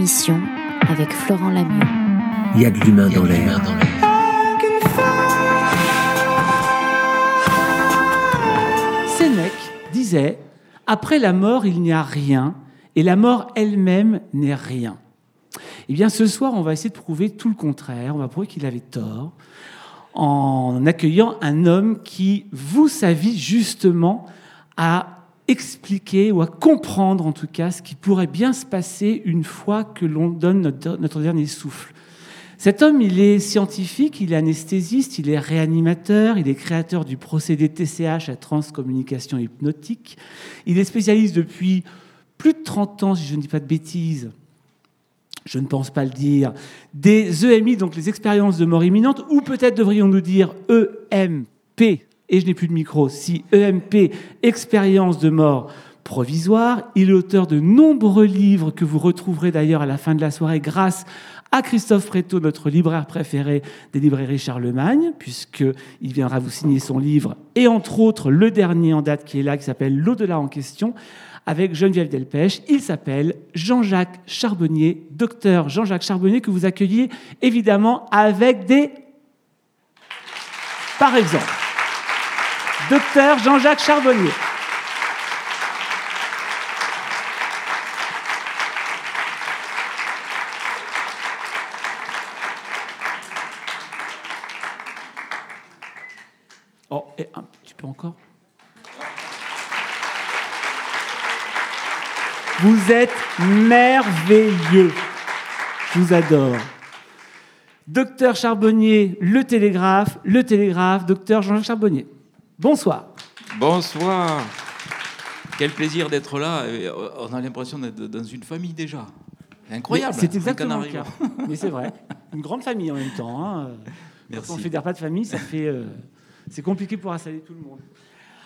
émission avec Florent Lamieux. Il y a de l'humain dans l'air. Sénèque disait Après la mort, il n'y a rien, et la mort elle-même n'est rien. Eh bien, ce soir, on va essayer de prouver tout le contraire. On va prouver qu'il avait tort en accueillant un homme qui voue sa vie justement à expliquer ou à comprendre en tout cas ce qui pourrait bien se passer une fois que l'on donne notre, dernier souffle. Cet homme, il est scientifique, il est anesthésiste, il est réanimateur, il est créateur du procédé TCH à transcommunication hypnotique. Il est spécialiste depuis plus de 30 ans, si je ne dis pas de bêtises, je ne pense pas le dire, des EMI, donc les expériences de mort imminente, ou peut-être devrions-nous dire EMP, et je n'ai plus de micro, si EMP, expérience de mort provisoire. Il est auteur de nombreux livres que vous retrouverez d'ailleurs à la fin de la soirée grâce à Christophe Préto, notre libraire préféré des librairies Charlemagne, puisqu'il viendra vous signer son livre, et entre autres le dernier en date qui est là, qui s'appelle L'au-delà en question, avec Geneviève Delpech. Il s'appelle Jean-Jacques Charbonnier, docteur Jean-Jacques Charbonnier, que vous accueillez évidemment avec des... Par exemple, docteur Jean-Jacques Charbonnier. Oh, et un petit peu encore. Vous êtes merveilleux. Je vous adore. Docteur Charbonnier, le télégraphe, le télégraphe, docteur Jean-Jacques Charbonnier. Bonsoir. Bonsoir. Quel plaisir d'être là. On a l'impression d'être dans une famille déjà. Incroyable. C'est exactement le cas. Mais c'est vrai. Une grande famille en même temps. Hein. Merci. Quand on ne fédère pas de famille, ça fait. Euh, c'est compliqué pour installer tout le monde.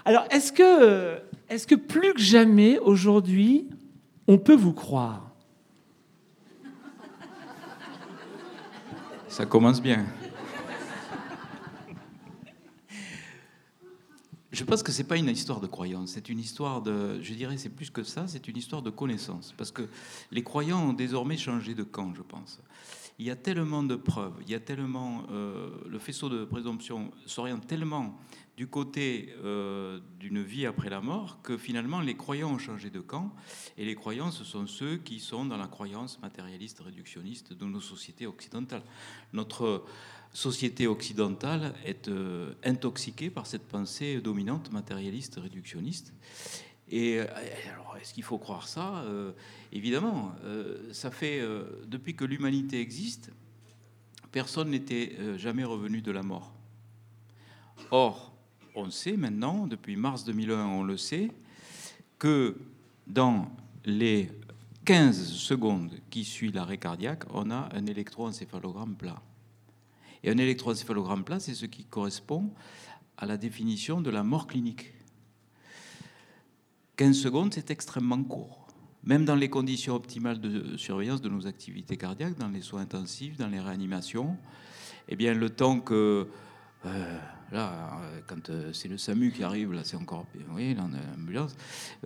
Alors, est-ce que, est que plus que jamais aujourd'hui, on peut vous croire? Ça commence bien. Je pense que c'est pas une histoire de croyance, c'est une histoire de, je dirais, c'est plus que ça, c'est une histoire de connaissance, parce que les croyants ont désormais changé de camp, je pense. Il y a tellement de preuves, il y a tellement, euh, le faisceau de présomption s'oriente tellement du côté euh, d'une vie après la mort que finalement les croyants ont changé de camp, et les croyants ce sont ceux qui sont dans la croyance matérialiste réductionniste de nos sociétés occidentales. Notre société occidentale est euh, intoxiquée par cette pensée dominante, matérialiste, réductionniste. Et euh, alors, est-ce qu'il faut croire ça? Euh, Évidemment, ça fait depuis que l'humanité existe, personne n'était jamais revenu de la mort. Or, on sait maintenant, depuis mars 2001, on le sait, que dans les 15 secondes qui suivent l'arrêt cardiaque, on a un électroencéphalogramme plat. Et un électroencéphalogramme plat, c'est ce qui correspond à la définition de la mort clinique. 15 secondes, c'est extrêmement court. Même dans les conditions optimales de surveillance de nos activités cardiaques, dans les soins intensifs, dans les réanimations, eh bien, le temps que. euh, là, euh, quand euh, c'est le SAMU qui arrive, là, c'est encore. Vous voyez, l'ambulance,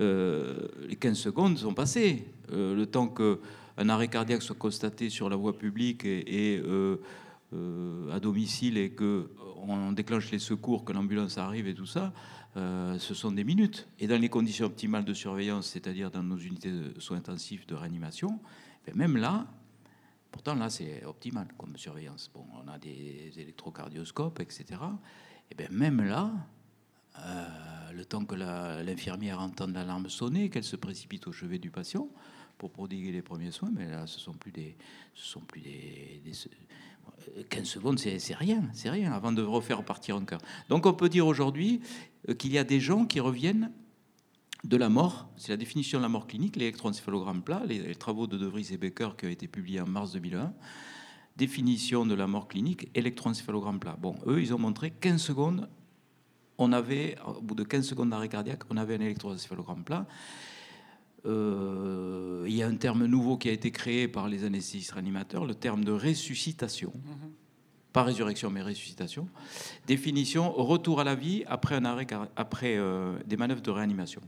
euh, les 15 secondes sont passées. Le temps qu'un arrêt cardiaque soit constaté sur la voie publique et, euh, euh, à domicile et que on déclenche les secours, que l'ambulance arrive et tout ça, euh, ce sont des minutes. Et dans les conditions optimales de surveillance, c'est-à-dire dans nos unités de soins intensifs de réanimation, ben même là, pourtant là c'est optimal comme surveillance. Bon, on a des électrocardioscopes, etc. Et bien même là, euh, le temps que l'infirmière entende l'alarme sonner, qu'elle se précipite au chevet du patient pour prodiguer les premiers soins, mais là ce sont plus des, ce sont plus des- 15 secondes, c'est rien, c'est rien, avant de refaire partir un cœur. Donc on peut dire aujourd'hui euh, qu'il y a des gens qui reviennent de la mort, c'est la définition de la mort clinique, l'électroencéphalogramme plat, les, travaux de De Vries et Becker qui ont été publiés en mars 2001, définition de la mort clinique, électroencéphalogramme plat. Bon, eux, ils ont montré 15 secondes, on avait, au bout de 15 secondes d'arrêt cardiaque, on avait un électroencéphalogramme plat. Euh, il y a un terme nouveau qui a été créé par les anesthésistes réanimateurs, le terme de ressuscitation. Pas résurrection, mais ressuscitation. Définition retour à la vie après, un arrêt, après euh, des manœuvres de réanimation.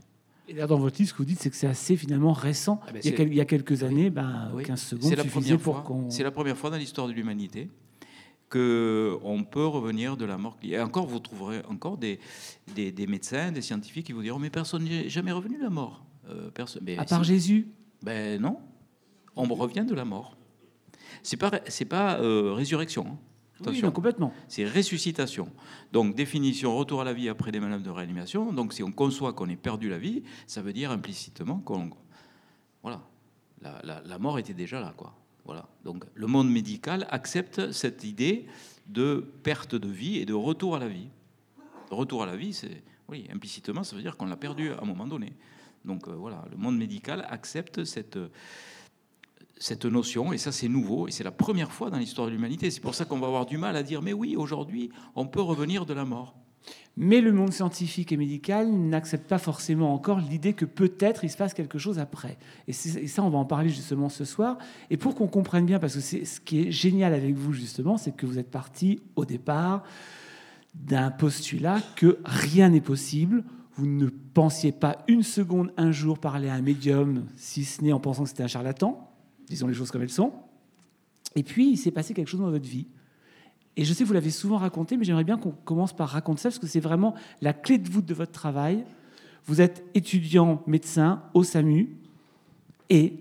Et là, dans votre livre, ce que vous dites, c'est que c'est assez finalement récent. Ah ben, il, y a c'est- quel- il y a quelques années, ben, Oui. 15 secondes C'est la première pour fois. qu'on. C'est la première fois dans l'histoire de l'humanité que on peut revenir de la mort. Et encore, vous trouverez encore des, des, des médecins, des scientifiques qui vous diront mais personne n'est jamais revenu de la mort. Euh. Mais À part si. Jésus, Ben non, on revient de la mort. C'est pas c'est pas euh, résurrection. hein. oui, non, complètement. c'est ressuscitation. Donc, définition, retour à la vie après des manœuvres de réanimation. Donc, si on conçoit qu'on ait perdu la vie, ça veut dire implicitement qu'on. Voilà. La, la- la mort était déjà là, quoi. Voilà. Donc, le monde médical accepte cette idée de perte de vie et de retour à la vie. Retour à la vie, c'est. Oui, implicitement, ça veut dire qu'on l'a perdu à un moment donné. Donc, euh, voilà. Le monde médical accepte cette cette notion, et ça c'est nouveau, et c'est la première fois dans l'histoire de l'humanité. C'est pour ça qu'on va avoir du mal à dire, mais oui, aujourd'hui, on peut revenir de la mort. Mais le monde scientifique et médical n'accepte pas forcément encore l'idée que peut-être il se passe quelque chose après. Et, et ça, on va en parler justement ce soir. Et pour qu'on comprenne bien, parce que c'est ce qui est génial avec vous justement, c'est que vous êtes parti au départ d'un postulat que rien n'est possible. Vous ne pensiez pas une seconde, un jour parler à un médium, si ce n'est en pensant que c'était un charlatan. Disons les choses comme elles sont. Et puis, il s'est passé quelque chose dans votre vie. Et je sais que vous l'avez souvent raconté, mais j'aimerais bien qu'on commence par raconter ça, parce que c'est vraiment la clé de voûte de votre travail. Vous êtes étudiant médecin au SAMU, et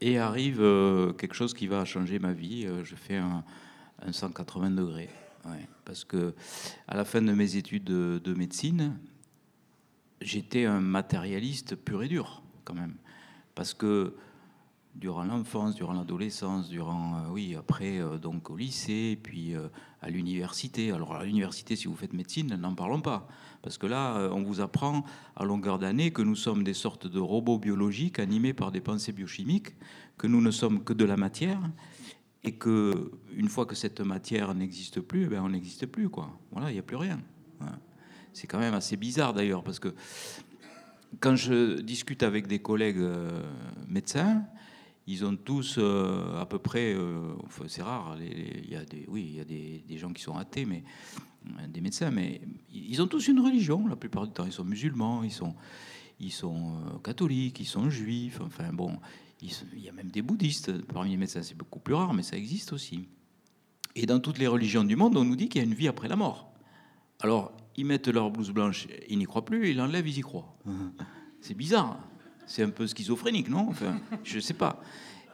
Et arrive euh, quelque chose qui va changer ma vie. Euh, je fais un, un 180 degrés. Parce que à la fin de mes études de, de médecine, j'étais un matérialiste pur et dur, quand même. Parce que durant l'enfance, durant l'adolescence, durant, euh, oui, après, euh, donc au lycée, puis euh, à l'université. Alors à l'université, si vous faites médecine, n'en parlons pas. Parce que là, on vous apprend à longueur d'année que nous sommes des sortes de robots biologiques animés par des pensées biochimiques, que nous ne sommes que de la matière, et que une fois que cette matière n'existe plus, eh ben, on n'existe plus. Quoi. Voilà, il n'y a plus rien. C'est quand même assez bizarre d'ailleurs, parce que quand je discute avec des collègues euh, médecins, ils ont tous euh, à peu près, euh, c'est rare, il y a des, oui, il y a des, des gens qui sont athées, mais des médecins, mais ils ont tous une religion la plupart du temps. Ils sont musulmans, ils sont, ils sont catholiques, ils sont juifs, enfin bon, il y a même des bouddhistes parmi les médecins, c'est beaucoup plus rare, mais ça existe aussi. Et dans toutes les religions du monde, on nous dit qu'il y a une vie après la mort. Alors, ils mettent leur blouse blanche, ils n'y croient plus, ils l'enlèvent, ils y croient. C'est bizarre. C'est un peu schizophrénique, non? Enfin, je sais pas.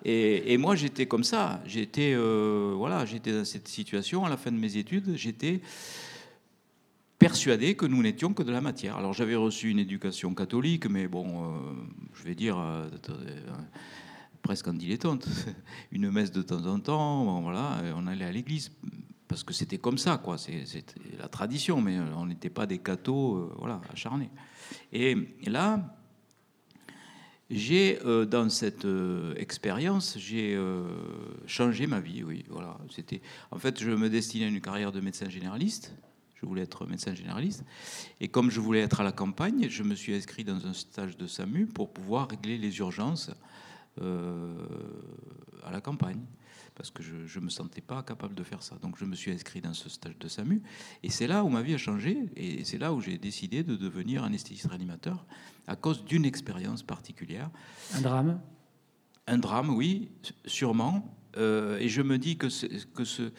Et, et moi, j'étais comme ça. J'étais, euh, voilà, j'étais dans cette situation à la fin de mes études. J'étais persuadé que nous n'étions que de la matière. Alors, j'avais reçu une éducation catholique, mais bon, euh, je vais dire euh, presque en dilettante. Une messe de temps en temps, bon, voilà, on allait à l'église parce que c'était comme ça, quoi. C'est- la tradition, mais on n'était pas des cathos, euh, voilà, acharnés. Et là, j'ai, euh, dans cette euh, expérience, j'ai euh, changé ma vie, oui. Voilà, c'était. En fait, je me destinais à une carrière de médecin généraliste. Je voulais être médecin généraliste. Et comme je voulais être à la campagne, je me suis inscrit dans un stage de SAMU pour pouvoir régler les urgences euh, à la campagne. Parce que je ne me sentais pas capable de faire ça. Donc je me suis inscrit dans ce stage de SAMU. Et c'est là où ma vie a changé. Et c'est là où j'ai décidé de devenir anesthésiste réanimateur à cause d'une expérience particulière. un drame? Un drame, oui, sûrement. Euh, et je me dis que ce, que ce,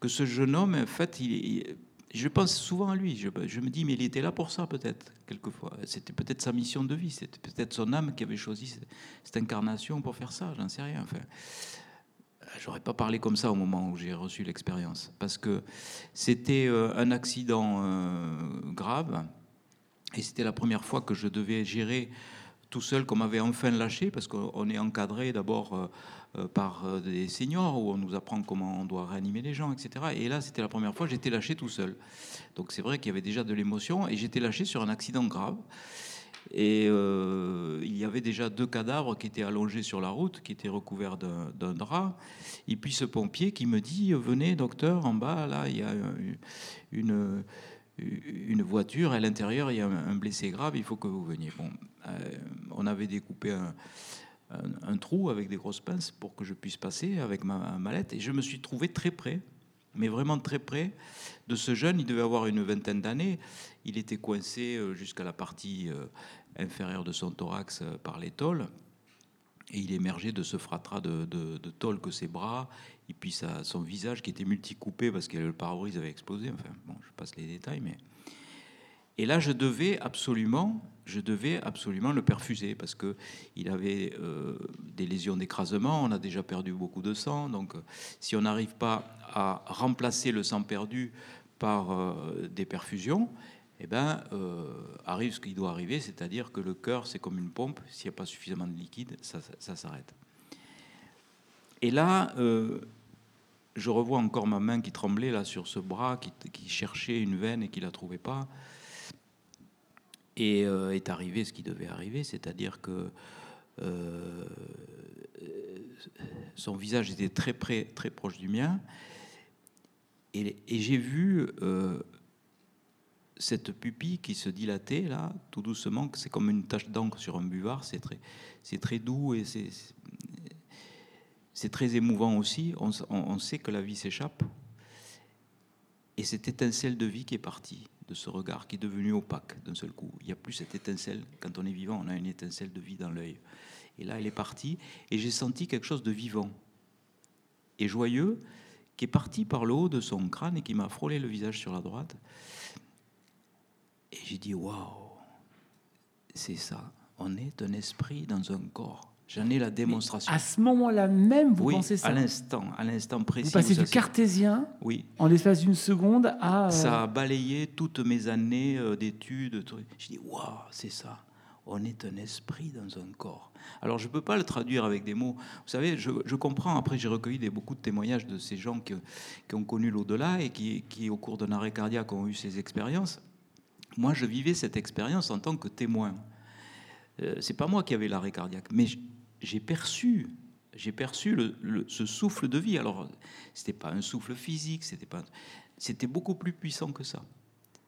que ce jeune homme, en fait, il, il- je pense souvent à lui. Je, je me dis, mais il était là pour ça, peut-être, quelquefois. C'était peut-être sa mission de vie. C'était peut-être son âme qui avait choisi cette, cette incarnation pour faire ça. J'en sais rien. Enfin, j'aurais pas parlé comme ça au moment où j'ai reçu l'expérience. Parce que c'était euh, un accident euh, grave. Et c'était la première fois que je devais gérer tout seul, qu'on m'avait enfin lâché, parce qu'on est encadré d'abord euh, par des seniors, où on nous apprend comment on doit réanimer les gens, etc. Et là, c'était la première fois que j'étais lâché tout seul. Donc c'est vrai qu'il y avait déjà de l'émotion, et j'étais lâché sur un accident grave. Et euh, il y avait déjà deux cadavres qui étaient allongés sur la route, qui étaient recouverts d'un drap. Et puis ce pompier qui me dit Venez, docteur, en bas, là, il y a une, voiture. À l'intérieur, il y a un, blessé grave, il faut que vous veniez. Bon, euh, on avait découpé un trou avec des grosses pinces pour que je puisse passer avec ma mallette. Et je me suis trouvé très près, mais vraiment très près de ce jeune. Il devait avoir une vingtaine d'années. Il était coincé euh, jusqu'à la partie euh, inférieur de son thorax par les tôles. Et il émergeait de ce fratras de, de, tôle que ses bras, et puis son visage qui était multicoupé parce que le pare-brise avait explosé. Enfin, bon, je passe les détails, mais. Et là, je devais absolument, je devais absolument le perfuser parce que il avait euh, des lésions d'écrasement. On a déjà perdu beaucoup de sang, donc si on n'arrive pas à remplacer le sang perdu par euh, des perfusions, eh ben, euh, arrive ce qui doit arriver, c'est-à-dire que le cœur, c'est comme une pompe, s'il n'y a pas suffisamment de liquide, ça, s'arrête. Et là, euh, je revois encore ma main qui tremblait là sur ce bras, qui, cherchait une veine et qui ne la trouvait pas. Et est arrivé ce qui devait arriver, c'est-à-dire que son visage était très, près, très proche du mien. Et, j'ai vu euh, cette pupille qui se dilatait là, tout doucement, c'est comme une tache d'encre sur un buvard, c'est très, très doux et c'est, c'est très émouvant aussi. On, on, sait que la vie s'échappe. Et cette étincelle de vie qui est partie de ce regard, qui est devenu opaque d'un seul coup. Il n'y a plus cette étincelle. Quand on est vivant, on a une étincelle de vie dans l'œil. Et là, elle est partie. Et j'ai senti quelque chose de vivant et joyeux qui est parti par le haut de son crâne et qui m'a frôlé le visage sur la droite. Et j'ai dit waouh, c'est ça. On est un esprit dans un corps. J'en ai la démonstration. à ce moment-là même, vous oui, pensez ça à l'instant, à l'instant précis. Vous passez du cartésien oui. en l'espace d'une seconde à... Euh, ça a balayé toutes mes années euh, d'études. J'ai dit, waouh, c'est ça on est un esprit dans un corps. Alors je ne peux pas le traduire avec des mots. Vous savez, je, comprends, après j'ai recueilli des, beaucoup de témoignages de ces gens qui, ont connu l'au-delà et qui, au cours d'un arrêt cardiaque, ont eu ces expériences. Moi, je vivais cette expérience en tant que témoin. Euh, c'est pas moi qui avais l'arrêt cardiaque, mais j'ai perçu, j'ai perçu ce souffle de vie. Alors, c'était pas un souffle physique, c'était pas, c'était beaucoup plus puissant que ça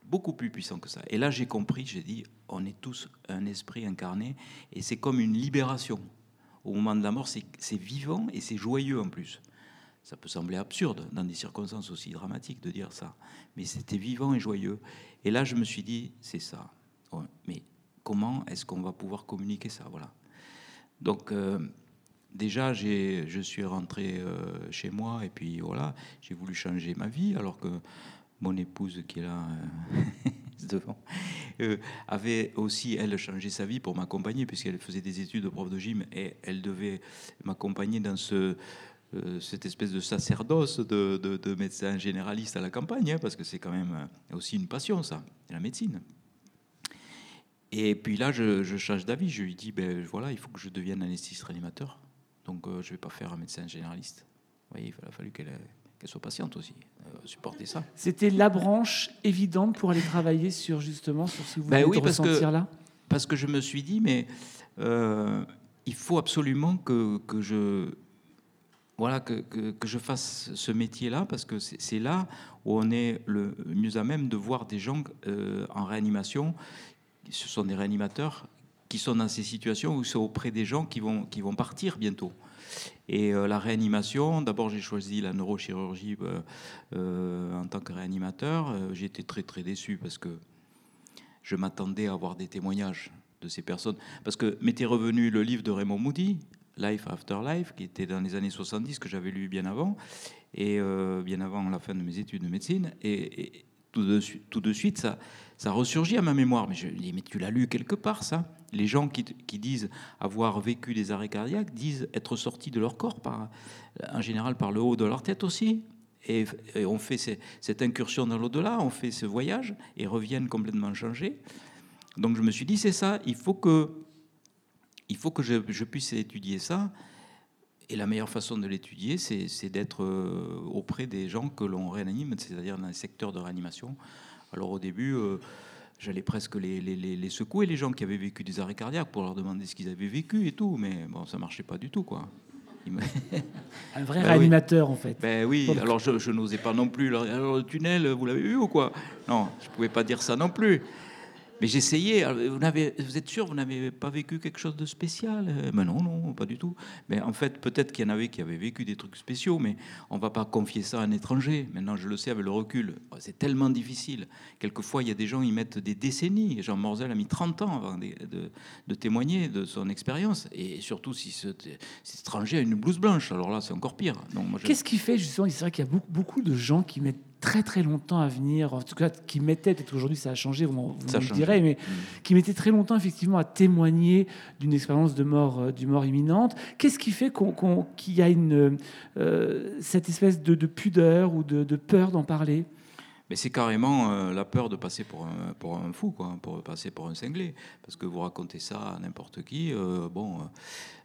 beaucoup plus puissant que ça. Et là, j'ai compris, j'ai dit, on est tous un esprit incarné, et c'est comme une libération. Au moment de la mort, c'est vivant et c'est joyeux en plus. Ça peut sembler absurde dans des circonstances aussi dramatiques de dire ça, mais c'était vivant et joyeux. Et là, je me suis dit, c'est ça. mais comment est-ce qu'on va pouvoir communiquer ça? Voilà. Donc, euh, déjà, je suis rentré euh, chez moi et puis voilà, j'ai voulu changer ma vie alors que mon épouse qui est là euh, devant, avait aussi, elle, changé sa vie pour m'accompagner, puisqu'elle faisait des études de prof de gym et elle devait m'accompagner dans ce, cette espèce de sacerdoce de, de, médecin généraliste à la campagne, hein, parce que c'est quand même aussi une passion, ça, la médecine. Et puis là, je, change d'avis. Je lui dis, ben voilà, il faut que je devienne anesthésiste réanimateur. Donc, je ne vais pas faire un médecin généraliste. Vous voyez, il a fallu qu'elle qu'elle soit patiente aussi, euh, supporter ça. C'était la branche évidente pour aller travailler sur justement sur ce que vous ben oui, parce que, là Parce que je me suis dit, mais euh, il faut absolument que, que je voilà que, que, je fasse ce métier-là parce que c'est là où on est le mieux à même de voir des gens euh, en réanimation. Ce sont des réanimateurs qui sont dans ces situations où sont auprès des gens qui vont, qui vont partir bientôt. Et euh, la réanimation, d'abord j'ai choisi la neurochirurgie euh, euh, en tant que réanimateur. été très très déçu parce que je m'attendais à avoir des témoignages de ces personnes. Parce que m'était revenu le livre de Raymond Moody, Life After Life, qui était dans les années 70, que j'avais lu bien avant, et bien avant la fin de mes études de médecine. Et, tout, de, tout de suite, ça, ça ressurgit à ma mémoire. Mais je dis, mais tu l'as lu quelque part, ça les gens qui, disent avoir vécu des arrêts cardiaques disent être sortis de leur corps, par, en général par le haut de leur tête aussi. Et, on fait cette incursion dans l'au-delà, on fait ce voyage et reviennent complètement changés. Donc je me suis dit, c'est ça, il faut que, il faut que je, puisse étudier ça. Et la meilleure façon de l'étudier, c'est d'être euh, auprès des gens que l'on réanime, c'est-à-dire dans les secteurs de réanimation. Alors au début, euh, j'allais presque les, les, les, secouer, les gens qui avaient vécu des arrêts cardiaques, pour leur demander ce qu'ils avaient vécu et tout, mais bon, ça marchait pas du tout, quoi. Un vrai ben réanimateur, en fait. Ben oui, alors je, n'osais pas non plus. Alors, le tunnel, vous l'avez vu ou quoi? Non, je pouvais pas dire ça non plus. Mais j'essayais. Vous, êtes sûr, vous n'avez pas vécu quelque chose de spécial? Euh, Mais non, non, pas du tout. Mais en fait, peut-être qu'il y en avait qui avaient vécu des trucs spéciaux, mais on va pas confier ça à un étranger. Maintenant, je le sais avec le recul. C'est tellement difficile. Quelquefois, il y a des gens, ils mettent des décennies. Jean Morzel a mis 30 ans avant de, témoigner de son expérience. Et surtout si cet étranger a une blouse blanche. Alors là, c'est encore pire. Qu'est-ce qui fait justement? C'est vrai qu'il y a beaucoup, beaucoup de gens qui mettent très très longtemps à venir, en tout cas qui mettaient, peut-être aujourd'hui ça a changé, vous, vous me direz, mais Mm. qui mettaient très longtemps effectivement à témoigner d'une expérience de mort, euh, du mort imminente. Qu'est-ce qui fait qu'il y a une, euh, cette espèce de, de pudeur ou de, de peur d'en parler? Mais c'est carrément euh, la peur de passer pour un, fou, quoi, pour passer pour un cinglé. Parce que vous racontez ça à n'importe qui. euh, bon, euh,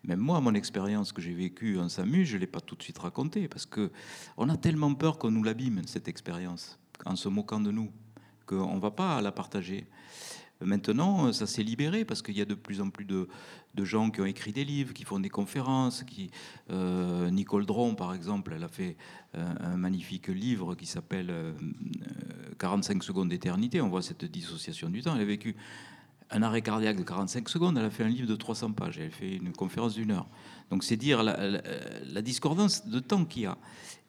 même moi, mon expérience que j'ai vécue en SAMU, je ne l'ai pas tout de suite racontée. Parce que on a tellement peur qu'on nous l'abîme, cette expérience, en se moquant de nous, qu'on ne va pas la partager. Maintenant, ça s'est libéré parce qu'il y a de plus en plus de, gens qui ont écrit des livres, qui font des conférences. Euh, Nicole Dron, par exemple, elle a fait euh, un magnifique livre qui s'appelle euh, euh, 45 secondes d'éternité. On voit cette dissociation du temps. Elle a vécu un arrêt cardiaque de 45 secondes. Elle a fait un livre de 300 pages. Elle fait une conférence d'une heure. Donc c'est dire la, discordance de temps qu'il y a.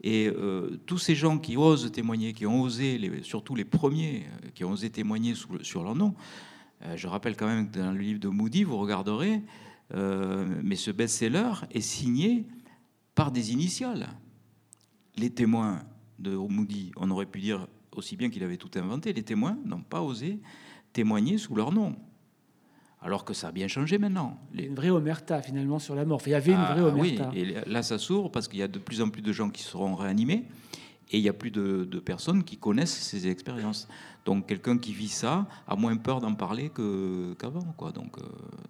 Et euh, tous ces gens qui osent témoigner, qui ont osé, surtout les premiers, euh, qui ont osé témoigner sur leur nom, euh, je rappelle quand même que dans le livre de Moody, vous regarderez, mais ce best-seller est signé par des initiales. Les témoins de Moody, on aurait pu dire aussi bien qu'il avait tout inventé, les témoins n'ont pas osé témoigner sous leur nom. Alors que ça a bien changé maintenant. Les, une vraie omerta finalement sur la mort. Enfin, il y avait une ah, vraie oui, omerta. et là ça s'ouvre parce qu'il y a de plus en plus de gens qui seront réanimés et il y a plus de, de personnes qui connaissent ces expériences. Donc quelqu'un qui vit ça a moins peur d'en parler qu'avant. quoi. Donc euh,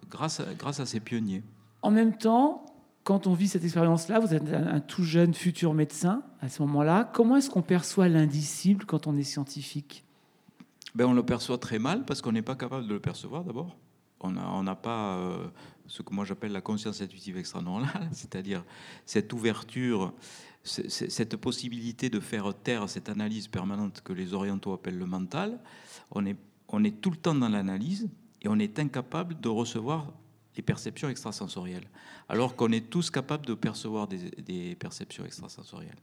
grâce, à, grâce à ces pionniers. En même temps, quand on vit cette expérience-là, vous êtes un, un tout jeune futur médecin à ce moment-là. Comment est-ce qu'on perçoit l'indicible quand on est scientifique? Ben, on le perçoit très mal parce qu'on n'est pas capable de le percevoir d'abord. On n'a pas euh, ce que moi j'appelle la conscience intuitive extra-normale, c'est-à-dire cette ouverture, cette possibilité de faire taire cette analyse permanente que les orientaux appellent le mental. On est, on est tout le temps dans l'analyse et on est incapable de recevoir les perceptions extrasensorielles, alors qu'on est tous capables de percevoir des, des perceptions extrasensorielles.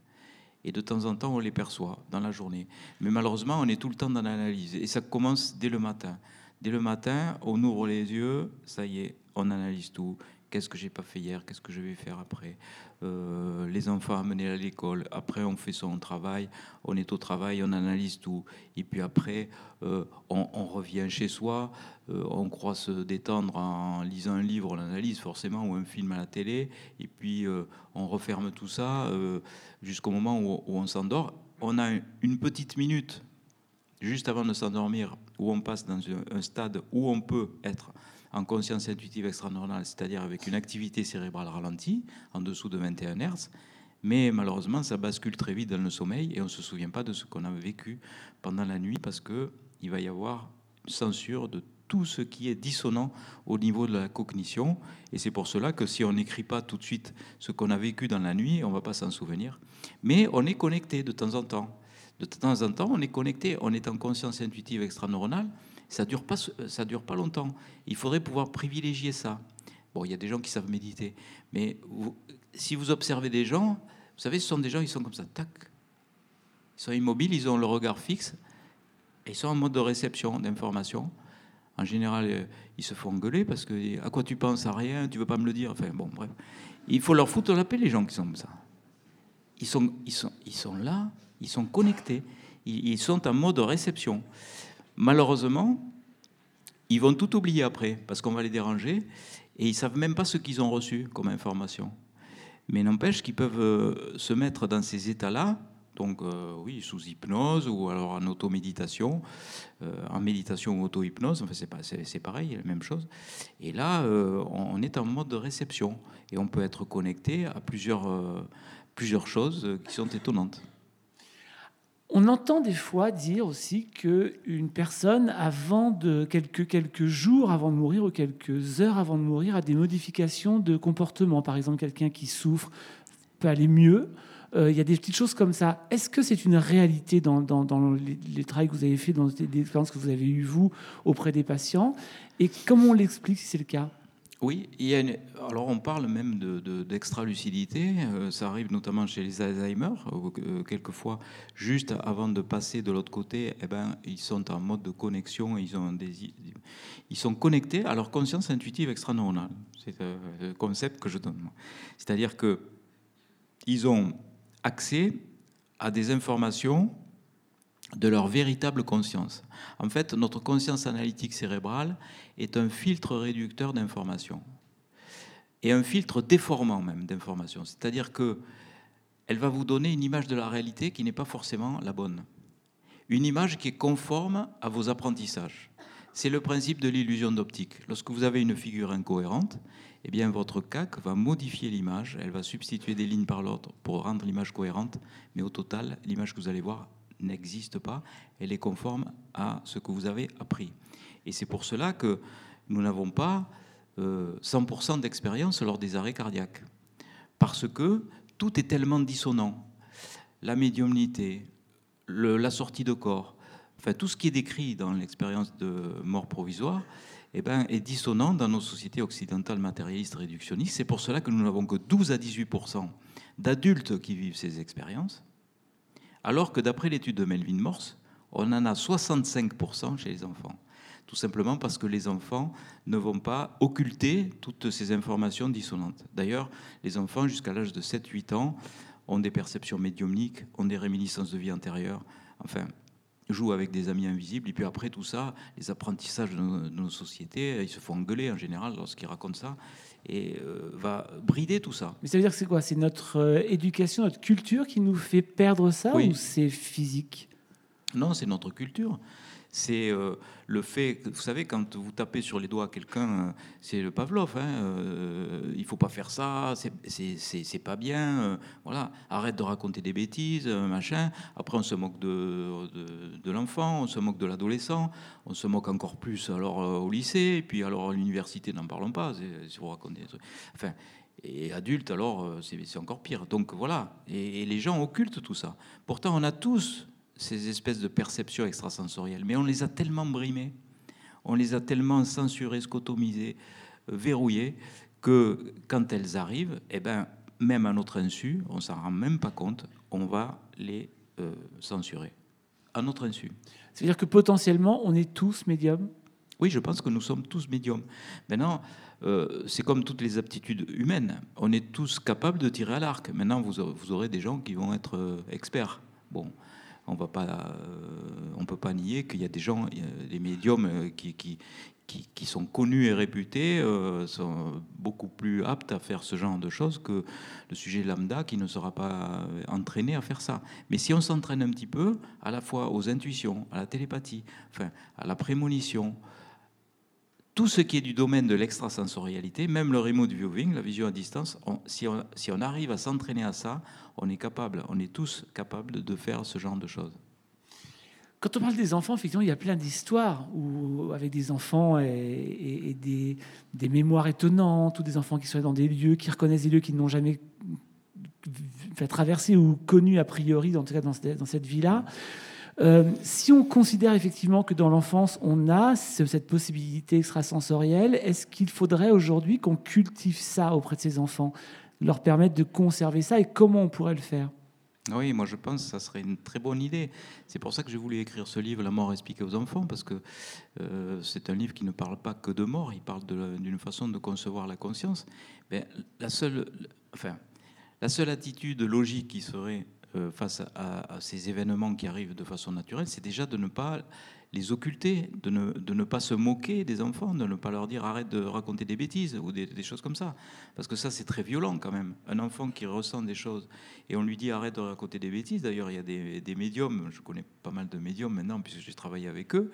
Et de temps en temps, on les perçoit dans la journée. Mais malheureusement, on est tout le temps dans l'analyse. Et ça commence dès le matin. Dès le matin, on ouvre les yeux, ça y est, on analyse tout. Qu'est-ce que j'ai pas fait hier? Qu'est-ce que je vais faire après? Euh, Les enfants amenés à l'école. Après, on fait son travail. On est au travail, on analyse tout. Et puis après, euh, on, revient chez soi. Euh, on croit se détendre en lisant un livre, on analyse forcément, ou un film à la télé. Et puis, on referme tout ça jusqu'au moment où on s'endort. On a une petite minute juste avant de s'endormir, où on passe dans un, stade où on peut être en conscience intuitive extra-normale, c'est-à-dire avec une activité cérébrale ralentie, en dessous de 21 Hz. Mais malheureusement, ça bascule très vite dans le sommeil et on ne se souvient pas de ce qu'on a vécu pendant la nuit parce qu'il va y avoir censure de tout ce qui est dissonant au niveau de la cognition. Et c'est pour cela que si on n'écrit pas tout de suite ce qu'on a vécu dans la nuit, on ne va pas s'en souvenir. Mais on est connecté de temps en temps. De temps en temps, on est connecté, on est en conscience intuitive extra-neuronale. Ça dure pas, ça dure pas longtemps. Il faudrait pouvoir privilégier ça. Bon, il y a des gens qui savent méditer, mais si vous observez des gens, vous savez, ce sont des gens, ils sont comme ça, tac. Ils sont immobiles, ils ont le regard fixe, et ils sont en mode de réception d'informations. En général, euh, ils se font engueuler parce que à quoi tu penses à rien, tu veux pas me le dire. Enfin bon, bref. Il faut leur foutre la paix, les gens qui sont comme ça. Ils sont, ils sont, ils sont là, ils sont connectés, ils, sont en mode réception. Malheureusement, ils vont tout oublier après parce qu'on va les déranger et ils savent même pas ce qu'ils ont reçu comme information. Mais n'empêche qu'ils peuvent euh, se mettre dans ces états-là, donc euh, oui, sous hypnose ou alors en automéditation, euh, en méditation ou auto-hypnose, enfin, c'est, pareil, la même chose. Et là, euh, on, est en mode de réception et on peut être connecté à plusieurs, plusieurs choses euh, qui sont étonnantes. On entend des fois dire aussi que une personne, avant de quelques, quelques jours avant de mourir ou quelques heures avant de mourir, a des modifications de comportement. Par exemple, quelqu'un qui souffre peut aller mieux, Euh, il y a des petites choses comme ça. Est-ce que c'est une réalité dans, dans, les, les travaux que vous avez fait, dans les expériences que vous avez eues, vous, auprès des patients? Et comment on l'explique si c'est le cas? Oui, alors on parle même de- de- d'extra-lucidité. Euh, ça arrive notamment chez les Alzheimer. où, euh, quelquefois, juste avant de passer de l'autre côté, eh ben, ils sont en mode de connexion. Ils, ont des, ils sont connectés à leur conscience intuitive extraneuronale. C'est euh, le concept que je donne. C'est-à-dire que ils ont accès à des informations de leur véritable conscience. En fait, notre conscience analytique cérébrale est un filtre réducteur d'informations et un filtre déformant même d'informations. C'est-à-dire que elle va vous donner une image de la réalité qui n'est pas forcément la bonne. Une image qui est conforme à vos apprentissages. C'est le principe de l'illusion d'optique. Lorsque vous avez une figure incohérente, eh bien votre CAC va modifier l'image, elle va substituer des lignes par l'autre pour rendre l'image cohérente, mais au total, l'image que vous allez voir n'existe pas, elle est conforme à ce que vous avez appris. Et c'est pour cela que nous n'avons pas euh, 100% d'expérience lors des arrêts cardiaques. Parce que tout est tellement dissonant. La médiumnité, la sortie de corps, enfin tout ce qui est décrit dans l'expérience de mort provisoire, eh ben, est dissonant dans nos sociétés occidentales matérialistes réductionnistes. C'est pour cela que nous n'avons que 12 à 18% d'adultes qui vivent ces expériences, alors que d'après l'étude de Melvin Morse, on en a 65% chez les enfants. Tout simplement parce que les enfants ne vont pas occulter toutes ces informations dissonantes. D'ailleurs, les enfants, jusqu'à l'âge de 7-8 ans, ont des perceptions médiumniques, ont des réminiscences de vie antérieure, enfin, jouent avec des amis invisibles. Et puis après tout ça, les apprentissages de nos, de nos sociétés, ils se font engueuler en général lorsqu'ils racontent ça, et euh, va brider tout ça. Mais ça veut dire que c'est quoi? C'est notre euh, éducation, notre culture qui nous fait perdre ça Oui. ou c'est physique? Non, c'est notre culture. C'est euh, le fait, vous savez, quand vous tapez sur les doigts quelqu'un, euh, c'est le Pavlov. Hein, euh, il faut pas faire ça, c'est- pas bien. euh, voilà, arrête de raconter des bêtises, machin. Après, on se moque de, de, l'enfant, on se moque de l'adolescent, on se moque encore plus alors au lycée, puis alors à l'université, n'en parlons pas. Si vous racontez des trucs. Enfin, et adulte, alors c'est c'est encore pire. Donc voilà, et, et les gens occultent tout ça. Pourtant, on a tous ces espèces de perceptions extrasensorielles, mais on les a tellement brimées, on les a tellement censurées, scotomisées, euh, verrouillées, que quand elles arrivent, eh ben, même à notre insu, on s'en rend même pas compte, on va les euh, censurer. À notre insu. Ça veut dire que potentiellement, on est tous médiums? Oui, je pense que nous sommes tous médiums. Maintenant, euh, c'est comme toutes les aptitudes humaines. On est tous capables de tirer à l'arc. Maintenant, vous, aurez- vous aurez des gens qui vont être experts. Bon, on va euh, peut pas nier qu'il y a des gens, des médiums euh, qui, sont connus et réputés, euh, sont beaucoup plus aptes à faire ce genre de choses que le sujet lambda qui ne sera pas entraîné à faire ça. Mais si on s'entraîne un petit peu, à la fois aux intuitions, à la télépathie, enfin, à la prémonition, tout ce qui est du domaine de l'extrasensorialité, même le remote viewing, la vision à distance, si on arrive à s'entraîner à ça, on est capable, on est tous capables de, faire ce genre de choses. Quand on parle des enfants, effectivement, il y a plein d'histoires avec des enfants et, des, mémoires étonnantes, ou des enfants qui sont dans des lieux, qui reconnaissent des lieux qu'ils n'ont jamais fait traverser ou connus a priori, en tout cas dans cette, vie-là. Euh, si on considère effectivement que dans l'enfance, on a ce- cette possibilité extrasensorielle, est-ce qu'il faudrait aujourd'hui qu'on cultive ça auprès de ces enfants, leur permettre de conserver ça, et comment on pourrait le faire Oui, moi je pense que ça serait une très bonne idée. C'est pour ça que j'ai voulu écrire ce livre, La mort expliquée aux enfants, parce que euh, c'est un livre qui ne parle pas que de mort, il parle d'une façon de concevoir la conscience. Mais la seule, enfin, la seule attitude logique qui serait euh, face à ces événements qui arrivent de façon naturelle, c'est déjà de ne pas les occulter, de ne, pas se moquer des enfants, de ne pas leur dire arrête de raconter des bêtises ou des, choses comme ça. Parce que ça, c'est très violent quand même. Un enfant qui ressent des choses et on lui dit arrête de raconter des bêtises. D'ailleurs, il y a des, médiums, je connais pas mal de médiums maintenant puisque j'ai travaillé avec eux.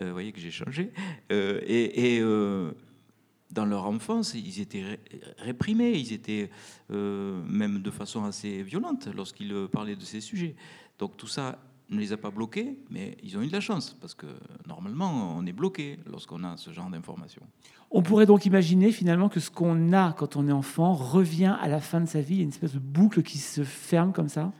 Euh, vous voyez que j'ai changé. Euh, et euh, dans leur enfance, ils étaient ré- réprimés, ils étaient même de façon assez violente lorsqu'ils parlaient de ces sujets. Donc tout ça ne les a pas bloqués, mais ils ont eu de la chance, parce que normalement, on est bloqué lorsqu'on a ce genre d'informations. On pourrait donc imaginer finalement que ce qu'on a quand on est enfant revient à la fin de sa vie, il y a une espèce de boucle qui se ferme comme ça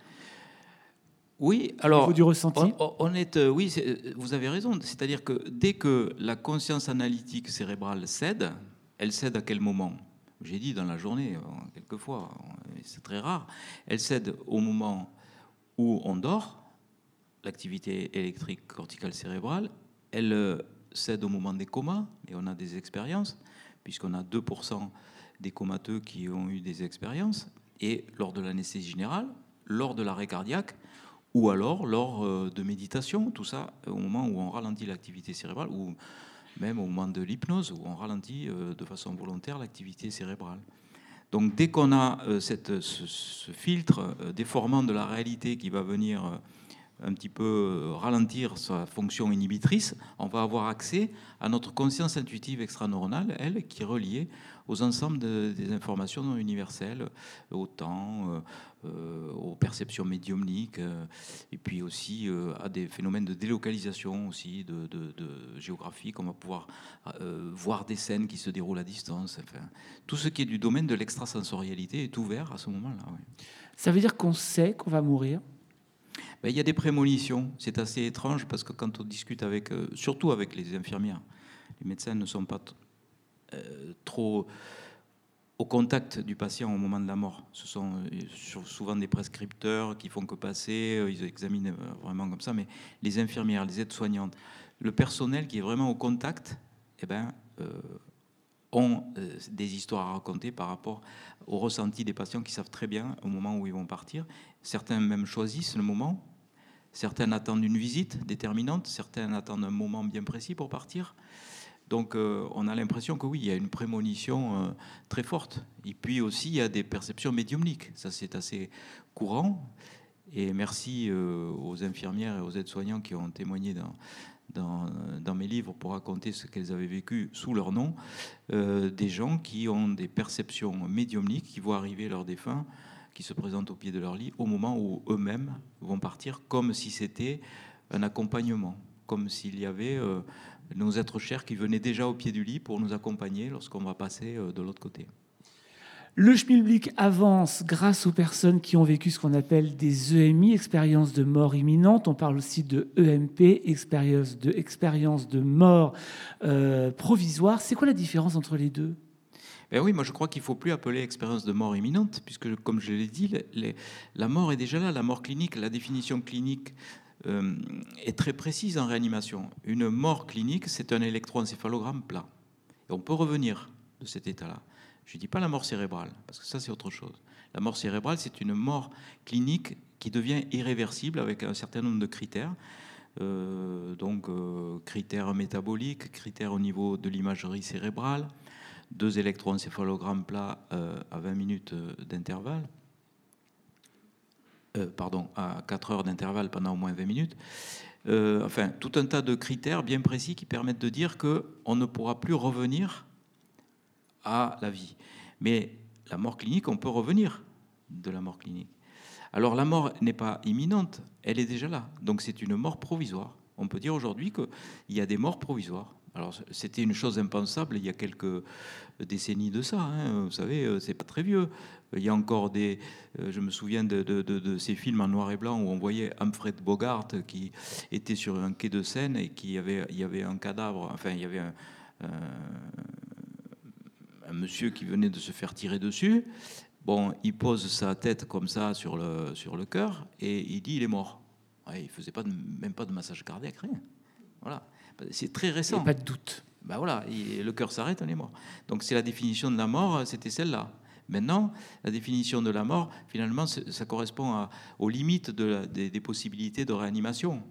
Oui, alors. du ressenti on, on est, euh, oui, euh, vous avez raison. C'est-à-dire que dès que la conscience analytique cérébrale cède, elle cède à quel moment? J'ai dit dans la journée, euh, quelquefois, euh, c'est très rare. Elle cède au moment où on dort, l'activité électrique corticale cérébrale. Elle euh, cède au moment des comas, et on a des expériences, puisqu'on a 2% des comateux qui ont eu des expériences, et lors de l'anesthésie générale, lors de l'arrêt cardiaque, ou alors lors euh, de méditation, tout ça euh, au moment où on ralentit l'activité cérébrale, ou même au moment de l'hypnose, où on ralentit de façon volontaire l'activité cérébrale. Donc dès qu'on a ce, filtre déformant de la réalité qui va venir un petit peu euh, ralentir sa fonction inhibitrice, on va avoir accès à notre conscience intuitive extraneuronale, elle, qui est reliée aux ensembles de- des informations universelles, au temps, euh, euh, aux perceptions médiumniques, euh, et puis aussi euh, à des phénomènes de délocalisation aussi, de, de, de géographique. On va pouvoir euh, voir des scènes qui se déroulent à distance. Enfin, tout ce qui est du domaine de l'extrasensorialité est ouvert à ce moment-là. Ça veut dire qu'on sait qu'on va mourir Il y a des prémonitions. C'est assez étrange parce que quand on discute avec, euh, surtout avec les infirmières, les médecins ne sont pas euh, trop au contact du patient au moment de la mort. Ce sont euh, souvent des prescripteurs qui font que passer, ils examinent vraiment comme ça, mais les infirmières, les aides-soignantes, le personnel qui est vraiment au contact, eh ben, ont des histoires à raconter par rapport au ressenti des patients qui savent très bien au moment où ils vont partir. Certains même choisissent le moment. Certains attendent une visite déterminante. Certains attendent un moment bien précis pour partir. Donc euh, on a l'impression que oui, il y a une prémonition euh, très forte. Et puis aussi, il y a des perceptions médiumniques. Ça, c'est assez courant. Et merci euh, aux infirmières et aux aides-soignants qui ont témoigné dans, dans, mes livres pour raconter ce qu'elles avaient vécu sous leur nom. Des gens qui ont des perceptions médiumniques, qui voient arriver leurs défunts, qui se présentent au pied de leur lit au moment où eux-mêmes vont partir, comme si c'était un accompagnement, comme s'il y avait euh, nos êtres chers qui venaient déjà au pied du lit pour nous accompagner lorsqu'on va passer euh, de l'autre côté. Le schmilblick avance grâce aux personnes qui ont vécu ce qu'on appelle des EMI, expériences de mort imminente. On parle aussi de EMP, expérience de, expérience de mort euh, provisoire. C'est quoi la différence entre les deux? Ben oui, moi je crois qu'il ne faut plus appeler expérience de mort imminente, puisque comme je l'ai dit, la mort est déjà là, la mort clinique, la définition clinique euh, est très précise en réanimation. Une mort clinique, c'est un électroencéphalogramme plat. On peut revenir de cet état-là. Je ne dis pas la mort cérébrale, parce que ça c'est autre chose. La mort cérébrale, c'est une mort clinique qui devient irréversible avec un certain nombre de critères. Euh, donc euh, critères métaboliques, critères au niveau de l'imagerie cérébrale, deux électroencéphalogrammes plats euh, à 20 minutes euh, d'intervalle, Euh, pardon, à 4 heures d'intervalle pendant au moins 20 minutes. Euh, enfin, tout un tas de critères bien précis qui permettent de dire qu'on ne pourra plus revenir à la vie. Mais la mort clinique, on peut revenir de la mort clinique. Alors la mort n'est pas imminente, elle est déjà là. Donc c'est une mort provisoire. On peut dire aujourd'hui qu'il y a des morts provisoires. Alors c'était une chose impensable il y a quelques décennies de ça. hein. Vous savez, euh, c'est pas très vieux. Il y a encore des. euh, Je me souviens de, ces films en noir et blanc où on voyait Humphrey Bogart qui était sur un quai de Seine et qui avait, il y avait un cadavre. Enfin, il y avait un, monsieur qui venait de se faire tirer dessus. Bon, il pose sa tête comme ça sur le, sur le cœur et il dit il est mort. Ouais, il faisait pas même pas de massage cardiaque, rien. Voilà. C'est très Il n'y récent. a pas de doute. Ben voilà, il- le cœur s'arrête, on est mort. Donc c'est la définition de la mort, c'était celle-là. Maintenant, la définition de la mort, finalement, ça correspond à- aux limites de la- des, des possibilités de réanimation.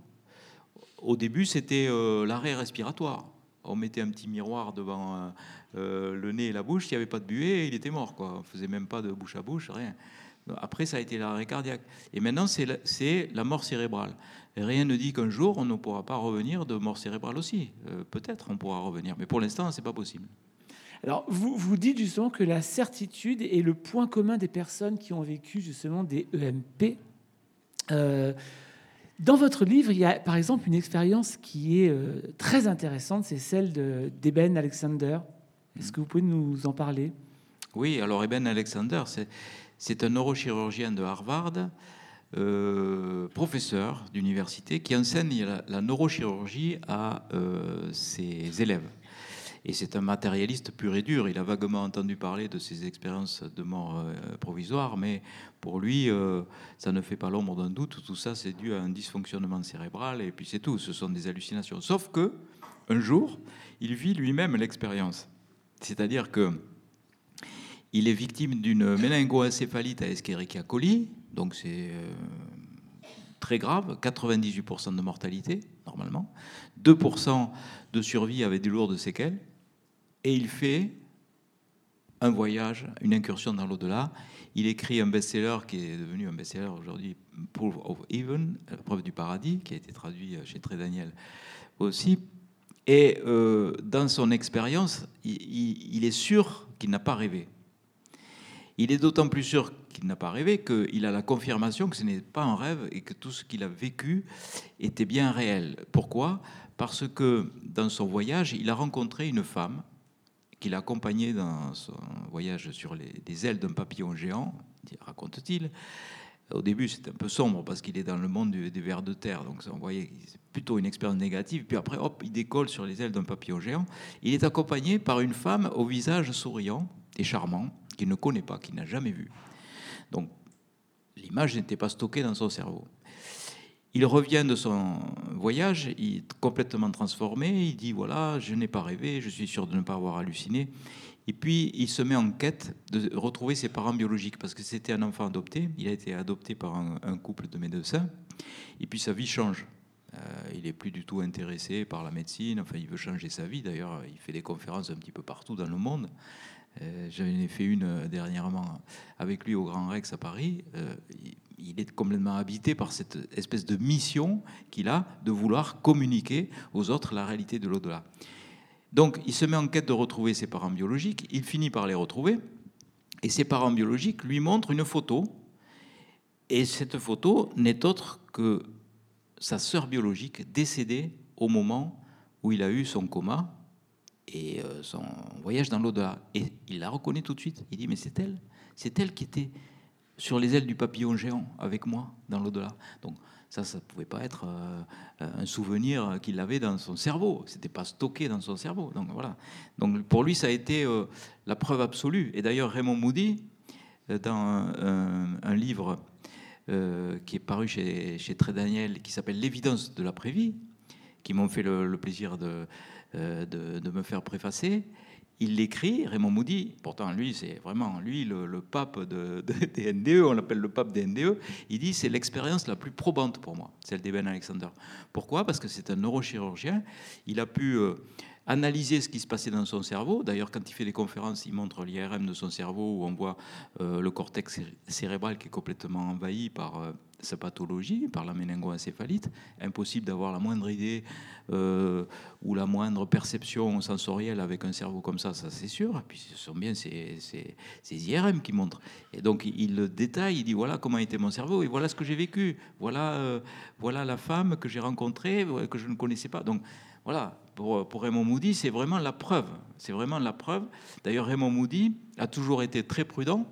Au début, c'était euh, l'arrêt respiratoire. On mettait un petit miroir devant euh, euh, le nez et la bouche, il n'y avait pas de buée, il était mort. Quoi. On ne faisait même pas de bouche à bouche, rien. Après, ça a été l'arrêt cardiaque. Et maintenant, c'est la, c'est la mort cérébrale. Rien ne dit qu'un jour, on ne pourra pas revenir de mort cérébrale aussi. Euh, Peut-être on pourra revenir, mais pour l'instant, ce n'est pas possible. Alors, vous, vous dites justement que la certitude est le point commun des personnes qui ont vécu justement des EMP. Euh, Dans votre livre, il y a par exemple une expérience qui est euh, très intéressante, c'est celle d'Eben Alexander. Est-ce que vous pouvez nous en parler? Oui, alors Eben Alexander, c'est un neurochirurgien de Harvard, euh, professeur d'université, qui enseigne la, neurochirurgie à euh, ses élèves. Et c'est un matérialiste pur et dur. Il a vaguement entendu parler de ses expériences de mort euh, provisoire, mais pour lui, ça ne fait pas l'ombre d'un doute. Tout ça, c'est dû à un dysfonctionnement cérébral, et puis c'est tout. Ce sont des hallucinations. Sauf que, un jour, il vit lui-même l'expérience. C'est-à-dire que il est victime d'une méningoencéphalite à Escherichia coli, donc c'est euh, très grave, 98% de mortalité normalement, 2% de survie avec des lourdes séquelles et il fait un voyage, une incursion dans l'au-delà. Il écrit un best-seller qui est devenu un best-seller aujourd'hui, Proof of Even, la preuve du paradis, qui a été traduit chez Très Daniel aussi. Et euh, dans son expérience, il, est sûr qu'il n'a pas rêvé. Il est d'autant plus sûr qu'il n'a pas rêvé qu'il a la confirmation que ce n'est pas un rêve et que tout ce qu'il a vécu était bien réel. Pourquoi? Parce que dans son voyage, il a rencontré une femme qu'il a accompagné dans son voyage sur les, ailes d'un papillon géant, raconte-t-il. Au début, c'est un peu sombre parce qu'il est dans le monde des vers de terre, donc on voyait c'est plutôt une expérience négative. Puis après, hop, il décolle sur les ailes d'un papillon géant. Il est accompagné par une femme au visage souriant charmant qu'il ne connaît pas, qu'il n'a jamais vu. Donc, l'image n'était pas stockée dans son cerveau. Il revient de son voyage, il est complètement transformé, il dit voilà, je n'ai pas rêvé, je suis sûr de ne pas avoir halluciné. Et puis il se met en quête de retrouver ses parents biologiques, parce que c'était un enfant adopté, il a été adopté par un, couple de médecins, et puis sa vie change. Euh, il n'est plus du tout intéressé par la médecine, enfin il veut changer sa vie, d'ailleurs il fait des conférences un petit peu partout dans le monde. Euh, j'en ai fait une euh, dernièrement avec lui au Grand Rex à Paris. Il est complètement habité par cette espèce de mission qu'il a de vouloir communiquer aux autres la réalité de l'au-delà. Donc il se met en quête de retrouver ses parents biologiques, il finit par les retrouver, et ses parents biologiques lui montrent une photo, et cette photo n'est autre que sa sœur biologique décédée au moment où il a eu son coma et euh, son voyage dans l'au-delà. Et il la reconnaît tout de suite, il dit mais c'est elle, c'est elle qui était sur les ailes du papillon géant avec moi dans l'au-delà. Donc ça, ça ne pouvait pas être euh, un souvenir qu'il avait dans son cerveau. C'était pas stocké dans son cerveau. Donc voilà. Donc pour lui, ça a été euh, la preuve absolue. Et d'ailleurs, Raymond Moody, euh, dans un, livre qui est paru chez, chez Très Daniel, qui s'appelle L'évidence de l'après-vie, qui m'ont fait le, plaisir de, de, de, me faire préfacer, il l'écrit, Raymond Moody, pourtant lui, c'est vraiment lui le, pape de, des NDE, on l'appelle le pape des NDE, il dit c'est l'expérience la plus probante pour moi, celle d'Eben Alexander. Pourquoi? Parce que c'est un neurochirurgien, il a pu euh, analyser ce qui se passait dans son cerveau. D'ailleurs, quand il fait des conférences, il montre l'IRM de son cerveau où on voit euh, le cortex cérébral qui est complètement envahi par euh, sa pathologie, par la méningoencéphalite. Impossible d'avoir la moindre idée euh, ou la moindre perception sensorielle avec un cerveau comme ça, ça c'est sûr. Et puis ce sont bien ces, IRM qui montrent. Et donc il le détaille, il dit voilà comment était mon cerveau et voilà ce que j'ai vécu. Voilà, voilà la femme que j'ai rencontrée, que je ne connaissais pas. Donc voilà, pour, Raymond Moody, c'est vraiment la preuve. C'est vraiment la preuve. D'ailleurs, Raymond Moody a toujours été très prudent.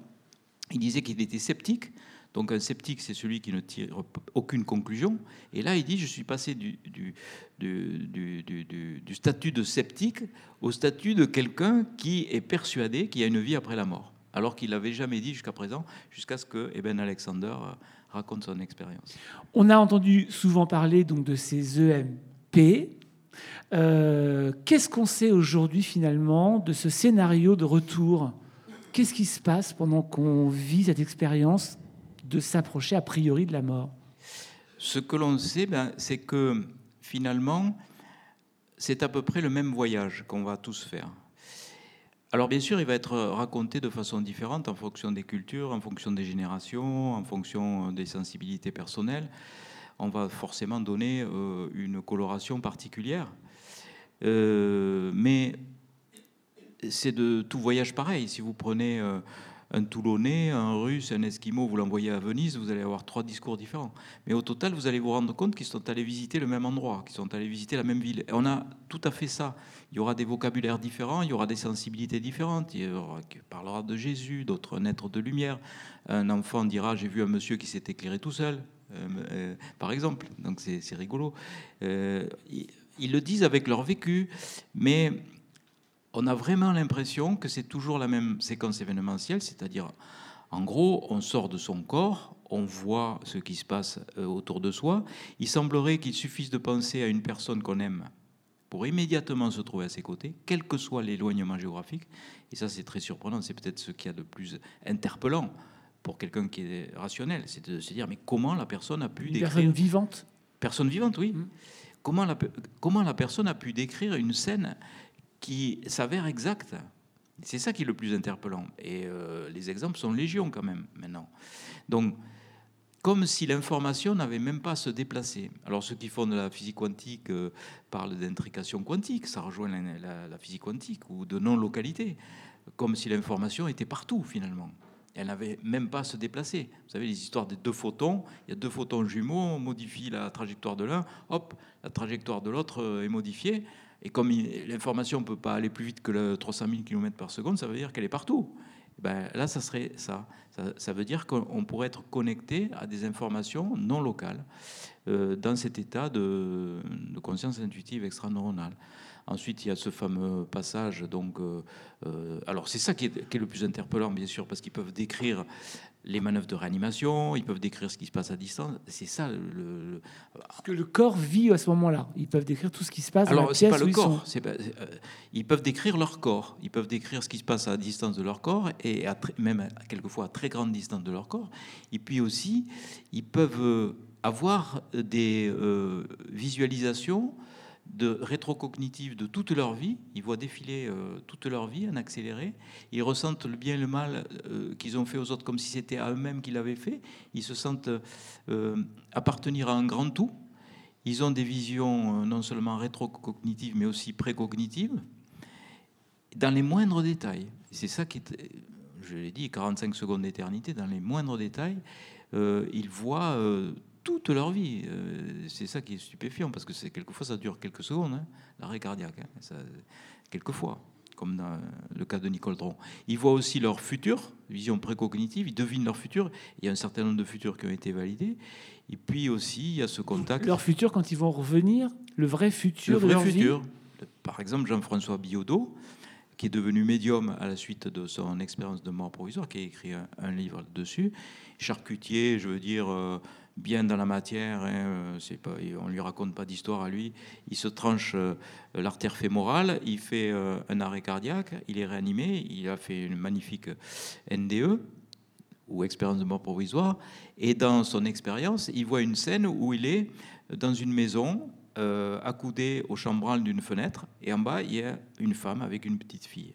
Il disait qu'il était sceptique. Donc un sceptique, c'est celui qui ne tire aucune conclusion. Et là, il dit, je suis passé du, statut de sceptique au statut de quelqu'un qui est persuadé qu'il y a une vie après la mort. Alors qu'il l'avait jamais dit jusqu'à présent, jusqu'à ce que Eben Alexander raconte son expérience. On a entendu souvent parler donc de ces EMP, euh, qu'est-ce qu'on sait aujourd'hui finalement de ce scénario de retour? Qu'est-ce qui se passe pendant qu'on vit cette expérience de s'approcher a priori de la mort? Ce que l'on sait, ben, c'est que finalement, c'est à peu près le même voyage qu'on va tous faire. Alors bien sûr, il va être raconté de façon différente en fonction des cultures, en fonction des générations, en fonction des sensibilités personnelles. On va forcément donner euh, une coloration particulière. Euh, mais c'est de tout voyage pareil. Si vous prenez euh, un Toulonnais, un Russe, un Esquimau, vous l'envoyez à Venise, vous allez avoir trois discours différents. Mais au total, vous allez vous rendre compte qu'ils sont allés visiter le même endroit, qu'ils sont allés visiter la même ville. Et on a tout à fait ça. Il y aura des vocabulaires différents, il y aura des sensibilités différentes. Il y aura qui parlera de Jésus, d'autres naître de lumière. Un enfant dira J'ai vu un monsieur qui s'est éclairé tout seul, par exemple. Donc c'est rigolo. Euh, ils, le disent avec leur vécu, mais on a vraiment l'impression que c'est toujours la même séquence événementielle, c'est-à-dire, en gros, on sort de son corps, on voit ce qui se passe euh, autour de soi. Il semblerait qu'il suffise de penser à une personne qu'on aime pour immédiatement se trouver à ses côtés, quel que soit l'éloignement géographique. Et ça, c'est très surprenant. C'est peut-être ce qu'il y a de plus interpellant pour quelqu'un qui est rationnel, c'est de se dire mais comment la personne a pu Une décrire personne vivante. personne vivante, oui. Mm. Comment, la, comment la personne a pu décrire une scène qui s'avère exacte? C'est ça qui est le plus interpellant. Et euh, les exemples sont légion quand même maintenant. Donc, comme si l'information n'avait même pas à se déplacer. Alors ceux qui font de la physique quantique euh, parlent d'intrication quantique, ça rejoint la, la- la physique quantique, ou de non-localité, comme si l'information était partout finalement. Elle n'avait même pas à se déplacer. Vous savez, les histoires des deux photons, il y a deux photons jumeaux, on modifie la trajectoire de l'un, hop, la trajectoire de l'autre euh, est modifiée. Et comme l'information ne peut pas aller plus vite que le 300 000 km par seconde, ça veut dire qu'elle est partout. Ben, là, ça serait ça. ça. ça veut dire qu'on pourrait être connecté à des informations non locales euh, dans cet état de, de conscience intuitive extraneuronale. Ensuite, il y a ce fameux passage. Donc, euh, euh, alors, c'est ça qui est, qui est le plus interpellant, bien sûr, parce qu'ils peuvent décrire les manœuvres de réanimation, ils peuvent décrire ce qui se passe à distance. C'est ça le- que le corps vit à ce moment-là. Ils peuvent décrire tout ce qui se passe alors, c'est pas le ils corps. sont. c'est pas- euh, ils peuvent décrire leur corps. Ils peuvent décrire ce qui se passe à distance de leur corps et à très- même à- quelquefois à très grande distance de leur corps. Et puis aussi, ils peuvent avoir des euh, visualisations de rétrocognitives de toute leur vie. Ils voient défiler euh, toute leur vie en accéléré. Ils ressentent le bien et le mal euh, qu'ils ont fait aux autres comme si c'était à eux-mêmes qu'ils l'avaient fait. Ils se sentent euh, appartenir à un grand tout. Ils ont des visions non seulement rétrocognitives, mais aussi précognitives, dans les moindres détails. C'est ça qui est, je l'ai dit, 45 secondes d'éternité, dans les moindres détails, ils voient toute leur vie. Euh, c'est ça qui est stupéfiant, parce que c'est quelquefois ça dure quelques secondes, hein, l'arrêt cardiaque, hein, ça, quelquefois, comme dans le cas de Nicole Dron. Ils voient aussi leur futur, vision précognitive, ils devinent leur futur. Il y a un certain nombre de futurs qui ont été validés. Et puis aussi, il y a ce contact. Leur futur, quand ils vont revenir, le vrai futur Le de vrai leur vie. futur. Par exemple, Jean-François Biodot, qui est devenu médium à la suite de son expérience de mort provisoire, qui a écrit un, un livre dessus. Charcutier, je veux dire, euh, bien dans la matière, hein, euh, on lui raconte pas d'histoire à lui. Il se tranche euh, l'artère fémorale, il fait euh, un arrêt cardiaque, il est réanimé, il a fait une magnifique NDE ou expérience de mort provisoire. Et dans son expérience, il voit une scène où il est dans une maison, accoudé au chambranle d'une fenêtre, et en bas, il y a une femme avec une petite fille.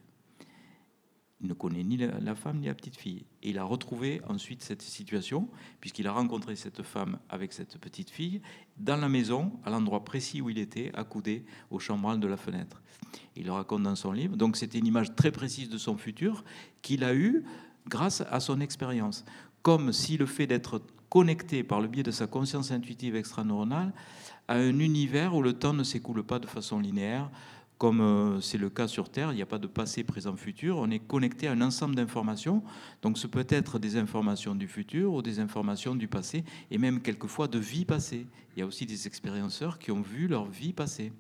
Il ne connaît ni la, femme ni la petite fille. Et il a retrouvé ensuite cette situation, puisqu'il a rencontré cette femme avec cette petite fille dans la maison, à l'endroit précis où il était, accoudé au chambranle de la fenêtre. Il le raconte dans son livre. Donc c'était une image très précise de son futur qu'il a eue grâce à son expérience. Comme si le fait d'être connecté par le biais de sa conscience intuitive extraneuronale à un univers où le temps ne s'écoule pas de façon linéaire, comme euh, c'est le cas sur Terre, il n'y a pas de passé, présent, futur, on est connecté à un ensemble d'informations, donc ce peut être des informations du futur ou des informations du passé, et même quelquefois de vie passée. Il y a aussi des expérienceurs qui ont vu leur vie passée.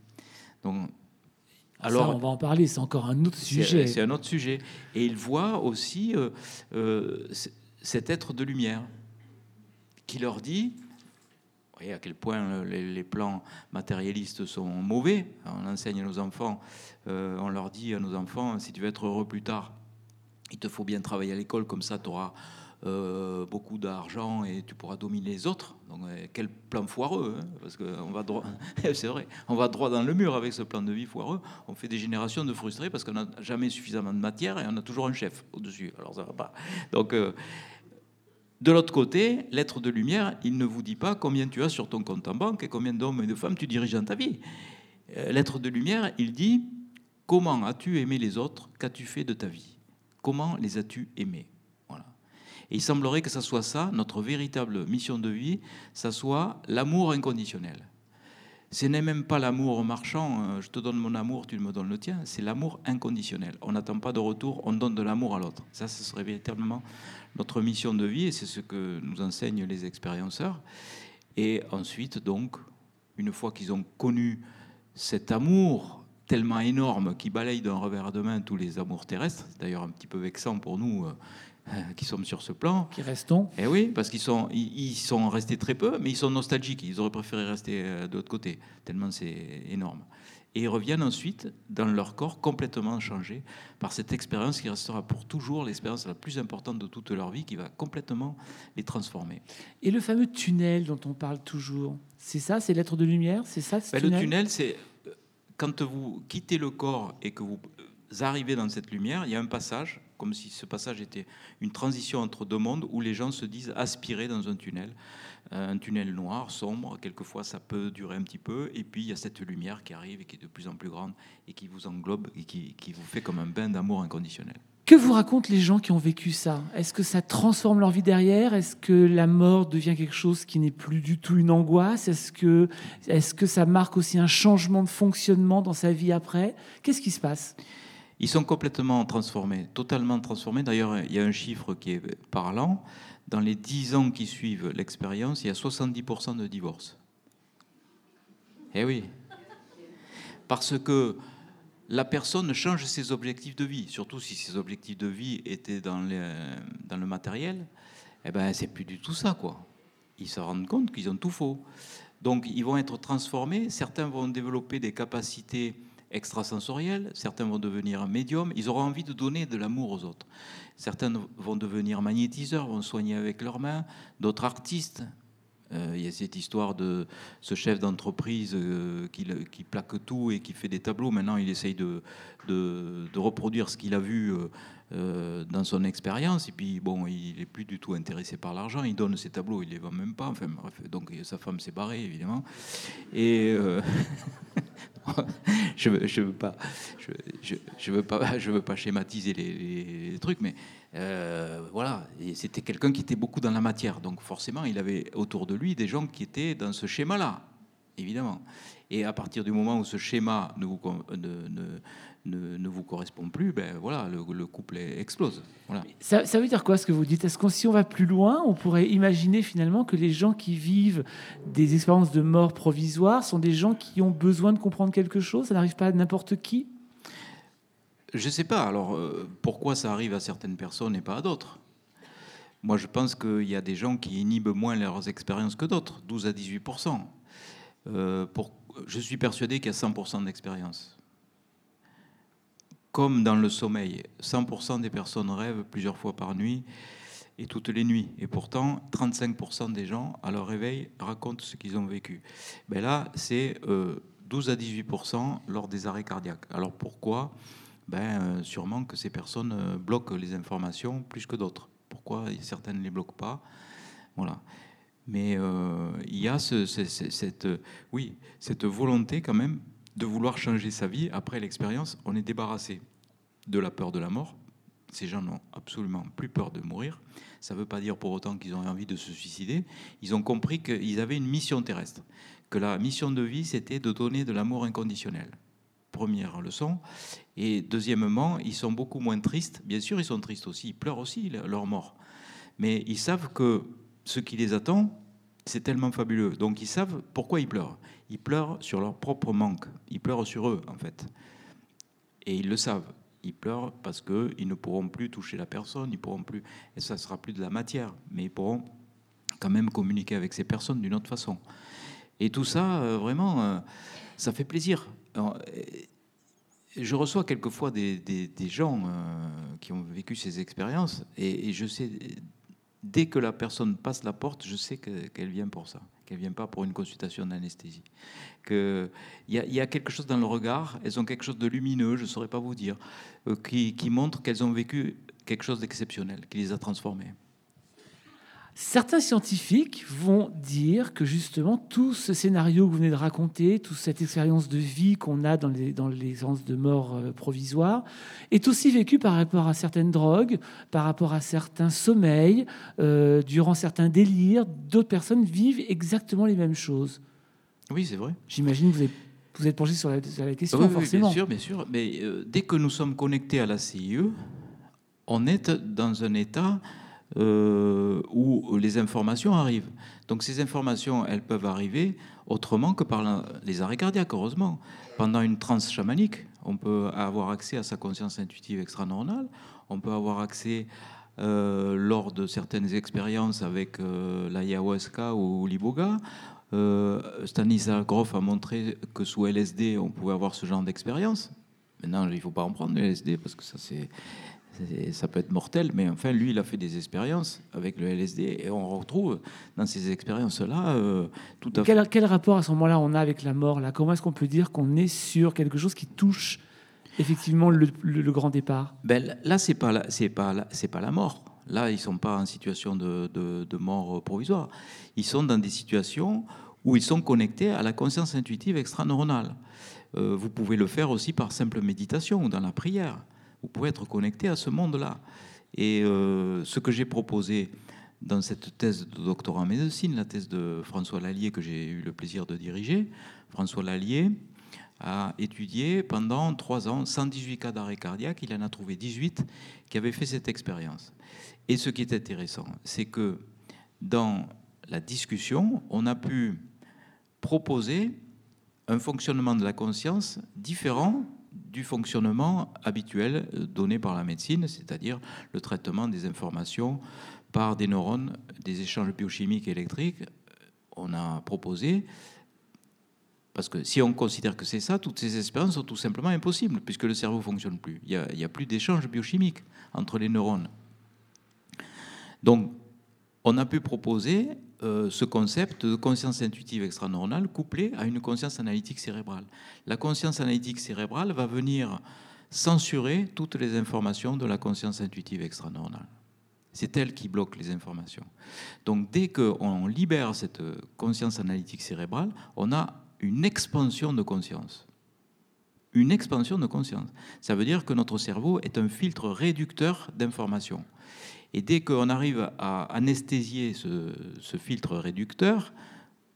Donc, Alors, alors, on va en parler, c'est encore un autre sujet. C'est un autre sujet. Et il voit aussi euh, euh, cet être de lumière qui leur dit, voyez à quel point euh, les, plans matérialistes sont mauvais. On enseigne à nos enfants, euh, on leur dit à nos enfants, si tu veux être heureux plus tard, il te faut bien travailler à l'école, comme ça tu auras euh, beaucoup d'argent et tu pourras dominer les autres. Donc quel plan foireux, hein, parce qu'on va droit, c'est vrai, on va droit dans le mur avec ce plan de vie foireux. On fait des générations de frustrés parce qu'on n'a jamais suffisamment de matière et on a toujours un chef au-dessus. Alors ça va pas. Donc de l'autre côté, l'être de lumière, il ne vous dit pas combien tu as sur ton compte en banque et combien d'hommes et de femmes tu diriges dans ta vie. Euh, L'être de lumière, il dit comment as-tu aimé les autres? Qu'as-tu fait de ta vie? Comment les as-tu aimés? Et il semblerait que ça soit ça, notre véritable mission de vie, ça soit l'amour inconditionnel. Ce n'est même pas l'amour marchand, euh, je te donne mon amour, tu me donnes le tien, c'est l'amour inconditionnel. On n'attend pas de retour, on donne de l'amour à l'autre. Ça, ce serait véritablement notre mission de vie et c'est ce que nous enseignent les expérienceurs. Et ensuite, donc, une fois qu'ils ont connu cet amour tellement énorme qui balaye d'un revers de main tous les amours terrestres, d'ailleurs un petit peu vexant pour nous euh, qui sommes sur ce plan. Qui restons Eh oui, parce qu'ils sont, ils, sont restés très peu, mais ils sont nostalgiques. Ils auraient préféré rester euh, de l'autre côté, tellement c'est énorme. Et ils reviennent ensuite dans leur corps complètement changé par cette expérience qui restera pour toujours l'expérience la plus importante de toute leur vie, qui va complètement les transformer. Et le fameux tunnel dont on parle toujours, c'est ça, c'est l'être de lumière, c'est ça ce ben, tunnel Le tunnel, c'est euh, quand vous quittez le corps et que vous arrivez dans cette lumière, il y a un passage, comme si ce passage était une transition entre deux mondes où les gens se disent aspirer dans un tunnel. Un tunnel noir, sombre, quelquefois ça peut durer un petit peu, et puis il y a cette lumière qui arrive et qui est de plus en plus grande et qui vous englobe et qui, vous fait comme un bain d'amour inconditionnel. Que vous racontent les gens qui ont vécu ça? Est-ce que ça transforme leur vie derrière? Est-ce que la mort devient quelque chose qui n'est plus du tout une angoisse? Est-ce que, est que ça marque aussi un changement de fonctionnement dans sa vie après? Qu'est-ce qui se passe? Ils sont complètement transformés, totalement transformés. D'ailleurs, il y a un chiffre qui est parlant dans les 10 ans qui suivent l'expérience, il y a 70% de divorces. Eh oui. Parce que la personne change ses objectifs de vie, surtout si ses objectifs de vie étaient dans, dans le matériel, eh ben c'est plus du tout ça, quoi. Ils se rendent compte qu'ils ont tout faux. Donc ils vont être transformés, certains vont développer des capacités extrasensorielles, certains vont devenir médiums, ils auront envie de donner de l'amour aux autres. Certains vont devenir magnétiseurs, vont soigner avec leurs mains, d'autres artistes. Euh, il y a cette histoire de ce chef d'entreprise euh, qui, plaque tout et qui fait des tableaux. Maintenant, il essaye de, de, reproduire ce qu'il a vu euh, dans son expérience. Et puis, bon, il n'est plus du tout intéressé par l'argent. Il donne ses tableaux, il ne les vend même pas. Enfin, bref, donc sa femme s'est barrée, évidemment. Et. je ne veux, pas, je, veux pas, je veux pas schématiser les, trucs, mais euh, voilà, c'était quelqu'un qui était beaucoup dans la matière, donc forcément, il avait autour de lui des gens qui étaient dans ce schéma-là, évidemment. Et à partir du moment où ce schéma ne vous, ne, ne, vous correspond plus, ben voilà, le, couple explose. Voilà. Ça, ça, veut dire quoi ce que vous dites? Est-ce que si on va plus loin, on pourrait imaginer finalement que les gens qui vivent des expériences de mort provisoire sont des gens qui ont besoin de comprendre quelque chose? Ça n'arrive pas à n'importe qui? Je ne sais pas. Alors euh, pourquoi ça arrive à certaines personnes et pas à d'autres? Moi, je pense qu'il y a des gens qui inhibent moins leurs expériences que d'autres, 12 à 18 euh, pour, Je suis persuadé qu'il y a 100% d'expérience comme dans le sommeil, 100% des personnes rêvent plusieurs fois par nuit et toutes les nuits. Et pourtant, 35% des gens, à leur réveil, racontent ce qu'ils ont vécu. Ben là, c'est 12 euh, à 18% lors des arrêts cardiaques. Alors pourquoi? Ben, euh, Sûrement que ces personnes euh, bloquent les informations plus que d'autres. Pourquoi certaines ne les bloquent pas? Voilà. Mais il y a ce, cette, oui, cette volonté quand même de vouloir changer sa vie après l'expérience, on est débarrassé de la peur de la mort. Ces gens n'ont absolument plus peur de mourir. Ça ne veut pas dire pour autant qu'ils ont envie de se suicider. Ils ont compris qu'ils avaient une mission terrestre, que la mission de vie, c'était de donner de l'amour inconditionnel. Première leçon. Et deuxièmement, ils sont beaucoup moins tristes. Bien sûr, ils sont tristes aussi, ils pleurent aussi leur mort. Mais ils savent que ce qui les attend, c'est tellement fabuleux. Donc ils savent pourquoi ils pleurent. Ils pleurent sur leur propre manque. Ils pleurent sur eux, en fait. Et ils le savent. Ils pleurent parce qu'ils ne pourront plus toucher la personne, ils pourront plus, et ça sera plus de la matière, mais ils pourront quand même communiquer avec ces personnes d'une autre façon. Et tout ça, euh, vraiment, euh, ça fait plaisir. Euh, je reçois quelquefois des, des, gens qui ont vécu ces expériences, et je sais dès que la personne passe la porte, je sais qu'elle vient pour ça, qu'elle vient pas pour une consultation d'anesthésie. Il y, a quelque chose dans le regard, elles ont quelque chose de lumineux, je ne saurais pas vous dire, euh, qui, montre qu'elles ont vécu quelque chose d'exceptionnel, qui les a transformées. Certains scientifiques vont dire que justement tout ce scénario que vous venez de raconter, toute cette expérience de vie qu'on a dans les, dans les de mort euh, provisoire, est aussi vécu par rapport à certaines drogues, par rapport à certains sommeils, euh, durant certains délires. D'autres personnes vivent exactement les mêmes choses. Oui, c'est vrai. J'imagine que vous êtes, vous êtes penché sur la, sur la question, Oui, oui, forcément. bien sûr, bien sûr. Mais euh, dès que nous sommes connectés à la CIE, on est dans un état euh, où les informations arrivent. Donc ces informations, elles peuvent arriver autrement que par les arrêts cardiaques, heureusement. Pendant une transe chamanique, on peut avoir accès à sa conscience intuitive extra-normale, on peut avoir accès euh, lors de certaines expériences avec euh, l'ayahuasca ou l'iboga. Euh, Stanislas Grof a montré que sous LSD, on pouvait avoir ce genre d'expérience. Maintenant, il ne faut pas en prendre LSD parce que ça, c'est, ça peut être mortel. Mais enfin, lui, il a fait des expériences avec le LSD et on retrouve dans ces expériences-là euh, tout à fait. Quel, quel rapport à ce moment-là on a avec la mort là? Comment est-ce qu'on peut dire qu'on est sur quelque chose qui touche effectivement le, le- le grand départ? Ben, là, c'est pas la, c'est pas c'est pas la mort. Là, ils sont pas en situation de, de, de mort provisoire. Ils sont dans des situations où ils sont connectés à la conscience intuitive extraneuronale. Euh, vous pouvez le faire aussi par simple méditation ou dans la prière. Vous pouvez être connecté à ce monde-là. Et euh, ce que j'ai proposé dans cette thèse de doctorat en médecine, la thèse de François Lallier que j'ai eu le plaisir de diriger, François Lallier a étudié pendant trois ans 118 cas d'arrêt cardiaque. Il en a trouvé 18 qui avaient fait cette expérience. Et ce qui est intéressant, c'est que dans la discussion, on a pu proposer un fonctionnement de la conscience différent du fonctionnement habituel euh, donné par la médecine, c'est-à-dire le traitement des informations par des neurones, des échanges biochimiques et électriques. On a proposé parce que si on considère que c'est ça, toutes ces expériences sont tout simplement impossibles, puisque le cerveau ne fonctionne plus. Il n'y a, a plus d'échanges biochimiques entre les neurones. Donc, on a pu proposer euh, ce concept de conscience intuitive extraneuronale couplé à une conscience analytique cérébrale. La conscience analytique cérébrale va venir censurer toutes les informations de la conscience intuitive extraneuronale. C'est elle qui bloque les informations. Donc dès qu'on libère cette conscience analytique cérébrale, on a une expansion de conscience. Une expansion de conscience. Ça veut dire que notre cerveau est un filtre réducteur d'informations. Et dès qu'on arrive à anesthésier ce, filtre réducteur,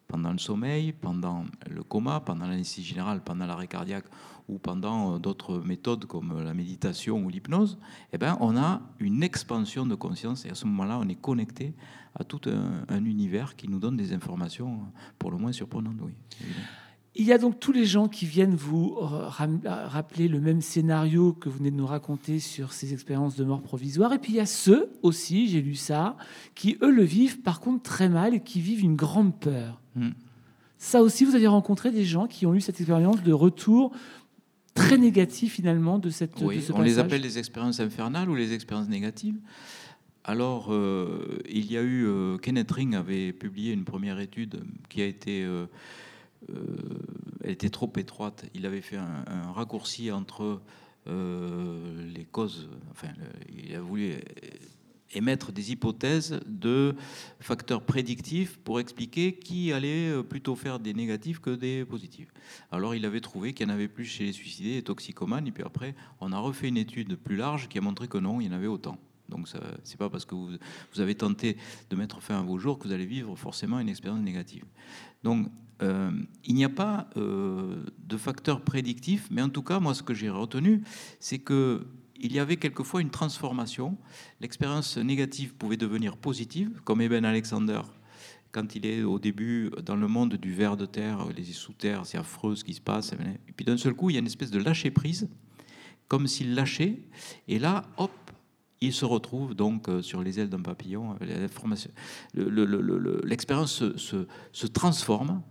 pendant le sommeil, pendant le coma, pendant l'anesthésie générale, pendant l'arrêt cardiaque ou pendant d'autres méthodes comme la méditation ou l'hypnose, eh ben, on a une expansion de conscience et à ce moment-là, on est connecté à tout un, un, univers qui nous donne des informations pour le moins surprenantes. Oui. Il y a donc tous les gens qui viennent vous rappeler le même scénario que vous venez de nous raconter sur ces expériences de mort provisoire. Et puis il y a ceux aussi, j'ai lu ça, qui eux le vivent par contre très mal et qui vivent une grande peur. Hmm. Ça aussi, vous avez rencontré des gens qui ont eu cette expérience de retour très négatif finalement de cette. Oui, de ce on les appelle les expériences infernales ou les expériences négatives. Alors, euh, il y a eu euh, Kenneth Ring avait publié une première étude qui a été euh, elle était trop étroite. Il avait fait un, raccourci entre euh, les causes. Enfin, il a voulu émettre des hypothèses de facteurs prédictifs pour expliquer qui allait plutôt faire des négatifs que des positifs. Alors, il avait trouvé qu'il y en avait plus chez les suicidés et toxicomanes. Et puis après, on a refait une étude plus large qui a montré que non, il y en avait autant. Donc, ce n'est pas parce que vous, vous, avez tenté de mettre fin à vos jours que vous allez vivre forcément une expérience négative. Donc, euh, il n'y a pas euh, de facteur prédictif, mais en tout cas, moi, ce que j'ai retenu, c'est que il y avait quelquefois une transformation. L'expérience négative pouvait devenir positive, comme Eben Alexander, quand il est au début dans le monde du ver de terre, les sous-terres, c'est affreux ce qui se passe. Et puis d'un seul coup, il y a une espèce de lâcher prise, comme s'il lâchait, et là, hop, il se retrouve donc sur les ailes d'un papillon. L'expérience se, transforme,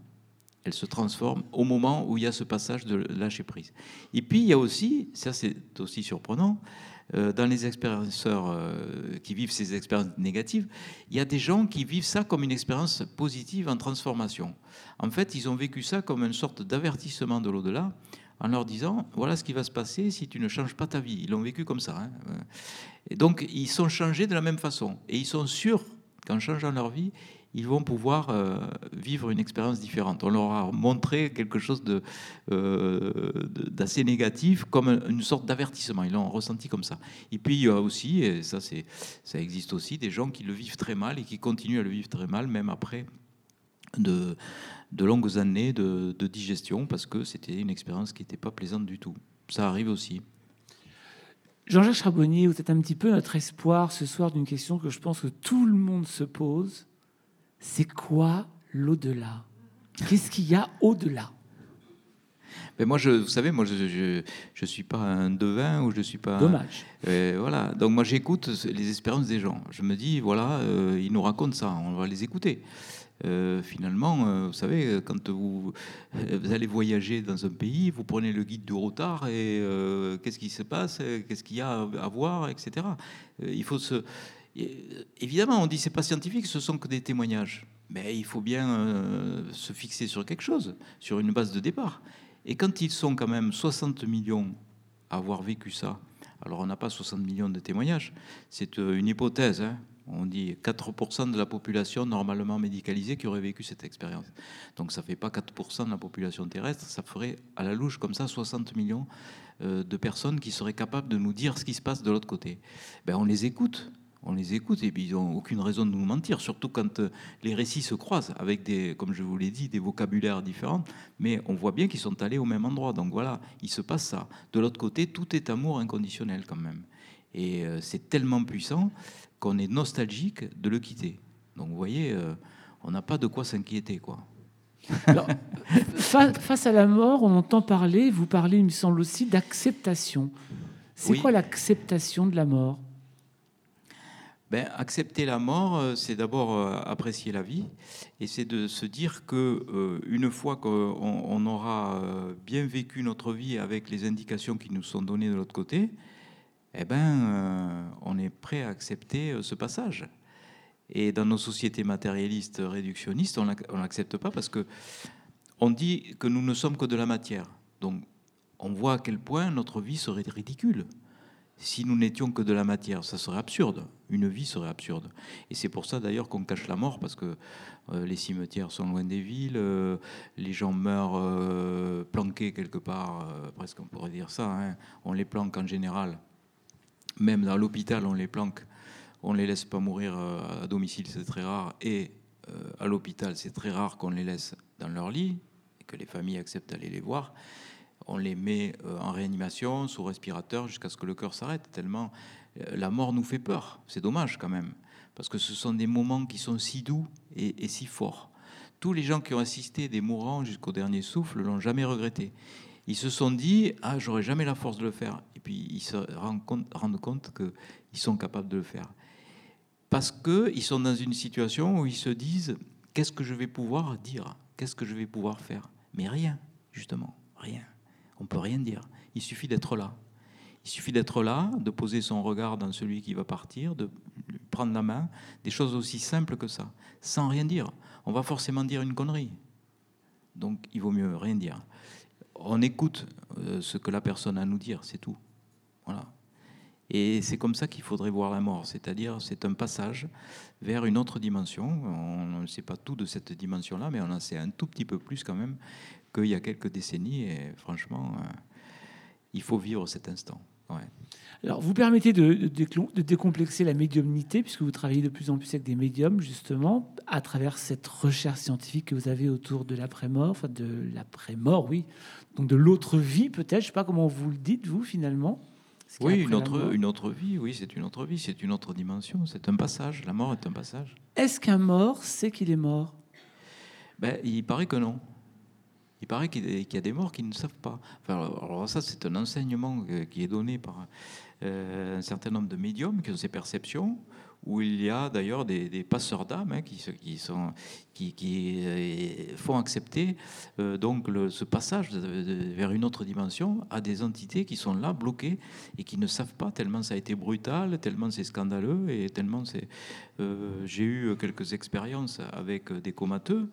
elle se transforme au moment où il y a ce passage de lâcher prise. Et puis il y a aussi, ça c'est aussi surprenant, euh, dans les expérienceurs euh, qui vivent ces expériences négatives, il y a des gens qui vivent ça comme une expérience positive en transformation. En fait, ils ont vécu ça comme une sorte d'avertissement de l'au-delà en leur disant voilà ce qui va se passer si tu ne changes pas ta vie. Ils l'ont vécu comme ça. Hein. Et donc ils sont changés de la même façon et ils sont sûrs qu'en changeant leur vie, ils vont pouvoir euh, vivre une expérience différente. On leur a montré quelque chose de, euh, d'assez négatif, comme une sorte d'avertissement. Ils l'ont ressenti comme ça. Et puis il y a aussi, et ça, existe aussi, des gens qui le vivent très mal et qui continuent à le vivre très mal, même après de, de longues années de, de digestion, parce que c'était une expérience qui n'était pas plaisante du tout. Ça arrive aussi. Jean-Jacques Charbonnier, vous êtes un petit peu notre espoir ce soir d'une question que je pense que tout le monde se pose c'est quoi l'au-delà? Qu'est-ce qu'il y a au-delà? Mais moi, je, vous savez, moi, je ne suis pas un devin ou je suis pas. Dommage. Euh, voilà. Donc moi, j'écoute les expériences des gens. Je me dis, voilà, euh, ils nous racontent ça, on va les écouter. Euh, finalement, vous savez, quand vous, vous, allez voyager dans un pays, vous prenez le guide du retard et qu'est-ce qui se passe, qu'est-ce qu'il y a à voir, etc. il faut se évidemment, on dit c'est pas scientifique, ce sont que des témoignages. Mais il faut bien euh, se fixer sur quelque chose, sur une base de départ. Et quand ils sont quand même 60 millions à avoir vécu ça, alors on n'a pas 60 millions de témoignages, c'est euh, une hypothèse. Hein. On dit 4% de la population normalement médicalisée qui aurait vécu cette expérience. Donc ça ne fait pas 4% de la population terrestre, ça ferait à la louche comme ça 60 millions euh, de personnes qui seraient capables de nous dire ce qui se passe de l'autre côté. Ben, on les écoute on les écoute et puis ils n'ont aucune raison de nous mentir, surtout quand euh, les récits se croisent avec des, comme je vous l'ai dit, des vocabulaires différents, mais on voit bien qu'ils sont allés au même endroit. Donc voilà, il se passe ça. De l'autre côté, tout est amour inconditionnel quand même. Et euh, c'est tellement puissant qu'on est nostalgique de le quitter. Donc vous voyez, euh, on n'a pas de quoi s'inquiéter, quoi. face à la mort, on entend parler, vous parlez, il me semble aussi, d'acceptation. C'est quoi l'acceptation de la mort? Ben, accepter la mort, euh, c'est d'abord euh, apprécier la vie, et c'est de se dire que euh, une fois qu'on aura bien vécu notre vie avec les indications qui nous sont données de l'autre côté, eh ben, on est prêt à accepter ce passage. Et dans nos sociétés matérialistes réductionnistes, on n'accepte pas parce que on dit que nous ne sommes que de la matière. Donc, on voit à quel point notre vie serait ridicule si nous n'étions que de la matière. Ça serait absurde. Une vie serait absurde. Et c'est pour ça d'ailleurs qu'on cache la mort, parce que euh, les cimetières sont loin des villes, euh, les gens meurent euh, planqués quelque part, presque on pourrait dire ça. Hein. On les planque en général. Même dans l'hôpital, on les planque. On ne les laisse pas mourir à domicile, c'est très rare. Et à l'hôpital, c'est très rare qu'on les laisse dans leur lit et que les familles acceptent d'aller les voir on les met en réanimation, sous respirateur, jusqu'à ce que le cœur s'arrête, tellement la mort nous fait peur. C'est dommage quand même, parce que ce sont des moments qui sont si doux et, si forts. Tous les gens qui ont assisté des mourants jusqu'au dernier souffle l'ont jamais regretté. Ils se sont dit ah j'aurais jamais la force de le faire et puis ils se rendent compte, rendent compte qu'ils sont capables de le faire parce qu'ils sont dans une situation où ils se disent qu'est-ce que je vais pouvoir dire? Qu'est-ce que je vais pouvoir faire? Mais rien justement rien on peut rien dire. Il suffit d'être là. Il suffit d'être là, de poser son regard dans celui qui va partir, de lui prendre la main, des choses aussi simples que ça, sans rien dire. On va forcément dire une connerie. Donc il vaut mieux rien dire. On écoute euh, ce que la personne a à nous dire, c'est tout. Voilà. Et c'est comme ça qu'il faudrait voir la mort, c'est-à-dire c'est un passage vers une autre dimension. On ne sait pas tout de cette dimension-là, mais on en sait un tout petit peu plus quand même qu'il y a quelques décennies. Et franchement, euh, il faut vivre cet instant. Alors, vous permettez de, de, décomplexer la médiumnité, puisque vous travaillez de plus en plus avec des médiums, justement, à travers cette recherche scientifique que vous avez autour de l'après-mort, enfin de l'après-mort, oui, donc de l'autre vie, peut-être, je ne sais pas comment vous le dites, vous, finalement. Oui, une autre, une autre vie, oui, c'est une autre vie, c'est une autre dimension, c'est un passage, la mort est un passage. Est-ce qu'un mort sait qu'il est mort? Ben, Il paraît que non. Il paraît qu'il y a des morts qui ne savent pas. alors ça, c'est un enseignement qui est donné par euh, un certain nombre de médiums qui ont ces perceptions, où il y a d'ailleurs des, passeurs d'âme hein, qui, sont, qui, euh, font accepter euh, donc ce passage vers une autre dimension à des entités qui sont là, bloquées, et qui ne savent pas, tellement ça a été brutal, tellement c'est scandaleux, et tellement c'est... J'ai eu quelques expériences avec des comateux,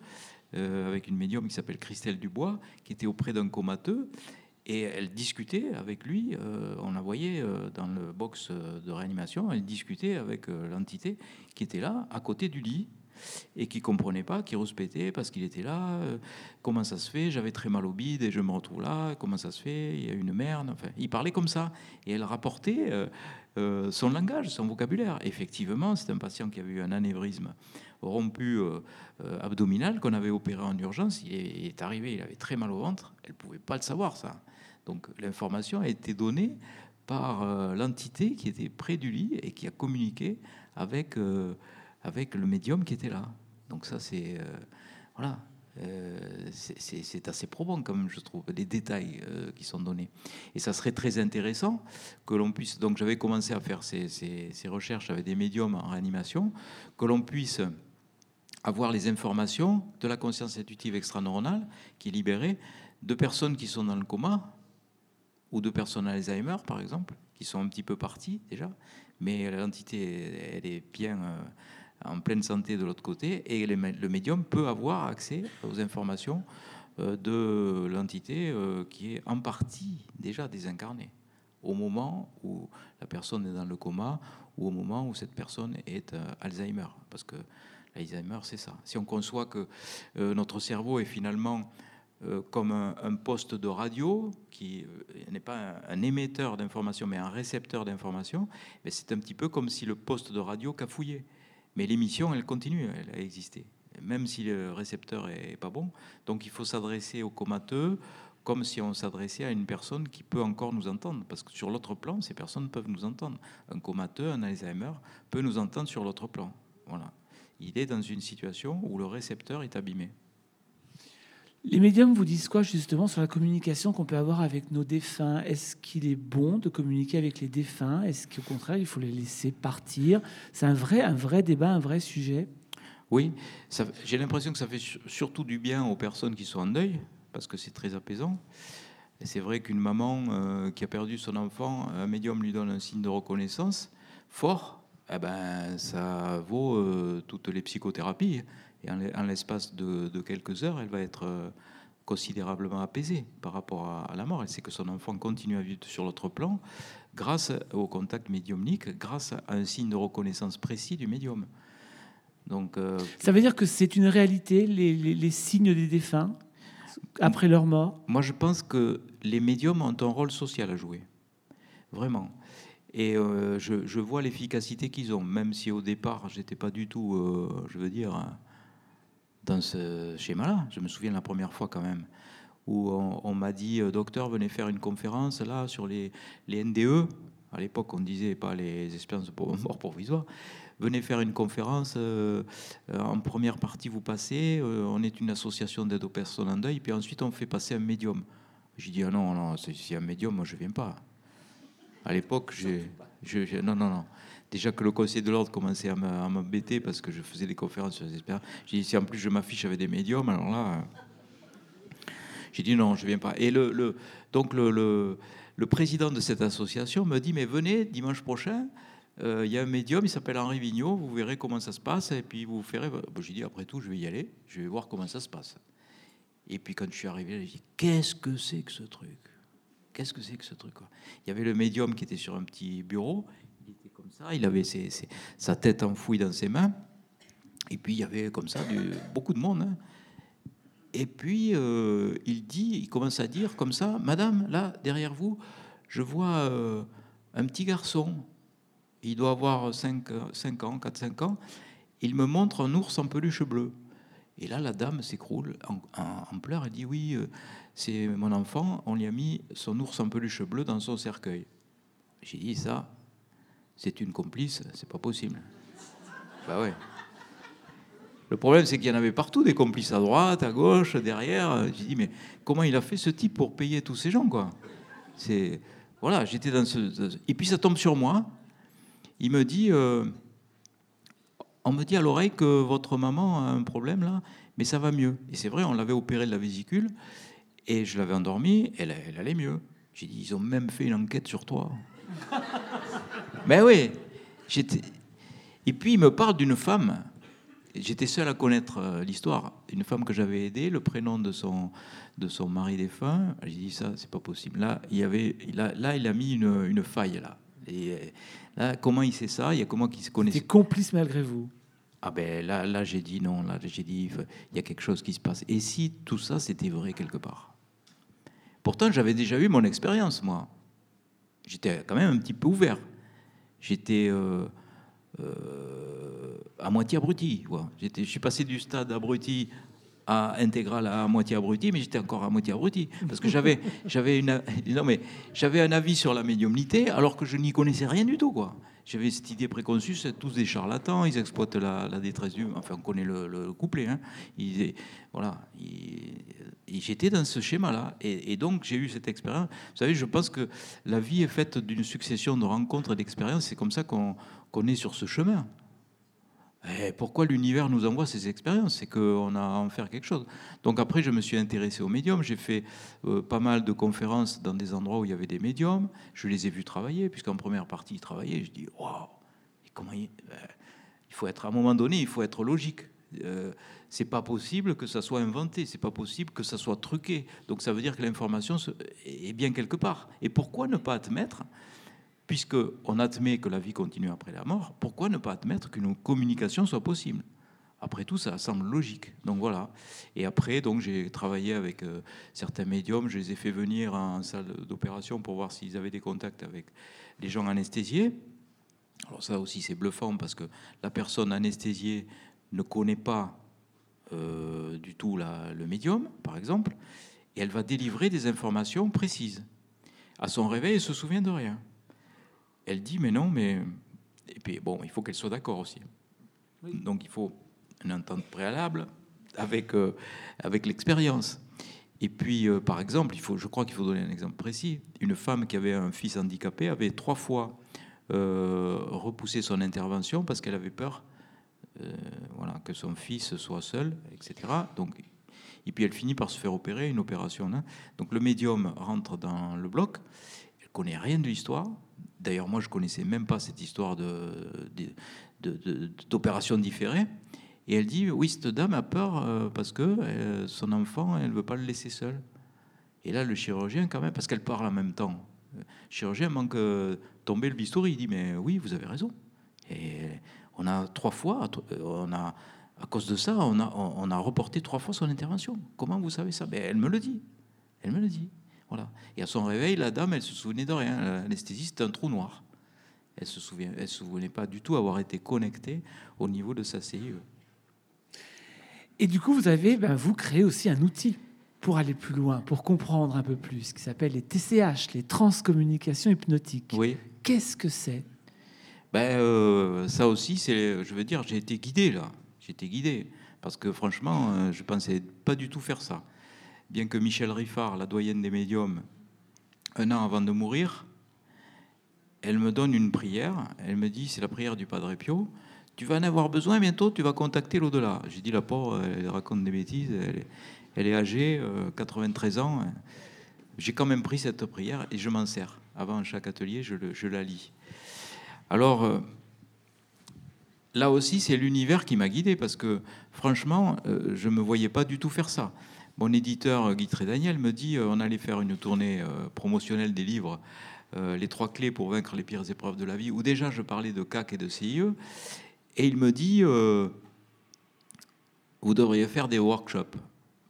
euh, avec une médium qui s'appelle Christelle Dubois, qui était auprès d'un comateux. Et elle discutait avec lui, euh, on la voyait euh, dans le box de réanimation, elle discutait avec l'entité qui était là, à côté du lit, et qui comprenait pas, qui rouspétait parce qu'il était là. comment ça se fait J'avais très mal au bide et je me retrouve là. Comment ça se fait Il y a une merde. Enfin, il parlait comme ça. Et elle rapportait son langage, son vocabulaire. Effectivement, c'est un patient qui avait eu un anévrisme rompu euh, euh, abdominal qu'on avait opéré en urgence. Il est, arrivé, il avait très mal au ventre. Elle pouvait pas le savoir, ça. Donc l'information a été donnée par euh, l'entité qui était près du lit et qui a communiqué avec, avec le médium qui était là. Donc ça, c'est... voilà. C'est- assez probant quand même, je trouve, les détails qui sont donnés. Et ça serait très intéressant que l'on puisse... Donc j'avais commencé à faire ces, ces- ces recherches avec des médiums en réanimation, que l'on puisse avoir les informations de la conscience intuitive extraneuronale qui est libérée de personnes qui sont dans le coma ou de personnes Alzheimer, par exemple, qui sont un petit peu parties déjà, mais l'entité, elle est bien euh, en pleine santé de l'autre côté, et le mé- le médium peut avoir accès aux informations euh, de l'entité euh, qui est en partie déjà désincarnée, au moment où la personne est dans le coma, ou au moment où cette personne est Alzheimer, parce que l'Alzheimer, c'est ça. Si on conçoit que euh, notre cerveau est finalement euh, comme un, poste de radio qui euh, n'est pas un, émetteur d'informations mais un récepteur d'informations, mais c'est un petit peu comme si le poste de radio cafouillait. Mais l'émission, elle continue, elle a même si le récepteur est pas bon. Donc il faut s'adresser au comateux comme si on s'adressait à une personne qui peut encore nous entendre, parce que sur l'autre plan, ces personnes peuvent nous entendre. Un comateux, un Alzheimer, peut nous entendre sur l'autre plan. Voilà. Il est dans une situation où le récepteur est abîmé. Les médiums vous disent quoi justement sur la communication qu'on peut avoir avec nos défunts? Est-ce qu'il est bon de communiquer avec les défunts? Est-ce qu'au contraire, il faut les laisser partir? C'est un vrai, un vrai débat, un vrai sujet. Oui, j'ai l'impression que ça fait sur- surtout du bien aux personnes qui sont en deuil, parce que c'est très apaisant. Et c'est vrai qu'une maman euh, qui a perdu son enfant, un médium lui donne un signe de reconnaissance fort, eh ben, ça vaut euh, toutes les psychothérapies. Et en, l'e- en l'espace de, de quelques heures, elle va être euh, considérablement apaisée par rapport à, à la mort. Elle sait que son enfant continue à vivre sur l'autre plan grâce au contact médiumnique, grâce à un signe de reconnaissance précis du médium. Donc, euh, Ça veut dire que c'est une réalité, les, les- les signes des défunts après leur mort? Moi, je pense que les médiums ont un rôle social à jouer. Vraiment. Et euh, je, vois l'efficacité qu'ils ont, même si au départ, j'étais pas du tout, euh, je veux dire, hein, dans ce schéma-là. Je me souviens la première fois quand même, où on, m'a dit, euh, docteur, venez faire une conférence là sur les, les NDE. À l'époque, on disait pas les expériences de mort provisoire. Venez faire une conférence. en première partie, vous passez. on est une association d'aide aux personnes en deuil. Puis ensuite, on fait passer un médium. J'ai dit ah non, non, c'est un médium, moi je viens pas. À l'époque, j'ai, non, non, non. Déjà que le conseil de l'ordre commençait à m'embêter parce que je faisais des conférences sur les expériences. J'ai dit si en plus je m'affiche avec des médiums, alors là, euh, j'ai dit non, je viens pas. Et le, le- donc le, le- le président de cette association me dit mais venez dimanche prochain. euh, Il y a un médium, il s'appelle Henri Vigneault, vous verrez comment ça se passe, et puis vous ferez. Bon, j'ai dit, après tout, je vais y aller, je vais voir comment ça se passe. Et puis quand je suis arrivé, j'ai dit, qu'est-ce que c'est que ce truc? Qu'est-ce que c'est que ce truc Il y avait le médium qui était sur un petit bureau, il était comme ça, il avait sa tête enfouie dans ses mains, et puis il y avait comme ça beaucoup de monde. hein. Et puis euh, il dit, il commence à dire comme ça, Madame, là derrière vous, je vois euh, un petit garçon. Il doit avoir 5, 5 ans, 4-5 ans. Il me montre un ours en peluche bleue. Et là, la dame s'écroule en, pleurs et dit Oui, euh, c'est mon enfant, on lui a mis son ours en peluche bleue dans son cercueil. J'ai dit Ça, c'est une complice, c'est pas possible. Bah ouais. Le problème, c'est qu'il y en avait partout des complices à droite, à gauche, derrière. J'ai dit Mais comment il a fait ce type pour payer tous ces gens, quoi? C'est. Voilà, j'étais dans ce. Et puis ça tombe sur moi. Il me dit. euh, on me dit à l'oreille que votre maman a un problème là, mais ça va mieux. Et c'est vrai, on l'avait opéré de la vésicule et je l'avais endormie, elle, elle allait mieux. J'ai dit, ils ont même fait une enquête sur toi. ben oui. J'étais... Et puis il me parle d'une femme J'étais seul à connaître euh, l'histoire. Une femme que j'avais aidée, le prénom de son, de son mari défunt, j'ai dit ça, c'est pas possible. Là, il y avait, là, là, il a mis une, une faille là. Et euh, là, comment il sait ça? Il y a comment qu'il se T'es connaissait complice malgré vous. Ah ben là, là j'ai dit non. Là, j'ai dit il y a quelque chose qui se passe. Et si tout ça c'était vrai quelque part? Pourtant, j'avais déjà eu mon expérience moi. J'étais quand même un petit peu ouvert. J'étais euh, euh, à moitié abruti. quoi. J'étais, je suis passé du stade abruti à intégral à moitié abruti, mais j'étais encore à moitié abruti parce que j'avais, j'avais une, non mais j'avais un avis sur la médiumnité alors que je n'y connaissais rien du tout quoi. J'avais cette idée préconçue, c'est tous des charlatans, ils exploitent la, détresse du, enfin on connaît le, le couplet, hein. Ils- voilà, j'étais dans ce schéma-là, et, donc j'ai eu cette expérience. Vous savez, je pense que la vie est faite d'une succession de rencontres et d'expériences. C'est comme ça qu'on est sur ce chemin. Et pourquoi l'univers nous envoie ces expériences? C'est qu'on a à en faire quelque chose. Donc après, je me suis intéressé aux médiums. J'ai fait euh, pas mal de conférences dans des endroits où il y avait des médiums. Je les ai vus travailler, puisqu'en première partie, ils travaillaient. Je dis, waouh, comment il... ben, il faut être à un moment donné, il faut être logique. Euh, c'est pas possible que ça soit inventé, c'est pas possible que ça soit truqué. Donc ça veut dire que l'information est bien quelque part. Et pourquoi ne pas admettre puisque on admet que la vie continue après la mort, pourquoi ne pas admettre qu'une communication soit possible? Après tout, ça semble logique. Donc voilà. Et après, donc j'ai travaillé avec euh, certains médiums. Je les ai fait venir en salle d'opération pour voir s'ils avaient des contacts avec les gens anesthésiés. Alors ça aussi, c'est bluffant parce que la personne anesthésiée ne connaît pas euh, du tout le médium, par exemple, et elle va délivrer des informations précises. À son réveil, elle se souvient de rien. Elle dit mais non, mais et puis bon, il faut qu'elle soit d'accord aussi. Donc il faut une entente préalable avec euh, avec l'expérience. Et puis euh, par exemple, il faut, je crois qu'il faut donner un exemple précis. Une femme qui avait un fils handicapé avait trois fois euh, repoussé son intervention parce qu'elle avait peur, voilà, que son fils soit seul, etc. Donc et puis elle finit par se faire opérer, une opération. hein. Donc le médium rentre dans le bloc, elle connaît rien de l'histoire. D'ailleurs, moi, je connaissais même pas cette histoire de, de- de- d'opération différée. Et elle dit, oui, cette dame a peur euh, parce que euh, son enfant, elle veut pas le laisser seul. Et là, le chirurgien, quand même, parce qu'elle parle en même temps, le chirurgien manque euh, tomber le bistouri. Il dit, mais oui, vous avez raison. Et on a trois fois, euh, on a, à cause de ça, on a, on a reporté trois fois son intervention. Comment vous savez ça? Ben, Elle me le dit. Elle me le dit. Voilà. Et à son réveil, la dame, elle se souvenait de rien. L'anesthésie, c'était un trou noir. Elle se souvient, elle se souvenait pas du tout avoir été connectée au niveau de sa. CIE. Et du coup, vous avez, ben, vous créé aussi un outil pour aller plus loin, pour comprendre un peu plus, qui s'appelle les TCH, les transcommunications hypnotiques. Oui. Qu'est-ce que c'est? Ben, euh, ça aussi, c'est, je veux dire, j'ai été guidé là. J'ai été guidé parce que franchement, euh, je pensais pas du tout faire ça. Bien que Michel Riffard, la doyenne des médiums, un an avant de mourir, elle me donne une prière. Elle me dit, c'est la prière du Padre Pio. Tu vas en avoir besoin bientôt, tu vas contacter l'au-delà. J'ai dit, la pauvre, elle raconte des bêtises. Elle est, elle est âgée, euh, 93 ans. J'ai quand même pris cette prière et je m'en sers. Avant chaque atelier, je, le- je la lis. Alors, euh, là aussi, c'est l'univers qui m'a guidé parce que, franchement, euh, je ne me voyais pas du tout faire ça. Mon éditeur, euh, Guy Trédaniel, me dit euh, on allait faire une tournée euh, promotionnelle des livres, Les trois clés pour vaincre les pires épreuves de la vie, où déjà je parlais de CAC et de CIE. Et il me dit vous devriez faire des workshops.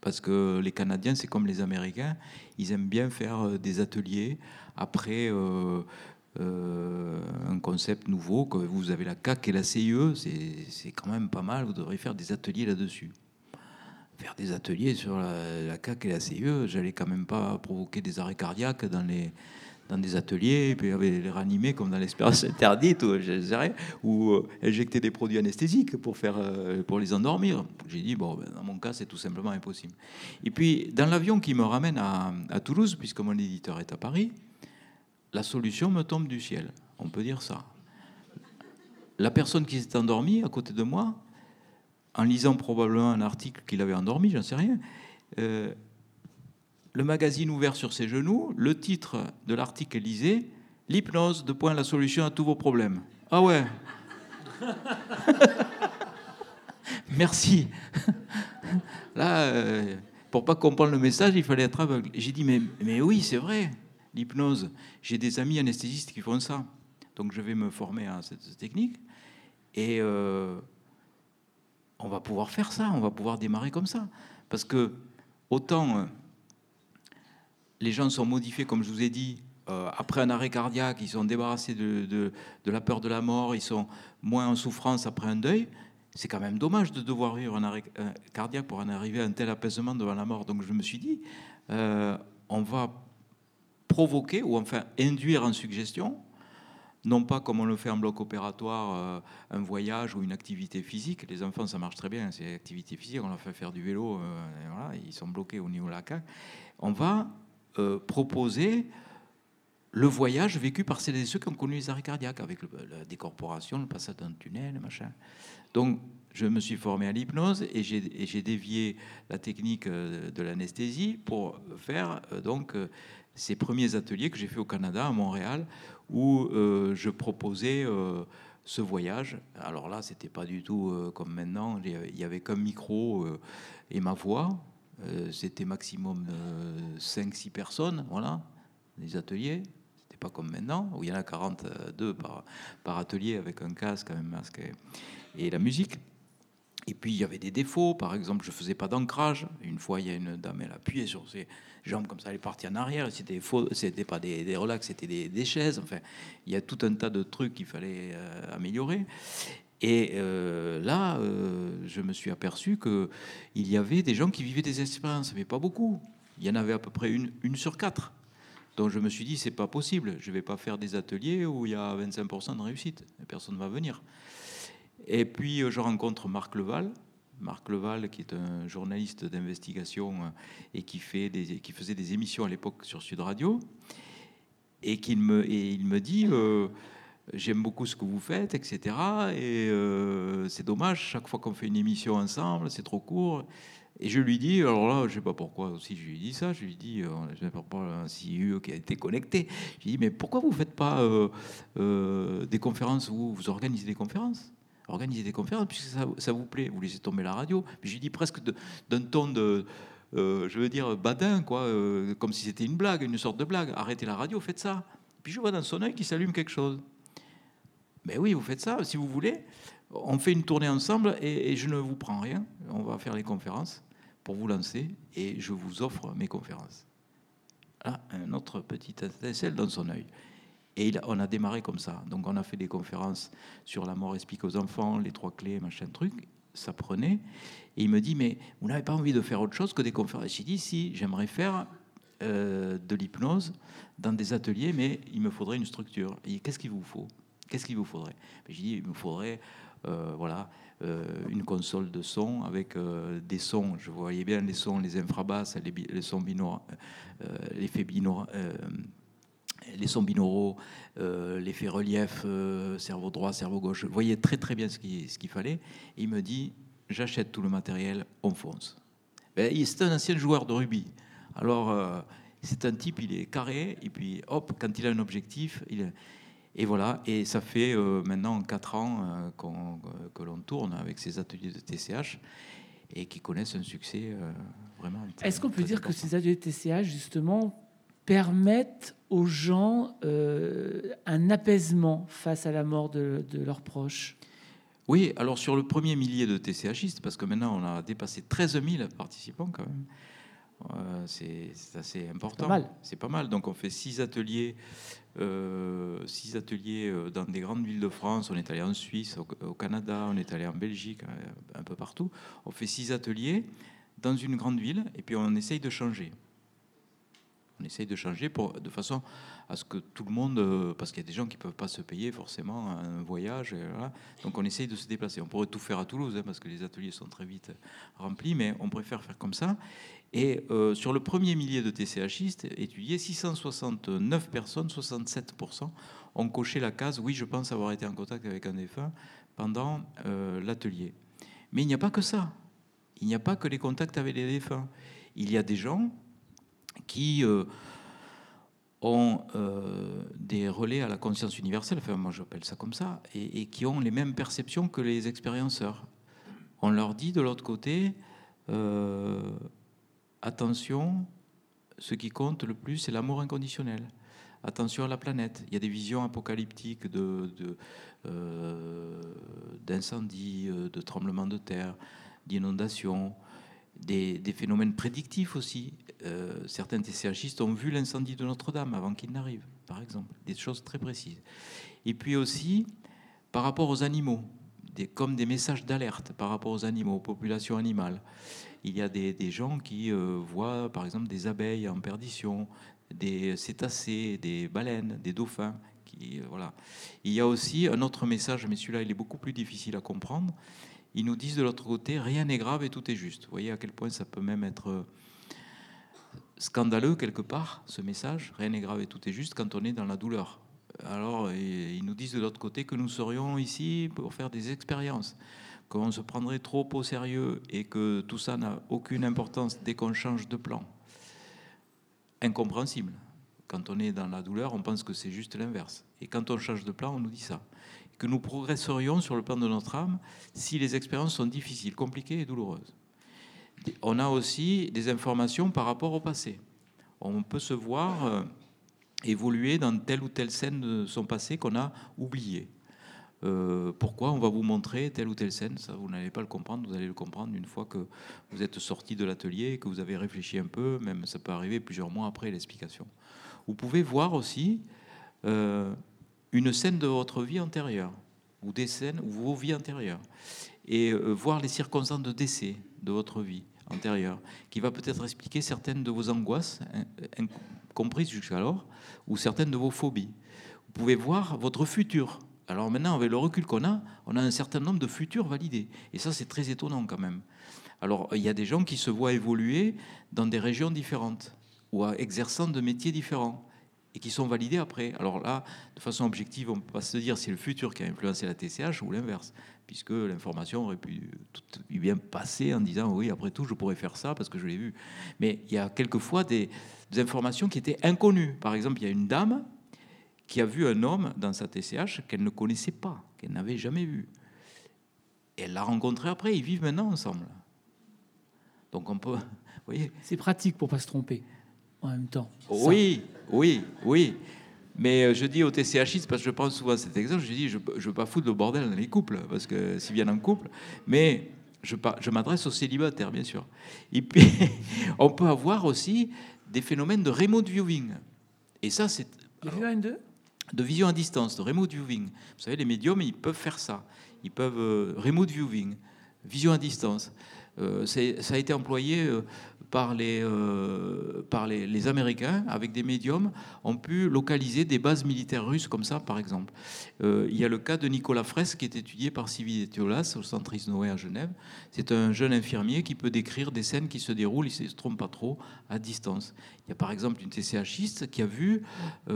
Parce que les Canadiens, c'est comme les Américains, ils aiment bien faire des ateliers après un concept nouveau, que vous avez la CAC et la CIE, c'est quand même pas mal, vous devriez faire des ateliers là-dessus. Faire des ateliers sur la, la CAC et la CIE, j'allais quand même pas provoquer des arrêts cardiaques dans les dans des ateliers, et puis les ranimer comme dans l'espérance interdite, ou, ou euh, injecter des produits anesthésiques pour, faire, euh, pour les endormir. J'ai dit, bon, ben, dans mon cas, c'est tout simplement impossible. Et puis, dans l'avion qui me ramène à, à Toulouse, puisque mon éditeur est à Paris, la solution me tombe du ciel. On peut dire ça. La personne qui s'est endormie à côté de moi, en lisant probablement un article qu'il avait endormi, j'en sais rien, euh, le magazine ouvert sur ses genoux, le titre de l'article lisait L'hypnose, de point la solution à tous vos problèmes. Ah ouais merci. Là, euh, pour pas comprendre le message, il fallait être aveugle. J'ai dit, mais, mais oui, c'est vrai, l'hypnose. J'ai des amis anesthésistes qui font ça. Donc je vais me former à cette technique. Et euh, on va pouvoir faire ça, on va pouvoir démarrer comme ça. Parce que autant euh, les gens sont modifiés, comme je vous ai dit, euh, après un arrêt cardiaque, ils sont débarrassés de, de, la peur de la mort, ils sont moins en souffrance après un deuil. C'est quand même dommage de devoir vivre un arrêt cardiaque pour en arriver à un tel apaisement devant la mort. Donc je me suis dit, on va provoquer ou enfin induire en suggestion non pas comme on le fait en bloc opératoire, euh, un voyage ou une activité physique. Les enfants, ça marche très bien, c'est activité physique, on leur fait faire du vélo, euh, ils sont bloqués au niveau de la CAC. On va euh, proposer le voyage vécu par celles et ceux qui ont connu les arrêts cardiaques, avec la décorporation, le passage d'un tunnel, machin. Donc, je me suis formé à l'hypnose et j'ai dévié la technique de l'anesthésie pour faire donc ces premiers ateliers que j'ai fait au Canada, à Montréal, où euh, je proposais euh, ce voyage. Alors là, c'était pas du tout euh, comme maintenant. Il y avait qu'un micro et ma voix. c'était maximum 5-6 personnes, voilà, les ateliers. C'était pas comme maintenant, où il y en a 42 par, par atelier avec un casque, un masque et, et la musique. Et puis il y avait des défauts, par exemple, je faisais pas d'ancrage. Une fois, il y a une dame, elle appuyait sur ses, jambes comme ça, elle est partie en arrière. C'était faux, c'était pas des, relax, c'était des, chaises. Enfin, il y a tout un tas de trucs qu'il fallait euh, améliorer. Et euh, là, euh, je me suis aperçu que il y avait des gens qui vivaient des expériences, mais pas beaucoup. Il y en avait à peu près une, une sur quatre. Donc je me suis dit, c'est pas possible. Je vais pas faire des ateliers où il y a 25% de réussite. Personne ne va venir. Et puis je rencontre Marc Leval, Marc Leval, qui est un journaliste d'investigation euh, et qui, faisait des émissions à l'époque sur Sud Radio, et, me, il me dit euh, J'aime beaucoup ce que vous faites, etc. Et euh, c'est dommage, chaque fois qu'on fait une émission ensemble, c'est trop court. Et je lui dis, alors là, je ne sais pas pourquoi aussi je lui dis ça, je lui dis, je ne sais pas un CIU qui a été connecté. Je lui dis, mais pourquoi vous ne faites pas des conférences où vous organisez des conférences? Organiser des conférences, puisque ça, vous plaît, vous laissez tomber la radio. J'ai dit presque d'un ton de, euh, je veux dire, badin, quoi, euh, comme si c'était une blague, une sorte de blague. Arrêtez la radio, faites ça. Puis je vois dans son œil qu'il s'allume quelque chose. Mais oui, vous faites ça, si vous voulez. On fait une tournée ensemble et, je ne vous prends rien. On va faire les conférences pour vous lancer et je vous offre mes conférences. Là, un autre petit étincelle dans son œil. Et on a démarré comme ça. Donc on a fait des conférences sur la mort explique aux enfants, les trois clés, machin truc. Ça prenait. Et il me dit, mais vous n'avez pas envie de faire autre chose que des conférences? J'ai dit, si, j'aimerais faire euh, de l'hypnose dans des ateliers, mais il me faudrait une structure. Et qu'est-ce qu'il vous faut? Qu'est-ce qu'il vous faudrait? J'ai dit, il me faudrait euh, voilà, euh, une console de son avec des sons. Je voyais bien les sons, les infrabasses, les, sons binauraux, l'effet binauraux les sons binauraux, euh, l'effet relief, euh, cerveau droit, cerveau gauche. Je voyais très très bien ce qu'il ce qu'il fallait. il me dit, j'achète tout le matériel, on fonce. Ben, c'est un ancien joueur de rugby. Alors, euh, c'est un type, il est carré, et puis hop, quand il a un objectif, il... et voilà. Et ça fait maintenant 4 ans que l'on tourne avec ces ateliers de TCH et qui connaissent un succès vraiment. Est-ce qu'on peut dire que ces ateliers de TCH, justement, permettent aux gens euh, un apaisement face à la mort de, leurs proches Oui, alors sur le premier millier de TCHistes, parce que maintenant on a dépassé 13 000 participants quand même, euh, c'est assez important. C'est pas, mal. Donc on fait six ateliers, euh, six ateliers dans des grandes villes de France. On est allé en Suisse, au, Canada, on est allé en Belgique, un peu partout. On fait six ateliers dans une grande ville et puis on essaye de changer on essaye de changer de façon à ce que tout le monde, euh, parce qu'il y a des gens qui ne peuvent pas se payer forcément un voyage, donc on essaye de se déplacer. On pourrait tout faire à Toulouse, hein, parce que les ateliers sont très vite remplis, mais on préfère faire comme ça. Et euh, sur le premier millier de TCHistes étudiés, 669 personnes, 67%, ont coché la case oui, je pense avoir été en contact avec un défunt pendant euh, l'atelier. Mais il n'y a pas que ça. Il n'y a pas que les contacts avec les défunts. Il y a des gens qui euh, ont euh, des relais à la conscience universelle, enfin moi j'appelle ça comme ça, et, qui ont les mêmes perceptions que les expérienceurs. on leur dit de l'autre côté, euh, attention, ce qui compte le plus, c'est l'amour inconditionnel. Attention à la planète. Il y a des visions apocalyptiques de, d'incendies, de, de tremblements de terre, d'inondations, des, phénomènes prédictifs aussi. certains TCHistes ont vu l'incendie de Notre-Dame avant qu'il n'arrive, par exemple. Des choses très précises. Et puis aussi, par rapport aux animaux, comme des messages d'alerte par rapport aux animaux, aux populations animales. Il y a des, des gens qui euh, voient, par exemple, des abeilles en perdition, des cétacés, des baleines, des dauphins. Qui, euh, voilà. Il y a aussi un autre message, mais celui-là, il est beaucoup plus difficile à comprendre. Ils nous disent de l'autre côté, rien n'est grave et tout est juste. Vous voyez à quel point ça peut même être euh, scandaleux quelque part, ce message, rien n'est grave et tout est juste quand on est dans la douleur alors ils nous disent de l'autre côté que nous serions ici pour faire des expériences, qu'on se prendrait trop au sérieux et que tout ça n'a aucune importance dès qu'on change de plan. Incompréhensible. Quand on est dans la douleur, on pense que c'est juste l'inverse. Et quand on change de plan, on nous dit ça. Que nous progresserions sur le plan de notre âme si les expériences sont difficiles, compliquées et douloureuses. On a aussi des informations par rapport au passé. On peut se voir euh, évoluer dans telle ou telle scène de son passé qu'on a oublié. Euh, pourquoi on va vous montrer telle ou telle scène? Ça, vous n'allez pas le comprendre. Vous allez le comprendre une fois que vous êtes sorti de l'atelier, que vous avez réfléchi un peu. Même ça peut arriver plusieurs mois après l'explication. Vous pouvez voir aussi euh, une scène de votre vie antérieure ou des scènes ou vos vies antérieures et euh, voir les circonstances de décès de votre vie antérieure, qui va peut-être expliquer certaines de vos angoisses comprises jusqu'alors ou certaines de vos phobies. Vous pouvez voir votre futur. Alors maintenant, avec le recul qu'on a, on a un certain nombre de futurs validés. Et ça, c'est très étonnant quand même. Alors, il y a des gens qui se voient évoluer dans des régions différentes ou exerçant de métiers différents et qui sont validés après. Alors là, de façon objective, on ne peut pas se dire c'est le futur qui a influencé la TCH ou l'inverse, puisque l'information aurait pu tout bien passer en disant oui, après tout, je pourrais faire ça parce que je l'ai vu. Mais il y a quelquefois des, informations qui étaient inconnues. Par exemple, il y a une dame qui a vu un homme dans sa TCH qu'elle ne connaissait pas, qu'elle n'avait jamais vu. Et elle l'a rencontré après, ils vivent maintenant ensemble. Donc on peut... voyez C'est pratique pour pas se tromper en même temps. Oui, oui, oui. Mais euh, je dis au TCHiste, parce que je prends souvent cet exemple, je dis, je ne veux pas foutre le bordel dans les couples, parce que s'ils viennent en couple, mais je, je m'adresse aux célibataires, bien sûr. Et puis, on peut avoir aussi des phénomènes de remote viewing. Et ça, c'est... De de vision à distance, de remote viewing. Vous savez, les médiums, ils peuvent faire ça. Ils peuvent... Euh, remote viewing, vision à distance. Euh, ça a été employé euh, par, les, euh, par les, Américains, avec des médiums, ont pu localiser des bases militaires russes comme ça, par exemple. il y a le cas de Nicolas Fraisse, qui est étudié par Sylvie Etiolas au centre Isnoé à Genève. C'est un jeune infirmier qui peut décrire des scènes qui se déroulent, il ne se trompe pas trop, à distance. Il y a par exemple une TCHiste qui a vu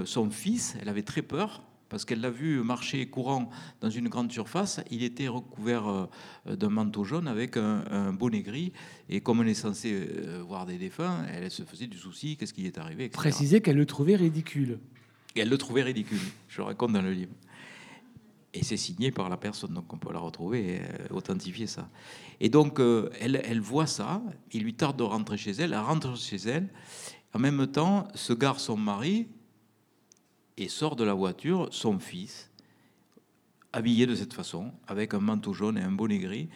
son fils, elle avait très peur, parce qu'elle l'a vu marcher courant dans une grande surface. Il était recouvert euh, d'un manteau jaune avec un, bonnet gris. Et comme on est censé euh, voir des défunts, elle se faisait du souci, qu'est-ce qui est arrivé etc. Préciser qu'elle le trouvait ridicule. Et elle le trouvait ridicule, je le raconte dans le livre. Et c'est signé par la personne, donc on peut la retrouver et euh, authentifier ça. Et donc, elle, elle voit ça, il lui tarde de rentrer chez elle, elle rentre chez elle. En même temps, se gare son mari, et sort de la voiture son fils, habillé de cette façon, avec un manteau jaune et un bonnet gris.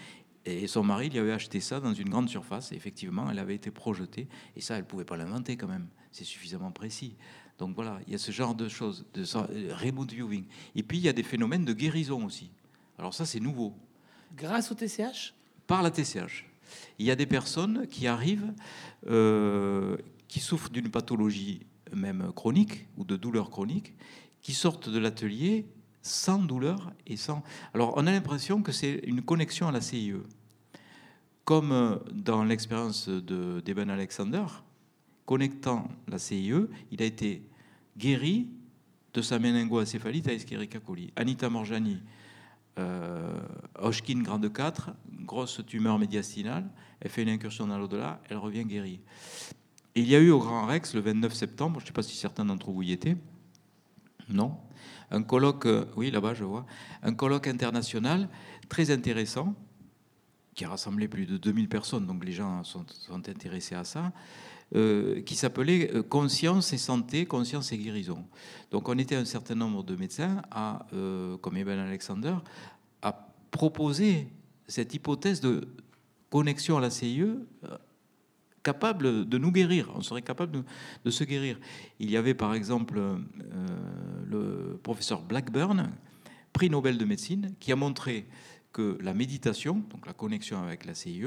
Et son mari lui avait acheté ça dans une grande surface. Et effectivement, elle avait été projetée. Et ça, elle ne pouvait pas l'inventer quand même. C'est suffisamment précis. Donc voilà, il y a ce genre de choses, de remote viewing. Et puis, il y a des phénomènes de guérison aussi. Alors ça, c'est nouveau. Grâce au TCH Par la TCH. Il y a des personnes qui arrivent, euh, qui souffrent d'une pathologie même chroniques ou de douleurs chroniques, qui sortent de l'atelier sans douleur et sans. Alors, on a l'impression que c'est une connexion à la CIE. Comme dans l'expérience d'Eben Alexander, connectant la CIE, il a été guéri de sa méningoencéphalite à Escherichia coli. Anita Morjani, euh, Hodgkin grade 4, grosse tumeur médiastinale, elle fait une incursion dans l'au-delà, elle revient guérie il y a eu au Grand Rex le 29 septembre, je ne sais pas si certains d'entre vous y étaient, non. Un colloque, euh, oui là-bas je vois, un colloque international très intéressant qui a rassemblé plus de 2000 personnes, donc les gens sont, intéressés à ça, euh, qui s'appelait euh, Conscience et santé, conscience et guérison. Donc on était un certain nombre de médecins, à, comme Eben Alexander, à proposer cette hypothèse de connexion à la CIE capable de nous guérir. On serait capable de, se guérir. Il y avait par exemple le professeur Blackburn, prix Nobel de médecine, qui a montré que la méditation, donc la connexion avec la CIE,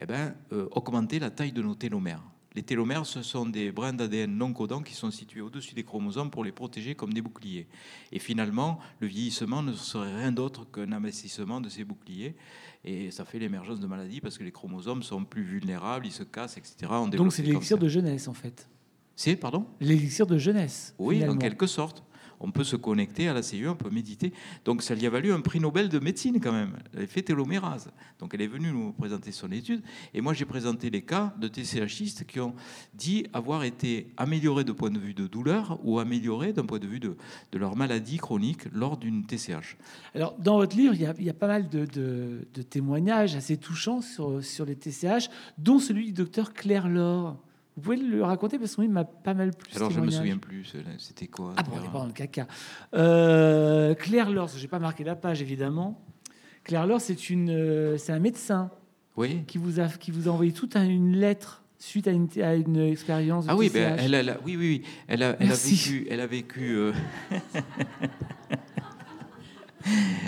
eh ben, euh, augmentait la taille de nos télomères. Les télomères, ce sont des brins d'ADN non codants qui sont situés au-dessus des chromosomes pour les protéger comme des boucliers. Et finalement, le vieillissement ne serait rien d'autre qu'un investissement de ces boucliers. Et ça fait l'émergence de maladies parce que les chromosomes sont plus vulnérables, ils se cassent, etc. Donc c'est l'élixir de jeunesse, en fait. C'est, pardon? L'élixir de jeunesse. Oui, finalement. en quelque sorte on peut se connecter à la CIE, on peut méditer. Donc ça lui a valu un prix Nobel de médecine quand même. Fait télomérase. Donc elle est venue nous présenter son étude. Et moi j'ai présenté les cas de TCHistes qui ont dit avoir été améliorés de point de vue de douleur ou améliorés d'un point de vue de, de, leur maladie chronique lors d'une TCH. Alors dans votre livre, il y a, pas mal de, de, de, témoignages assez touchants sur, sur les TCH, dont celui du docteur Claire Laure. Vous pouvez le raconter parce que oui, m'a pas mal plu. Alors je me souviens plus, c'était quoi Ah bon, on n'est pas dans le caca. Euh, Claire Lors, j'ai pas marqué la page évidemment. Claire Lors, c'est une, euh, c'est un médecin. Oui. Qui vous a, qui vous a envoyé toute une lettre suite à une, à une expérience. Ah oui, ben, elle, elle a, oui, oui, oui, elle a, elle a vécu, elle a vécu. Euh...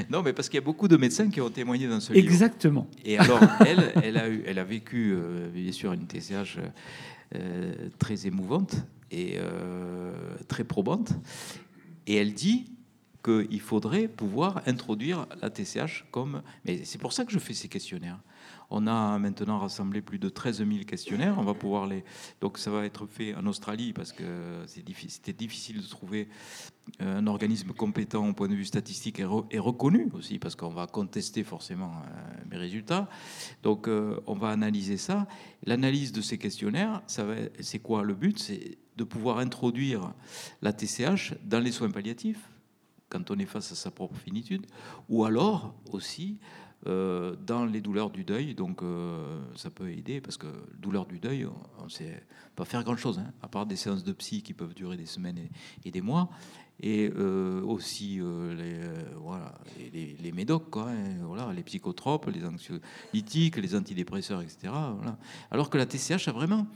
non, mais parce qu'il y a beaucoup de médecins qui ont témoigné dans ce livre. Exactement. Et alors, elle, elle a, eu, elle a vécu, euh, bien sûr, une TCH euh, très émouvante et euh, très probante. Et elle dit qu'il faudrait pouvoir introduire la TCH comme... Mais c'est pour ça que je fais ces questionnaires. On a maintenant rassemblé plus de 13 000 questionnaires. On va pouvoir les. Donc, ça va être fait en Australie parce que c'était difficile de trouver euh, un organisme compétent au point de vue statistique et, re, et reconnu aussi parce qu'on va contester forcément euh, mes résultats. Donc, euh, on va analyser ça. L'analyse de ces questionnaires, ça va. C'est quoi le but? C'est de pouvoir introduire la TCH dans les soins palliatifs quand on est face à sa propre finitude, ou alors aussi euh, dans les douleurs du deuil. Donc euh, ça peut aider parce que douleur du deuil, on ne sait pas faire grand-chose, hein, à part des séances de psy qui peuvent durer des semaines et, des mois. Et euh, aussi les, voilà, les, les médocs, hein, voilà, les psychotropes, les anxiolytiques, les antidépresseurs, etc. Alors que la TCH a vraiment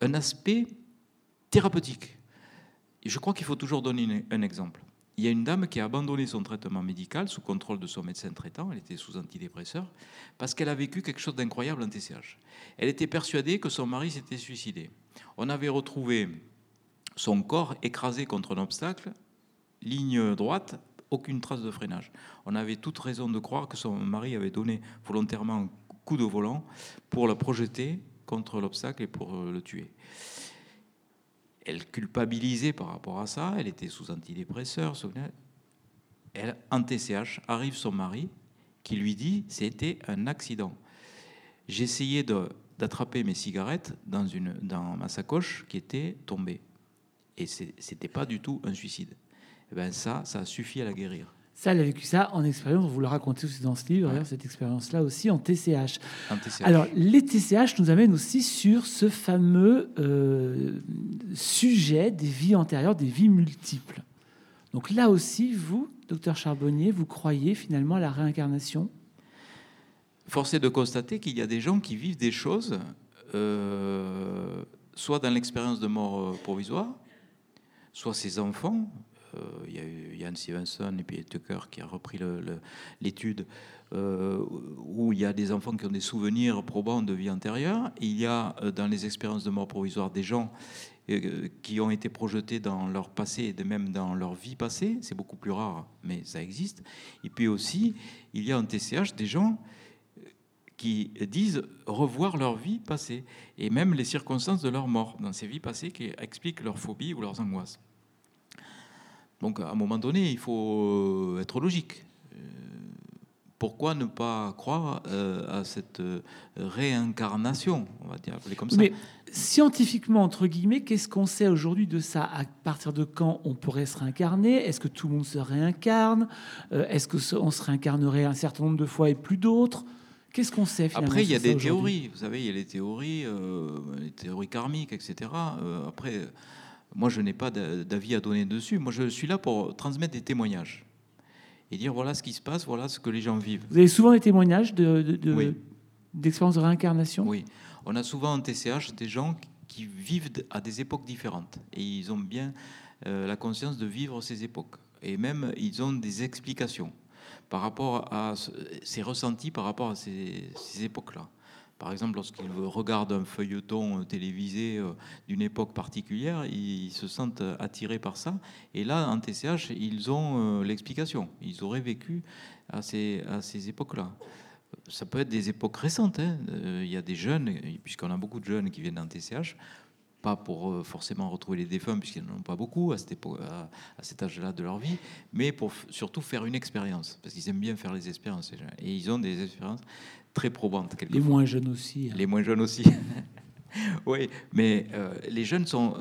un aspect thérapeutique. Et je crois qu'il faut toujours donner un exemple il y a une dame qui a abandonné son traitement médical sous contrôle de son médecin traitant, elle était sous antidépresseur, parce qu'elle a vécu quelque chose d'incroyable en TCH. Elle était persuadée que son mari s'était suicidé. On avait retrouvé son corps écrasé contre un obstacle, ligne droite, aucune trace de freinage. On avait toute raison de croire que son mari avait donné volontairement un coup de volant pour la projeter contre l'obstacle et pour le tuer elle culpabilisait par rapport à ça, elle était sous antidépresseur, elle, en TCH, arrive son mari qui lui dit c'était un accident. J'essayais d'attraper mes cigarettes dans, une, dans ma sacoche qui était tombée. Et c'était pas du tout un suicide. Et ben ça, ça a suffi à la guérir. Ça, elle a vécu ça en expérience. Vous le racontez aussi dans ce livre, ouais. cette expérience-là aussi en TCH. en TCH. Alors, les TCH nous amènent aussi sur ce fameux euh, sujet des vies antérieures, des vies multiples. Donc là aussi, vous, docteur Charbonnier, vous croyez finalement à la réincarnation? Force est de constater qu'il y a des gens qui vivent des choses, euh, soit dans l'expérience de mort provisoire, soit ces enfants, euh, il y a eu Yann Stevenson et puis Tucker qui a repris l'étude euh, où il y a des enfants qui ont des souvenirs probants de vie antérieure. Il y a euh, dans les expériences de mort provisoire des gens euh, qui ont été projetés dans leur passé et même dans leur vie passée. C'est beaucoup plus rare, mais ça existe. Et puis aussi, il y a en TCH des gens qui disent revoir leur vie passée et même les circonstances de leur mort dans ces vies passées qui expliquent leurs phobies ou leurs angoisses. Donc à un moment donné, il faut être logique. Pourquoi ne pas croire à cette réincarnation, on va dire, comme ça? Scientifiquement, entre guillemets, qu'est-ce qu'on sait aujourd'hui de ça? À partir de quand on pourrait se réincarner? Est-ce que tout le monde se réincarne? Est-ce qu'on se réincarnerait un certain nombre de fois et plus d'autres? Qu'est-ce qu'on sait finalement Après, il y a des théories. Vous savez, il y a les théories, euh, les théories karmiques, etc. Euh, après, moi, je n'ai pas d'a- d'avis à donner dessus. Moi, je suis là pour transmettre des témoignages et dire voilà ce qui se passe, voilà ce que les gens vivent. Vous avez souvent des témoignages de, de- de- Oui. d'expériences de réincarnation? Oui, on a souvent en TCH des gens qui vivent à des époques différentes et ils ont bien euh, la conscience de vivre ces époques. Et même, ils ont des explications par rapport à ce- ces ressentis par rapport à ces, ces époques-là. Par exemple, lorsqu'ils regardent un feuilleton euh, télévisé euh, d'une époque particulière, ils se sentent attirés par ça. Et là, en TCH, ils ont l'explication. Ils auraient vécu à ces, à ces époques-là. Ça peut être des époques récentes. hein. Euh, Il y a des jeunes, puisqu'on a beaucoup de jeunes qui viennent en TCH, pas pour euh, forcément retrouver les défunts, puisqu'ils n'en ont pas beaucoup à, cette épo- à, à cet âge-là de leur vie, mais pour surtout faire une expérience, parce qu'ils aiment bien faire les expériences. Et ils ont des expériences très probantes. Les quelquefois. moins jeunes aussi. hein. Les moins jeunes aussi. oui, mais euh, les jeunes sont.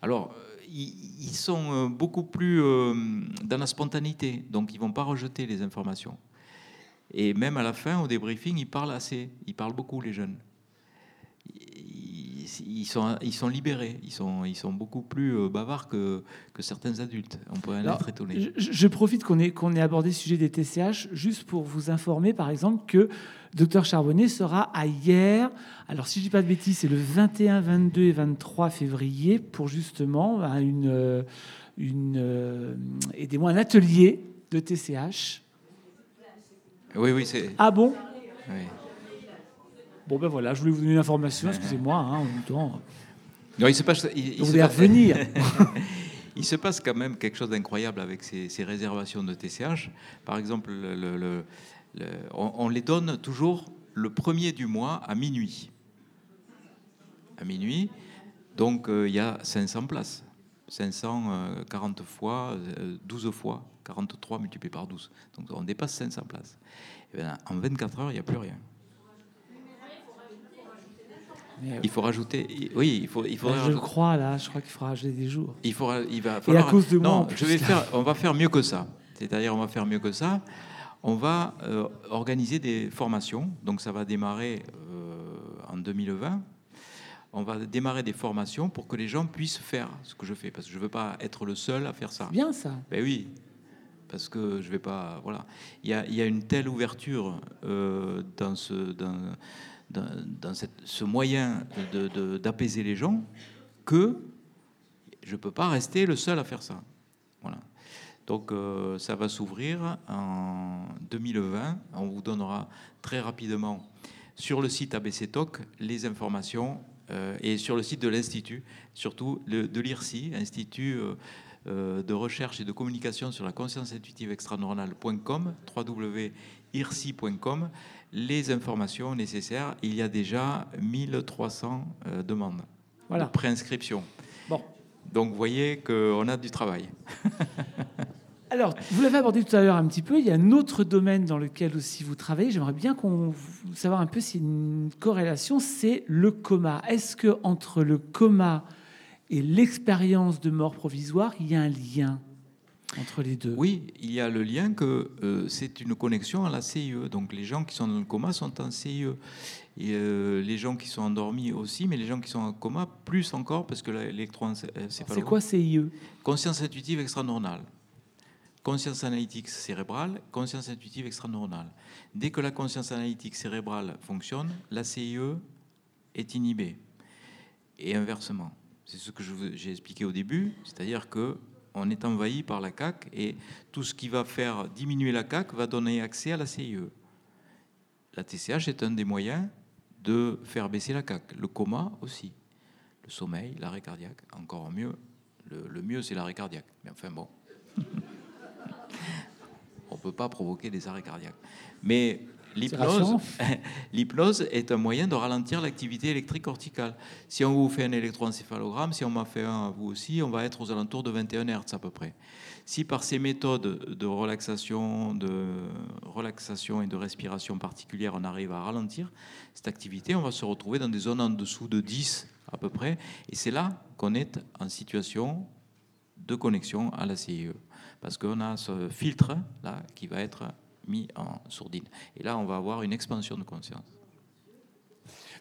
Alors, ils, ils sont beaucoup plus euh, dans la spontanéité, donc ils vont pas rejeter les informations. Et même à la fin, au débriefing, ils parlent assez. Ils parlent beaucoup, les jeunes. Ils, sont, ils sont libérés. Ils sont, ils sont beaucoup plus euh, bavards que, que certains adultes. On peut en être étonné. Je, je profite qu'on ait, qu'on ait abordé le sujet des TCH juste pour vous informer, par exemple, que Dr Charbonnet sera à hier. Alors, si je dis pas de bêtises, c'est le 21, 22 et 23 février pour justement bah, une, euh, une euh, aidez-moi, un atelier de TCH. Oui, oui, c'est. Ah bon oui. Bon ben voilà, je voulais vous donner l'information. Excusez-moi, hein, en même temps. Non, il se passe. il- il Vous se voulez passe- revenir Il se passe quand même quelque chose d'incroyable avec ces, ces réservations de TCH. Par exemple, le- le- le- le- on, on les donne toujours le premier du mois à minuit. À minuit. Donc, euh, il y a 500 places. 540 fois, euh, 12 fois, 43 multiplié par 12. Donc, on dépasse 500 places. Eh bien, en 24 heures, il n'y a plus rien. Il faut rajouter. Oui, il faut. Il faut je crois là, je crois qu'il faudra ajouter des jours. Il faudra, il va Et à falloir- cause de moi, Non, je vais là. faire. On va faire mieux que ça. C'est-à-dire, on va faire mieux que ça. On va euh, organiser des formations. Donc, ça va démarrer euh, en 2020. On va démarrer des formations pour que les gens puissent faire ce que je fais, parce que je veux pas être le seul à faire ça. Bien ça. Ben oui, parce que je vais pas. Voilà, il y a, une telle ouverture euh, dans ce moyen d'apaiser les gens que je peux pas rester le seul à faire ça. Voilà. Donc euh, ça va s'ouvrir en 2020. On vous donnera très rapidement sur le site ABC Talk les informations euh, et sur le site de l'Institut, surtout de l'IRSI, Institut de recherche et de communication sur la conscience intuitive extraneuronale.com, www.irsi.com, les informations nécessaires. Il y a déjà 1300 euh, demandes Voilà. de préinscription. Bon. Donc vous voyez qu'on a du travail. Alors, vous l'avez abordé tout à l'heure un petit peu. Il y a un autre domaine dans lequel aussi vous travaillez. J'aimerais bien qu'on savoir un peu s'il y a une corrélation. C'est le coma. Est-ce que entre le coma et l'expérience de mort provisoire, il y a un lien entre les deux Oui, il y a le lien que euh, c'est une connexion à la CIE. Donc les gens qui sont dans le coma sont en CIE. Et euh, les gens qui sont endormis aussi, mais les gens qui sont en coma plus encore parce que l'électroencéphalogramme. C'est quoi CIE Conscience intuitive extraneuronale. Conscience analytique cérébrale, conscience intuitive extraneuronale. Dès que la conscience analytique cérébrale fonctionne, la CIE est inhibée. Et inversement. C'est ce que j'ai expliqué au début, c'est-à-dire que on est envahi par la CAC et tout ce qui va faire diminuer la CAC va donner accès à la CIE. La TCH est un des moyens de faire baisser la CAC. Le coma aussi. Le sommeil, l'arrêt cardiaque, encore mieux. Le, le mieux, c'est l'arrêt cardiaque. Mais enfin bon. On ne peut pas provoquer des arrêts cardiaques. Mais l'hypnose, l'hypnose est un moyen de ralentir l'activité électrique corticale. Si on vous fait un électroencéphalogramme, si on m'a fait un à vous aussi, on va être aux alentours de 21 Hz à peu près. Si par ces méthodes de relaxation, de relaxation et de respiration particulières, on arrive à ralentir cette activité, on va se retrouver dans des zones en dessous de 10 à peu près. Et c'est là qu'on est en situation de connexion à la CIE. Parce qu'on a ce filtre là qui va être mis en sourdine. Et là, on va avoir une expansion de conscience.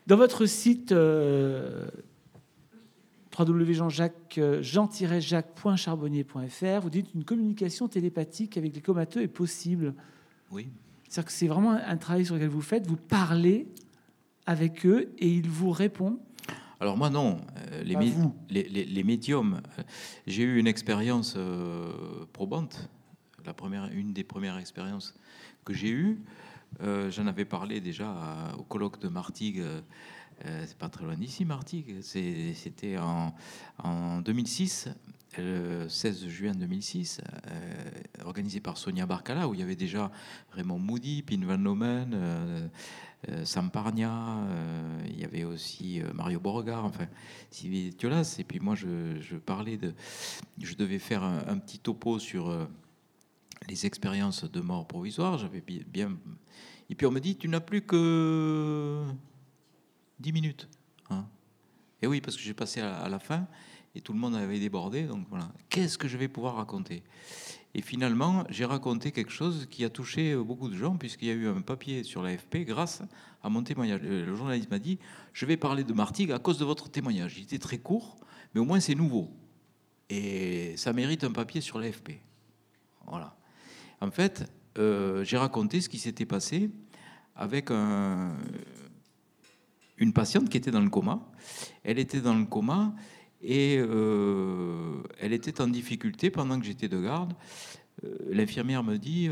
Dans votre site euh, www.jean-jacques.charbonnier.fr, vous dites une communication télépathique avec les comateux est possible. Oui. C'est-à-dire que c'est vraiment un travail sur lequel vous faites, vous parlez avec eux et ils vous répondent alors moi non, euh, les, Pas vous. les, les- les médiums, euh, j'ai eu une expérience euh, probante, la première, une des premières expériences que j'ai eues. Euh, J'en avais parlé déjà à- au colloque de Martigues, euh, euh, c'est pas très loin d'ici Martigues, c'était en, en 2006, le 16 juin 2006, euh, organisé par Sonia Barcala, où il y avait déjà Raymond Moody, Pin Van Lomen, euh, euh, Sam Pargna, euh, il y avait aussi euh, Mario Beauregard, enfin, Sylvie Tiolas. Et puis moi, je, parlais de. Je devais faire un, petit topo sur euh, les expériences de mort provisoire. J'avais bi- bien. Et puis on me dit Tu n'as plus que 10 minutes. hein. et oui, parce que j'ai passé à, la fin et tout le monde avait débordé. Donc voilà. Qu'est-ce que je vais pouvoir raconter? Et finalement, j'ai raconté quelque chose qui a touché euh, beaucoup de gens, puisqu'il y a eu un papier sur l'AFP grâce à mon témoignage. Le le journaliste m'a dit Je vais parler de Martigues à cause de votre témoignage. Il était très court, mais au moins c'est nouveau. Et ça mérite un papier sur l'AFP. Voilà. En fait, euh, j'ai raconté ce qui s'était passé avec un- une patiente qui était dans le coma. Elle était dans le coma et euh, elle était en difficulté pendant que j'étais de garde. Euh, L'infirmière me dit,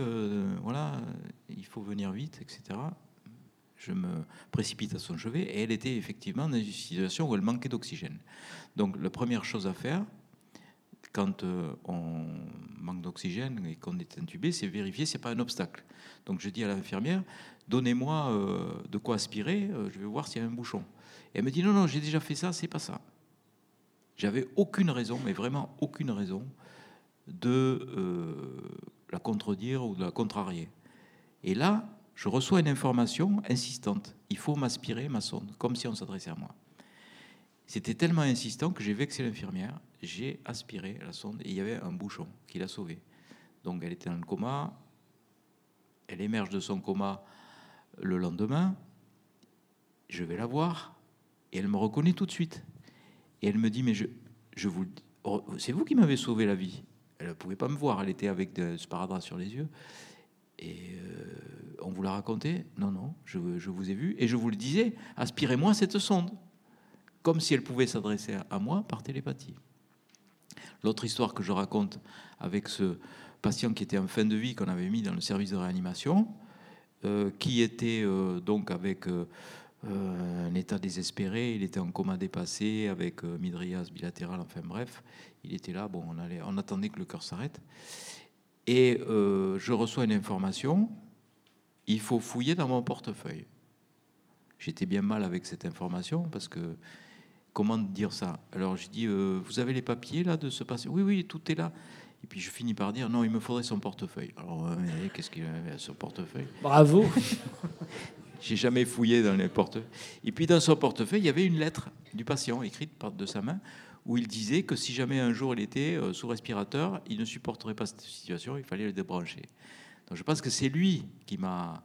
voilà, il faut venir vite, etc. Je me précipite à son chevet et elle était effectivement dans une situation où elle manquait d'oxygène. Donc la première chose à faire, quand euh, on manque d'oxygène et qu'on est intubé, c'est vérifier c'est pas un obstacle. Donc je dis à l'infirmière, donnez-moi euh, de quoi aspirer, euh, je vais voir s'il y a un bouchon. Et elle me dit, non, non, j'ai déjà fait ça, c'est pas ça. J'avais aucune raison, mais vraiment aucune raison, de la contredire ou de la contrarier. Et là, je reçois une information insistante. Il faut m'aspirer ma sonde, comme si on s'adressait à moi. C'était tellement insistant que j'ai vexé l'infirmière. J'ai aspiré la sonde et il y avait un bouchon qui l'a sauvée. Donc elle était dans le coma. Elle émerge de son coma le lendemain. Je vais la voir et elle me reconnaît tout de suite. Et elle me dit, mais je, je vous, oh, c'est vous qui m'avez sauvé la vie. Elle ne pouvait pas me voir, elle était avec de sparadrap sur les yeux. Et euh, on vous l'a raconté? Non, non, je, je vous ai vu. Et je vous le disais, aspirez-moi cette sonde. Comme si elle pouvait s'adresser à moi par télépathie. L'autre histoire que je raconte avec ce patient qui était en fin de vie qu'on avait mis dans le service de réanimation, euh, qui était euh, donc avec euh, un état désespéré, il était en coma dépassé avec midriase bilatérale, enfin bref, il était là, bon, on, allait, on attendait que le cœur s'arrête. Et je reçois une information, il faut fouiller dans mon portefeuille. J'étais bien mal avec cette information parce que comment dire ça Alors je dis, euh, vous avez les papiers là de ce patient Oui, oui, tout est là. Et puis je finis par dire, non, il me faudrait son portefeuille. Alors, euh, qu'est-ce qu'il avait à son portefeuille? Bravo. J'ai jamais fouillé dans les portefeuilles. Et puis dans son portefeuille, il y avait une lettre du patient écrite de sa main où il disait que si jamais un jour il était euh, sous respirateur, il ne supporterait pas cette situation, il fallait le débrancher. Donc je pense que c'est lui qui m'a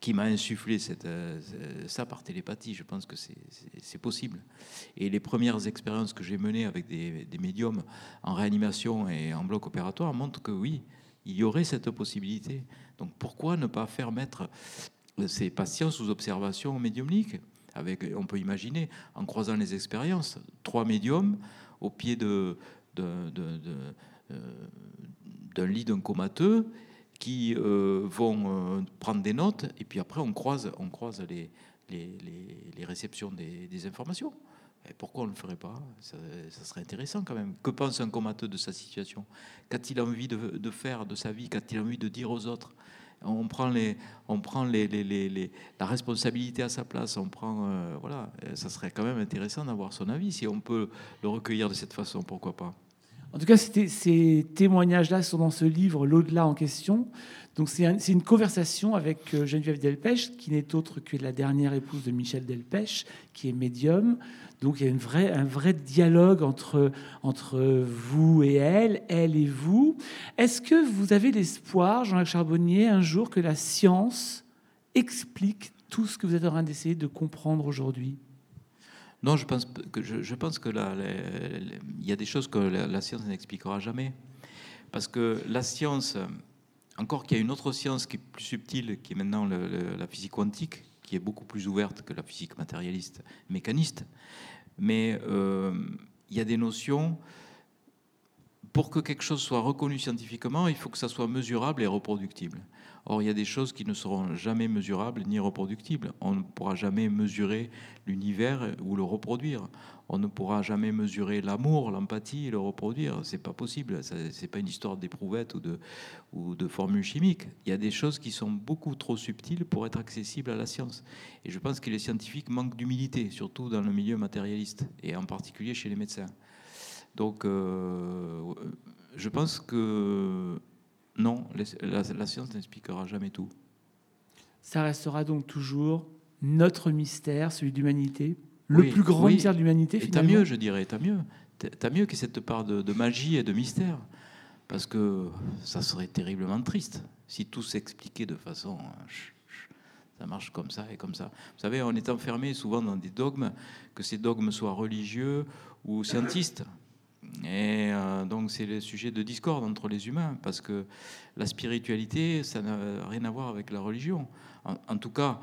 qui m'a insufflé euh, ça par télépathie. Je pense que c'est- possible. Et les premières expériences que j'ai menées avec des, médiums en réanimation et en bloc opératoire montrent que oui, il y aurait cette possibilité. Donc pourquoi ne pas faire mettre ces patients sous observation médiumnique avec, on peut imaginer, en croisant les expériences, trois médiums au pied euh, d'un lit d'un comateux qui euh, vont euh, prendre des notes et puis après on croise, on croise les, les, les- réceptions des, informations. Pourquoi on ne le ferait pas? Ça, serait intéressant quand même. Que pense un comateux de sa situation? Qu'a-t-il envie de, faire de sa vie? Qu'a-t-il envie de dire aux autres? On prend, les, on prend les, les- la responsabilité à sa place. On prend, euh, voilà, ça serait quand même intéressant d'avoir son avis si on peut le recueillir de cette façon. Pourquoi pas? En tout cas, ces témoignages-là sont dans ce livre, L'au-delà en question. Donc c'est une conversation avec euh, Geneviève Delpech, qui n'est autre que la dernière épouse de Michel Delpech, qui est médium. Donc il y a un vrai dialogue entre, entre vous et elle, elle et vous. Est-ce que vous avez l'espoir, Jean-Jacques Charbonnier, un jour que la science explique tout ce que vous êtes en train d'essayer de comprendre aujourd'hui? Non, je pense que je, pense que il y a des choses que la, science n'expliquera jamais, parce que la science, encore qu'il y a une autre science qui est plus subtile, qui est maintenant la physique quantique, qui est beaucoup plus ouverte que la physique matérialiste, mécaniste, mais euh, il y a des notions. Pour que quelque chose soit reconnu scientifiquement, il faut que ça soit mesurable et reproductible. Or, il y a des choses qui ne seront jamais mesurables ni reproductibles. On ne pourra jamais mesurer l'univers ou le reproduire. On ne pourra jamais mesurer l'amour, l'empathie et le reproduire. C'est pas possible. C'est pas une histoire d'éprouvette ou de, ou de formule chimique. Il y a des choses qui sont beaucoup trop subtiles pour être accessibles à la science. Et je pense que les scientifiques manquent d'humilité, surtout dans le milieu matérialiste et en particulier chez les médecins. Donc, euh, je pense que non, la, science n'expliquera jamais tout. Ça restera donc toujours notre mystère, celui d'humanité, le plus grand mystère de l'humanité. T'as mieux, je dirais, t'as mieux. T'as mieux que cette part de, magie et de mystère, parce que ça serait terriblement triste si tout s'expliquait de façon ça marche comme ça et comme ça. Vous savez, on est enfermé souvent dans des dogmes, que ces dogmes soient religieux ou scientistes. Et euh, donc c'est le sujet de discorde entre les humains, parce que la spiritualité, ça n'a rien à voir avec la religion. En, tout cas,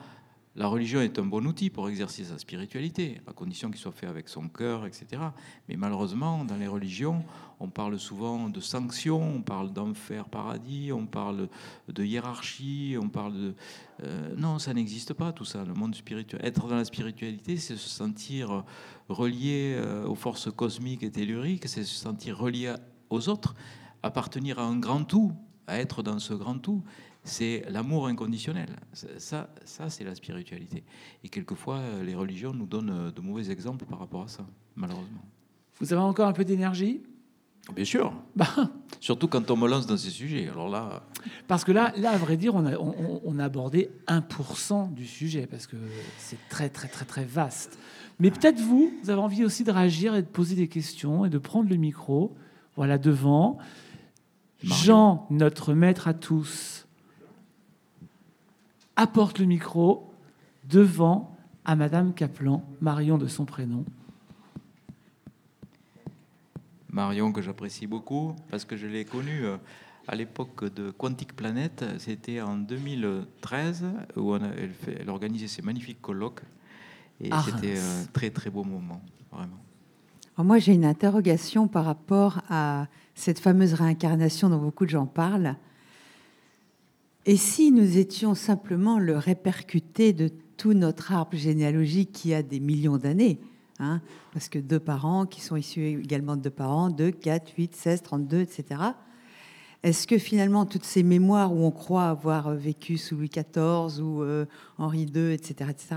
la religion est un bon outil pour exercer sa spiritualité, à condition qu'il soit fait avec son cœur, etc. Mais malheureusement, dans les religions, on parle souvent de sanctions, on parle d'enfer, paradis, on parle de hiérarchie, on parle de... Euh, non, ça n'existe pas tout ça, le monde spirituel. Être dans la spiritualité, c'est se sentir relié euh, aux forces cosmiques et telluriques, c'est se sentir relié aux autres, appartenir à un grand tout, à être dans ce grand tout. C'est l'amour inconditionnel. Ça, ça c'est la spiritualité. Et quelquefois, euh, les religions nous donnent euh, de mauvais exemples par rapport à ça, malheureusement. Vous avez encore un peu d'énergie? Bien sûr. Bah. Surtout quand on me lance dans ces sujets. Alors là. Parce que là, là à vrai dire, on a, on a abordé 1% du sujet, parce que c'est très, très, très, très vaste. Mais peut-être vous, vous avez envie aussi de réagir et de poser des questions et de prendre le micro, voilà, devant. Jean, notre maître à tous, apporte le micro devant à Madame Kaplan, Marion de son prénom. Marion que j'apprécie beaucoup parce que je l'ai connue euh, à l'époque de Quantique Planet. C'était en 2013 où elle, elle organisait ces magnifiques colloques et ah. c'était un très très beau moment, vraiment. moi, j'ai une interrogation par rapport à cette fameuse réincarnation dont beaucoup de gens parlent. Et si nous étions simplement le répercuté de tout notre arbre généalogique qui a des millions d'années, hein, parce que deux parents qui sont issus également de deux parents, 2, 4, 8, 16, 32, etc. Est-ce que finalement toutes ces mémoires où on croit avoir vécu sous Louis XIV ou euh, Henri II, etc., etc.,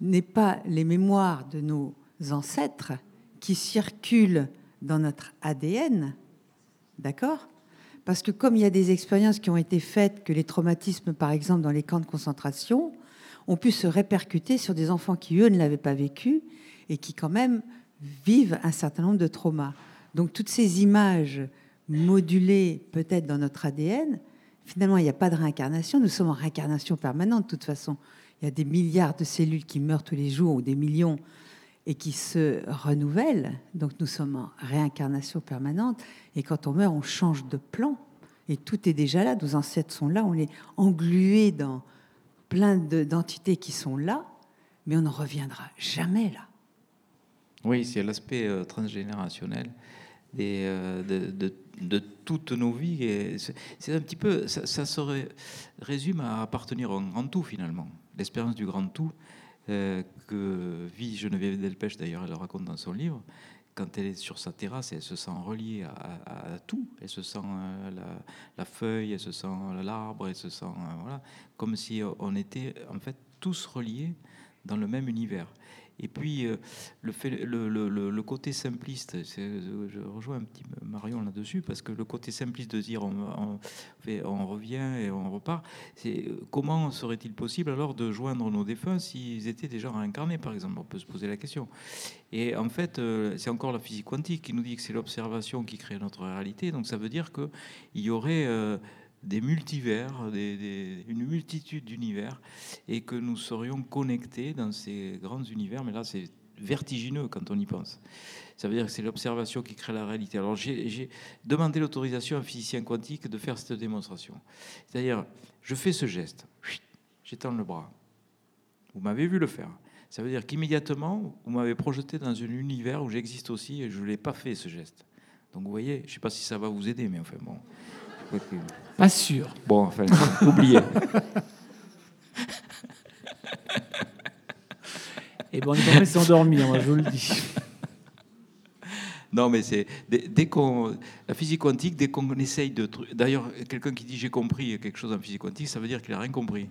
n'est pas les mémoires de nos ancêtres qui circulent dans notre ADN, d'accord? Parce que comme il y a des expériences qui ont été faites, que les traumatismes, par exemple, dans les camps de concentration, ont pu se répercuter sur des enfants qui, eux, ne l'avaient pas vécu et qui, quand même, vivent un certain nombre de traumas. Donc, toutes ces images modulées, peut-être, dans notre ADN, finalement, il n'y a pas de réincarnation. Nous sommes en réincarnation permanente, de toute façon il y a des milliards de cellules qui meurent tous les jours, ou des millions, et qui se renouvellent. Donc nous sommes en réincarnation permanente. Et quand on meurt, on change de plan. Et tout est déjà là. Nos ancêtres sont là. On est englués dans plein d'entités qui sont là. Mais on ne reviendra jamais là. Oui, c'est l'aspect euh, transgénérationnel euh, de, toutes nos vies. C'est un petit peu, ça, ça se résume à appartenir un grand tout finalement l'expérience du grand tout que vit Geneviève Delpech, d'ailleurs, elle le raconte dans son livre. Quand elle est sur sa terrasse, elle se sent reliée à, tout. Elle se sent euh, la, feuille, elle se sent l'arbre, elle se sent euh, voilà, comme si on était en fait tous reliés dans le même univers. Et puis, euh, le, fait, le, côté simpliste, je rejoins un petit Marion là-dessus, parce que le côté simpliste de dire on revient et on repart, c'est comment serait-il possible alors de joindre nos défunts s'ils étaient déjà réincarnés, par exemple? On peut se poser la question. Et en fait, euh, c'est encore la physique quantique qui nous dit que c'est l'observation qui crée notre réalité, donc ça veut dire qu'il y aurait... Euh, des multivers, une multitude d'univers, et que nous serions connectés dans ces grands univers. Mais là, c'est vertigineux quand on y pense. Ça veut dire que c'est l'observation qui crée la réalité. Alors j'ai demandé l'autorisation à un physicien quantique de faire cette démonstration. C'est-à-dire, je fais ce geste, j'étends le bras. Vous m'avez vu le faire. Ça veut dire qu'immédiatement, vous m'avez projeté dans un univers où j'existe aussi et je ne l'ai pas fait ce geste. Donc vous voyez, je ne sais pas si ça va vous aider, mais enfin bon. Pas sûr. Bon, enfin, oubliez. Et bon, on est s'endormir, moi, je vous le dis. Non, mais c'est dès, qu'on la physique quantique, dès qu'on essaye de d'ailleurs quelqu'un qui dit j'ai compris quelque chose en physique quantique, ça veut dire qu'il a rien compris.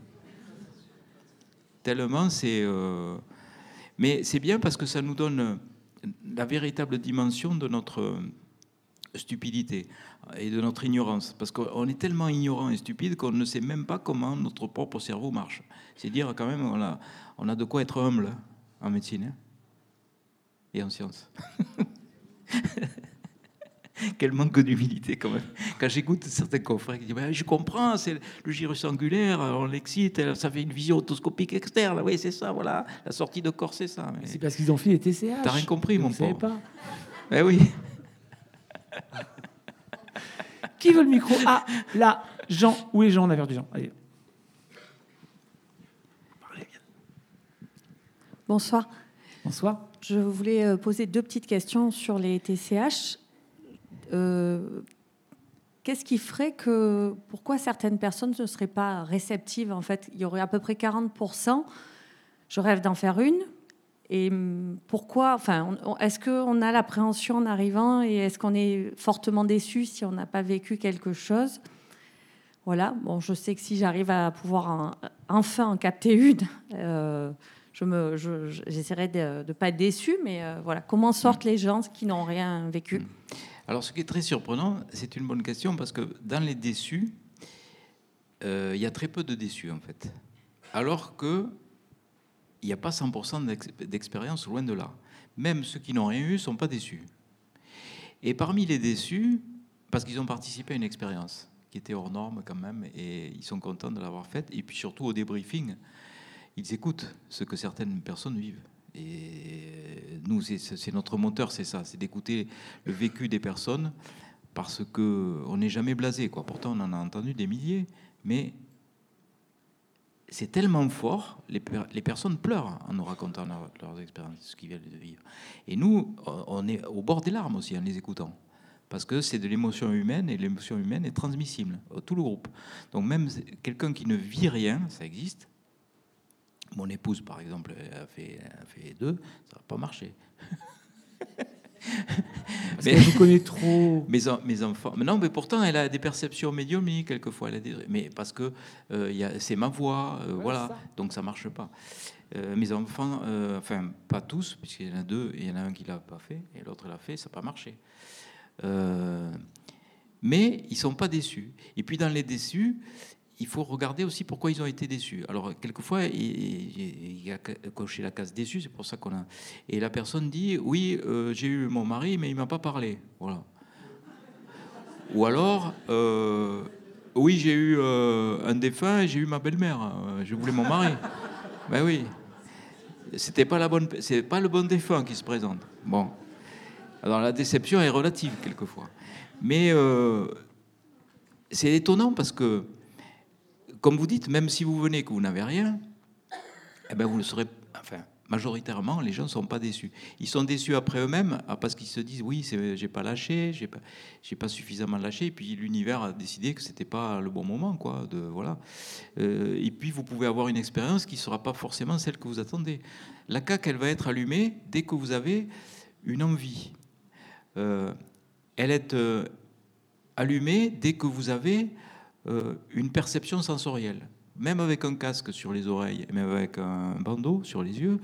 Tellement c'est, euh, mais c'est bien parce que ça nous donne la véritable dimension de notre stupidité et de notre ignorance. Parce qu'on est tellement ignorant et stupide qu'on ne sait même pas comment notre propre cerveau marche. C'est dire quand même on a, on a de quoi être humble en médecine hein, et en sciences. Quel manque d'humilité quand même. Quand j'écoute certains confrères qui disent bah, Je comprends, c'est le gyrus angulaire, on l'excite, ça fait une vision autoscopique externe. Oui, c'est ça, voilà. La sortie de corps, c'est ça. C'est parce qu'ils ont fait les TCH. T'as rien compris, mon pauvre. pas. Eh oui. Qui veut le micro? Ah, là, Jean. Où est Jean On a perdu Jean? Allez. Bonsoir. Bonsoir. Je voulais euh, poser deux petites questions sur les TCH. Euh, qu'est-ce qui ferait que. Pourquoi certaines personnes ne seraient pas réceptives En fait, il y aurait à peu près 40%. Je rêve d'en faire une. Et pourquoi, enfin, est-ce qu'on a l'appréhension en arrivant et est-ce qu'on est fortement déçu si on n'a pas vécu quelque chose? Voilà, bon, je sais que si j'arrive à pouvoir enfin en capter une, euh, je j'essaierai de ne pas être déçu, mais euh, voilà, comment sortent les gens qui n'ont rien vécu? Alors, ce qui est très surprenant, c'est une bonne question parce que dans les déçus, euh, il y a très peu de déçus en fait. Alors que il n'y a pas 100% d'expérience, loin de là. Même ceux qui n'ont rien eu ne sont pas déçus. Et parmi les déçus, parce qu'ils ont participé à une expérience qui était hors norme quand même, et ils sont contents de l'avoir faite, et puis surtout au débriefing, ils écoutent ce que certaines personnes vivent. Et nous, c'est notre moteur, c'est ça, c'est d'écouter le vécu des personnes, parce qu'on n'est jamais blasé. Quoi. Pourtant, on en a entendu des milliers, mais c'est tellement fort, les, personnes pleurent en nous racontant leurs expériences, ce qu'ils viennent de vivre. Et nous, on est au bord des larmes aussi en les écoutant. Parce que c'est de l'émotion humaine et l'émotion humaine est transmissible à tout le groupe. Donc même quelqu'un qui ne vit rien, ça existe. Mon épouse, par exemple, a fait, a fait deux, ça n'a pas marché. Mais je connais trop. Mes, mes enfants. Mais non, mais pourtant, elle a des perceptions médiumniques quelquefois. Elle a des, mais parce que euh, c'est ma voix, euh, voilà. Donc ça marche pas. Euh, mes enfants, enfin pas tous, puisqu'il y en a deux, et il y en a un qui l'a pas fait, et l'autre l'a fait, ça n'a pas marché. mais ils sont pas déçus. Et puis dans les déçus, il faut regarder aussi pourquoi ils ont été déçus. Alors, quelquefois, il, y a coché la case déçu, c'est pour ça qu'on a. Et la personne dit Oui, euh, j'ai eu mon mari, mais il m'a pas parlé. Voilà. Ou alors, euh, Oui, j'ai eu euh, un défunt et j'ai eu ma belle-mère. je voulais mon mari. ben oui. C'était pas la bonne, c'est pas le bon défunt qui se présente. Bon. Alors la déception est relative quelquefois. Mais c'est étonnant parce que comme vous dites, même si vous venez que vous n'avez rien, eh ben vous le serez. Enfin, majoritairement, les gens ne sont pas déçus. Ils sont déçus après eux-mêmes ah, parce qu'ils se disent oui, j'ai pas lâché, j'ai pas, pas suffisamment lâché. Et puis l'univers a décidé que c'était pas le bon moment, quoi. De voilà. Euh, et puis vous pouvez avoir une expérience qui sera pas forcément celle que vous attendez. La CAC, elle va être allumée dès que vous avez une envie. Euh, elle est euh, allumée dès que vous avez une perception sensorielle. même avec un casque sur les oreilles, même avec un bandeau sur les yeux,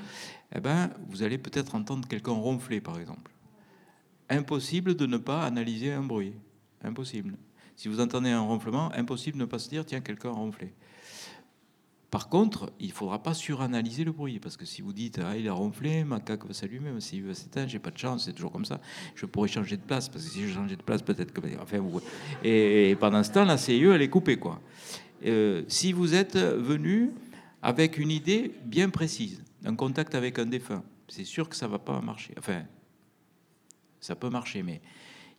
eh ben, vous allez peut-être entendre quelqu'un ronfler, par exemple. Impossible de ne pas analyser un bruit. Impossible. Si vous entendez un ronflement, impossible de ne pas se dire, tiens, quelqu'un a ronflé. Par contre, il ne faudra pas suranalyser le bruit, parce que si vous dites, ah, il a ronflé, ma caque va s'allumer, mais s'il va s'éteindre, j'ai pas de chance, c'est toujours comme ça, je pourrais changer de place, parce que si je changeais de place, peut-être que... Enfin, vous... et, pendant ce temps, la CIE, elle est coupée, quoi. Euh, si vous êtes venu avec une idée bien précise, un contact avec un défunt, c'est sûr que ça va pas marcher. Enfin, ça peut marcher, mais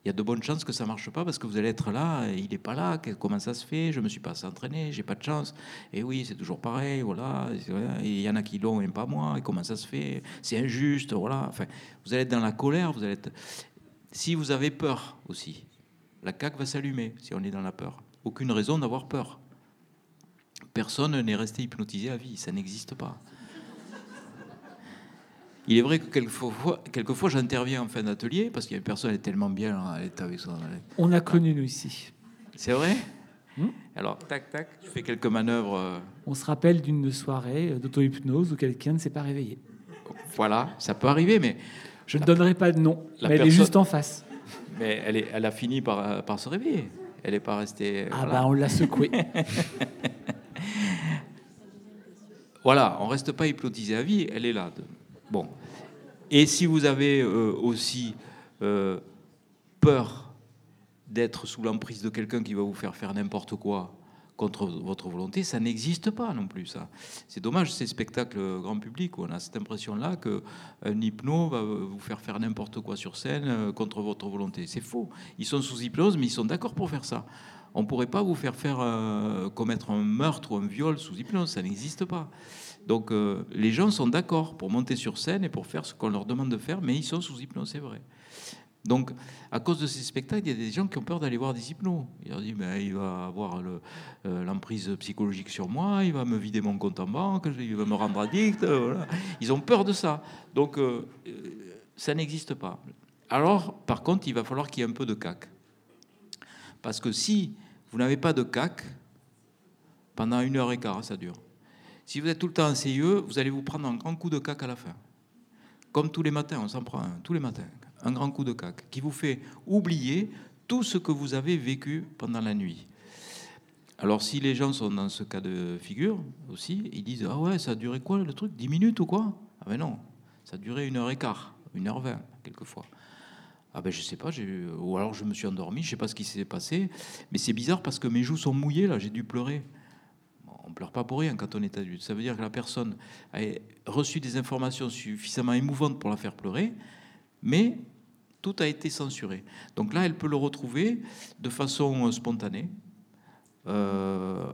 il y a de bonnes chances que ça marche pas parce que vous allez être là, il n'est pas là, comment ça se fait Je me suis pas entraîné, j'ai pas de chance. Et oui, c'est toujours pareil, voilà. Il y en a qui l'ont et pas moi. Et comment ça se fait C'est injuste, voilà. Enfin, vous allez être dans la colère, vous allez être. Si vous avez peur aussi, la caque va s'allumer si on est dans la peur. Aucune raison d'avoir peur. Personne n'est resté hypnotisé à vie, ça n'existe pas. Il est vrai que quelquefois, quelquefois j'interviens en fin d'atelier parce qu'il y a une personne qui est tellement bien, est avec son. On a connu nous ici. C'est vrai hmm Alors, tac, tac, tu fais quelques manœuvres. Euh. On se rappelle d'une soirée d'auto-hypnose où quelqu'un ne s'est pas réveillé. Voilà, ça peut arriver, mais. Je ne donnerai pas de nom, mais elle est juste en face. Mais elle, est, elle a fini par, par se réveiller. Elle n'est pas restée. Ah, bah on l'a secouée. voilà, on reste pas hypnotisé à vie, elle est là. Bon. Et si vous avez euh, aussi euh, peur d'être sous l'emprise de quelqu'un qui va vous faire faire n'importe quoi contre votre volonté, ça n'existe pas non plus. C'est dommage ces spectacles grand public où on a cette impression-là qu'un hypno va vous faire faire n'importe quoi sur scène euh, contre votre volonté. C'est faux. Ils sont sous hypnose, mais ils sont d'accord pour faire ça. On ne pourrait pas vous faire commettre un meurtre ou un viol sous hypnose, ça n'existe pas. Donc euh, les gens sont d'accord pour monter sur scène et pour faire ce qu'on leur demande de faire, mais ils sont sous hypnose, c'est vrai. Donc, à cause de ces spectacles, il y a des gens qui ont peur d'aller voir des hypnos. Ils leur disent, il va avoir euh, l'emprise psychologique sur moi, il va me vider mon compte en banque, il va me rendre addict. Euh, ils ont peur de ça. Donc, ça n'existe pas. Alors, par contre, il va falloir qu'il y ait un peu de cac. Parce que si vous n'avez pas de cac, pendant une heure et quart, ça dure. Si vous êtes tout le temps en CIE, vous allez vous prendre un grand coup de cac à la fin. Comme tous les matins, on s'en prend un, tous les matins. Un grand coup de cac qui vous fait oublier tout ce que vous avez vécu pendant la nuit. Alors si les gens sont dans ce cas de figure aussi, ils disent Ah ouais, ça a duré quoi le truc 10 minutes ou quoi? Ah ben non, ça a duré une heure et quart, une heure vingt quelquefois. Ah ben je sais pas, ou alors je me suis endormi, je sais pas ce qui s'est passé, mais c'est bizarre parce que mes joues sont mouillées là, j'ai dû pleurer on pleure pas pour rien quand on est adulte. Ça veut dire que la personne a reçu des informations suffisamment émouvantes pour la faire pleurer, mais tout a été censuré. Donc là, elle peut le retrouver de façon spontanée, euh,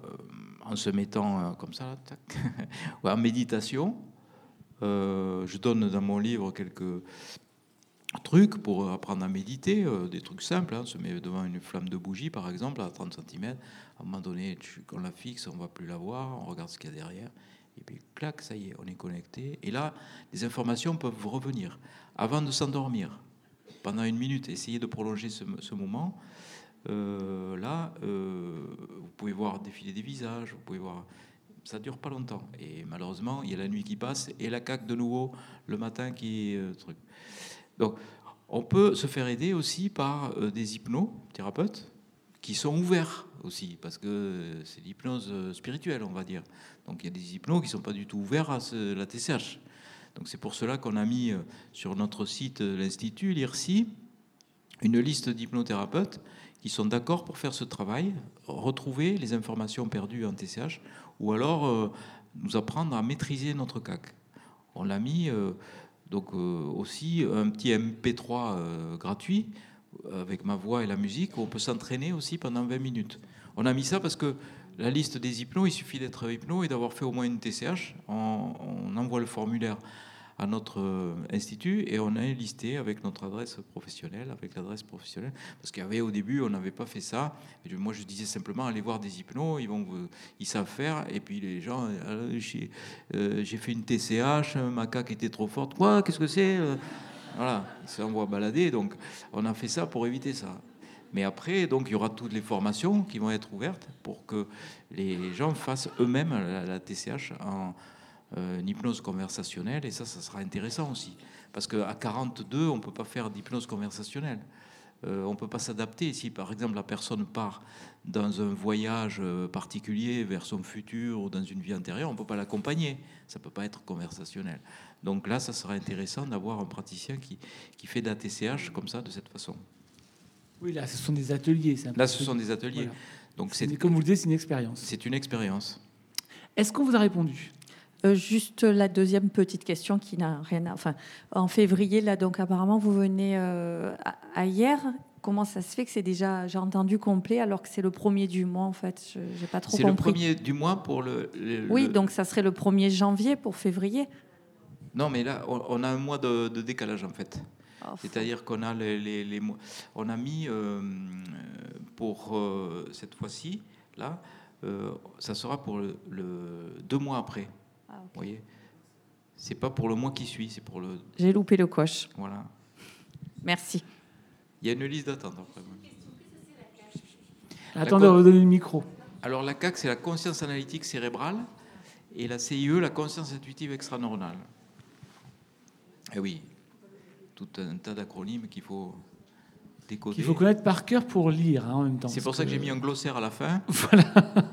en se mettant euh, comme ça, ou en méditation. Euh, je donne dans mon livre quelques trucs pour apprendre à méditer, des trucs simples. Hein. On se met devant une flamme de bougie, par exemple, à 30 cm à un moment donné, on la fixe, on ne va plus la voir, on regarde ce qu'il y a derrière, et puis clac, ça y est, on est connecté. Et là, les informations peuvent revenir. Avant de s'endormir, pendant une minute, essayez de prolonger ce, moment. Euh, là, euh, vous pouvez voir défiler des visages, vous pouvez voir. Ça dure pas longtemps. Et malheureusement, il y a la nuit qui passe et la caque de nouveau le matin qui euh, truc. Donc, on peut se faire aider aussi par des hypnothérapeutes qui sont ouverts aussi, parce que c'est l'hypnose euh, spirituelle, on va dire. Donc il y a des hypnos qui ne sont pas du tout ouverts à la TCH. Donc c'est pour cela qu'on a mis euh, sur notre site euh, l'Institut, l'IRSI, une liste d'hypnothérapeutes qui sont d'accord pour faire ce travail, retrouver les informations perdues en TCH, ou alors nous apprendre à maîtriser notre CAC. On l'a mis donc aussi un petit MP3 gratuit avec ma voix et la musique, on peut s'entraîner aussi pendant 20 minutes. On a mis ça parce que la liste des hypnos, il suffit d'être hypno et d'avoir fait au moins une TCH. On, envoie le formulaire à notre euh, institut et on a listé avec notre adresse professionnelle, avec l'adresse professionnelle. Parce qu'il y avait au début, on n'avait pas fait ça. Moi, je disais simplement allez voir des hypnos, ils, savent faire. Et puis les gens, euh, euh, j'ai fait une TCH, ma caque était trop forte. Quoi? Qu'est-ce que c'est? Voilà, ils s'envoient balader. Donc, on a fait ça pour éviter ça. Mais après, donc, il y aura toutes les formations qui vont être ouvertes pour que les gens fassent eux-mêmes la, TCH en euh, hypnose conversationnelle. Et ça, ça sera intéressant aussi. Parce qu'à 42, on ne peut pas faire d'hypnose conversationnelle. Euh, on ne peut pas s'adapter. Si par exemple la personne part dans un voyage euh, particulier vers son futur ou dans une vie antérieure, on ne peut pas l'accompagner. Ça ne peut pas être conversationnel. Donc là, ça sera intéressant d'avoir un praticien qui, qui fait d'ATCH comme ça, de cette façon. Oui, là, ce sont des ateliers. Là, peu- ce sont des ateliers. Voilà. Donc C'est- Comme vous le dites, c'est une expérience. c'est une expérience. Est-ce qu'on vous a répondu? Euh, juste la deuxième petite question qui n'a rien à. Enfin, en février, là, donc apparemment, vous venez euh, à, hier. Comment ça se fait que c'est déjà, j'ai entendu complet, alors que c'est le premier du mois, en fait? Je n'ai pas trop C'est le compris. premier du mois pour le. le- Oui, le- donc ça serait le 1er janvier pour février. Non, mais là, on, on a un mois de, de décalage en fait. Oh, C'est-à-dire qu'on a les, les- les mois- on a mis euh, pour euh, cette fois-ci, là, euh, ça sera pour le, le- deux mois après. Ah. Vous voyez, c'est pas pour le mois qui suit, c'est pour le J'ai loupé le coche. voilà. Merci. Il y a une liste d'attente après. Attendez, on va donner le micro. Alors la CAC, c'est la conscience analytique cérébrale, et la CIE, la conscience intuitive extraneuronale. Eh oui, tout un tas d'acronymes qu'il faut décoder. Il faut connaître par cœur pour lire hein, en même temps. C'est pour ça que j'ai mis un glossaire à la fin. Voilà.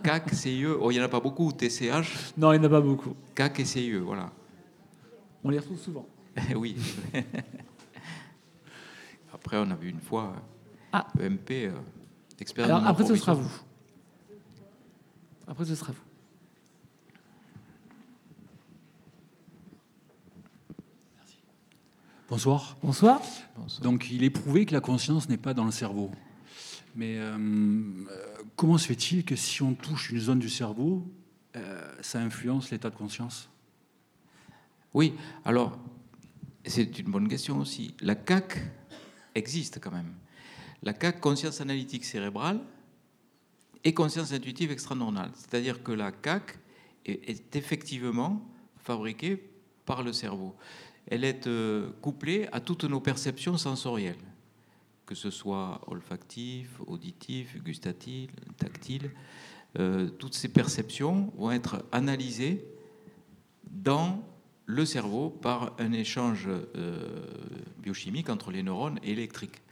CAC, CIE, oh, il n'y en a pas beaucoup, TCH, Non, il n'y en a pas beaucoup. CAC et CIE, voilà. On les retrouve souvent. oui. Après, on a vu une fois Ah. EMP, euh, expérience Alors après, ce sera vous. Après, ce sera vous. Bonsoir. Bonsoir. Donc, il est prouvé que la conscience n'est pas dans le cerveau. Mais euh, euh, comment se fait-il que si on touche une zone du cerveau, euh, ça influence l'état de conscience? Oui, alors, c'est une bonne question aussi. La CAC existe quand même. La CAC, conscience analytique cérébrale, et conscience intuitive extraneuronale. C'est-à-dire que la CAC est, est effectivement fabriquée par le cerveau. Elle est euh, couplée à toutes nos perceptions sensorielles, que ce soit olfactif, auditif, gustatif, tactile. Euh, toutes ces perceptions vont être analysées dans le cerveau par un échange euh, biochimique entre les neurones et électriques.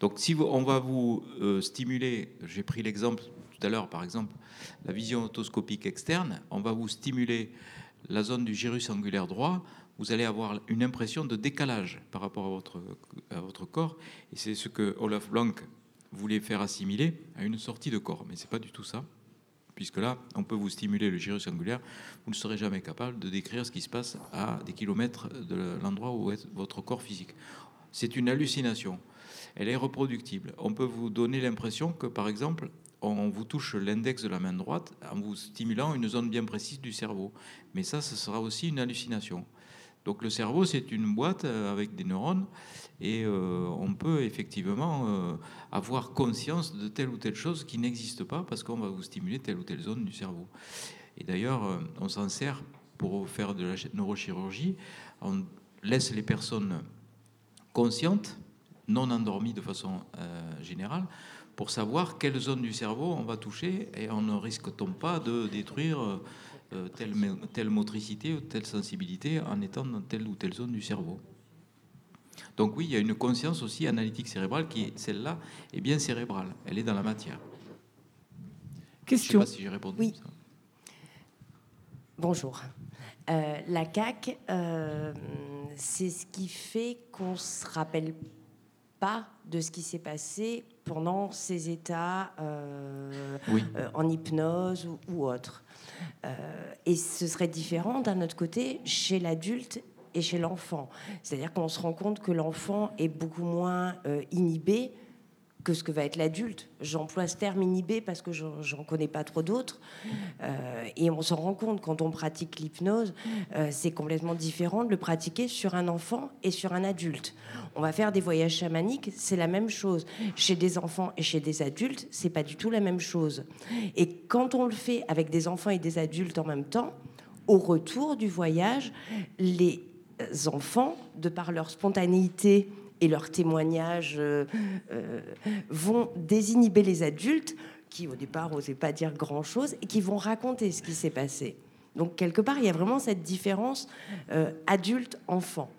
Donc si on va vous euh, stimuler, j'ai pris l'exemple tout à l'heure par exemple, la vision otoscopique externe, on va vous stimuler la zone du gyrus angulaire droit, vous allez avoir une impression de décalage par rapport à votre, corps, et c'est ce que Olaf Blanc voulait faire assimiler à une sortie de corps, mais c'est pas du tout ça puisque là, on peut vous stimuler le gyrus angulaire, vous ne serez jamais capable de décrire ce qui se passe à des kilomètres de l'endroit où est votre corps physique. C'est une hallucination. Elle est reproductible. On peut vous donner l'impression que, par exemple, on vous touche l'index de la main droite en vous stimulant une zone bien précise du cerveau. Mais ça, ce sera aussi une hallucination. Donc le cerveau, c'est une boîte euh, avec des neurones et euh, on peut effectivement euh, avoir conscience de telle ou telle chose qui n'existe pas parce qu'on va vous stimuler telle ou telle zone du cerveau. Et d'ailleurs, on s'en sert pour faire de la ch- neurochirurgie. On laisse les personnes conscientes, non endormies de façon générale, pour savoir quelle zone du cerveau on va toucher et on ne risque-t-on pas de détruire euh, telle, mo- telle motricité ou telle sensibilité en étant dans telle ou telle zone du cerveau. Donc oui, il y a une conscience aussi analytique cérébrale qui, celle-là, est bien cérébrale. Elle est dans la matière. Je ne sais Question. pas si j'ai répondu. Oui. ça. Bonjour. Euh, la CAC, euh, c'est ce qui fait qu'on ne se rappelle pas de ce qui s'est passé pendant ces états euh, Oui. euh, en hypnose ou, ou autre. Euh, et ce serait différent d'un autre côté chez l'adulte et chez l'enfant. C'est-à-dire qu'on se rend compte que l'enfant est beaucoup moins inhibé que ce que va être l'adulte. J'emploie ce terme inhibé parce que j'en connais pas trop d'autres. Euh, et on s'en rend compte quand on pratique l'hypnose, euh, c'est complètement différent de le pratiquer sur un enfant et sur un adulte. On va faire des voyages chamaniques, c'est la même chose. Chez des enfants et chez des adultes, c'est pas du tout la même chose. Et quand on le fait avec des enfants et des adultes en même temps, au retour du voyage, les enfants, de par leur spontanéité et leurs témoignages euh, euh, vont désinhiber les adultes qui, au départ, n'osaient pas dire grand-chose et qui vont raconter ce qui s'est passé. Donc, quelque part, il y a vraiment cette différence euh, adulte-enfant.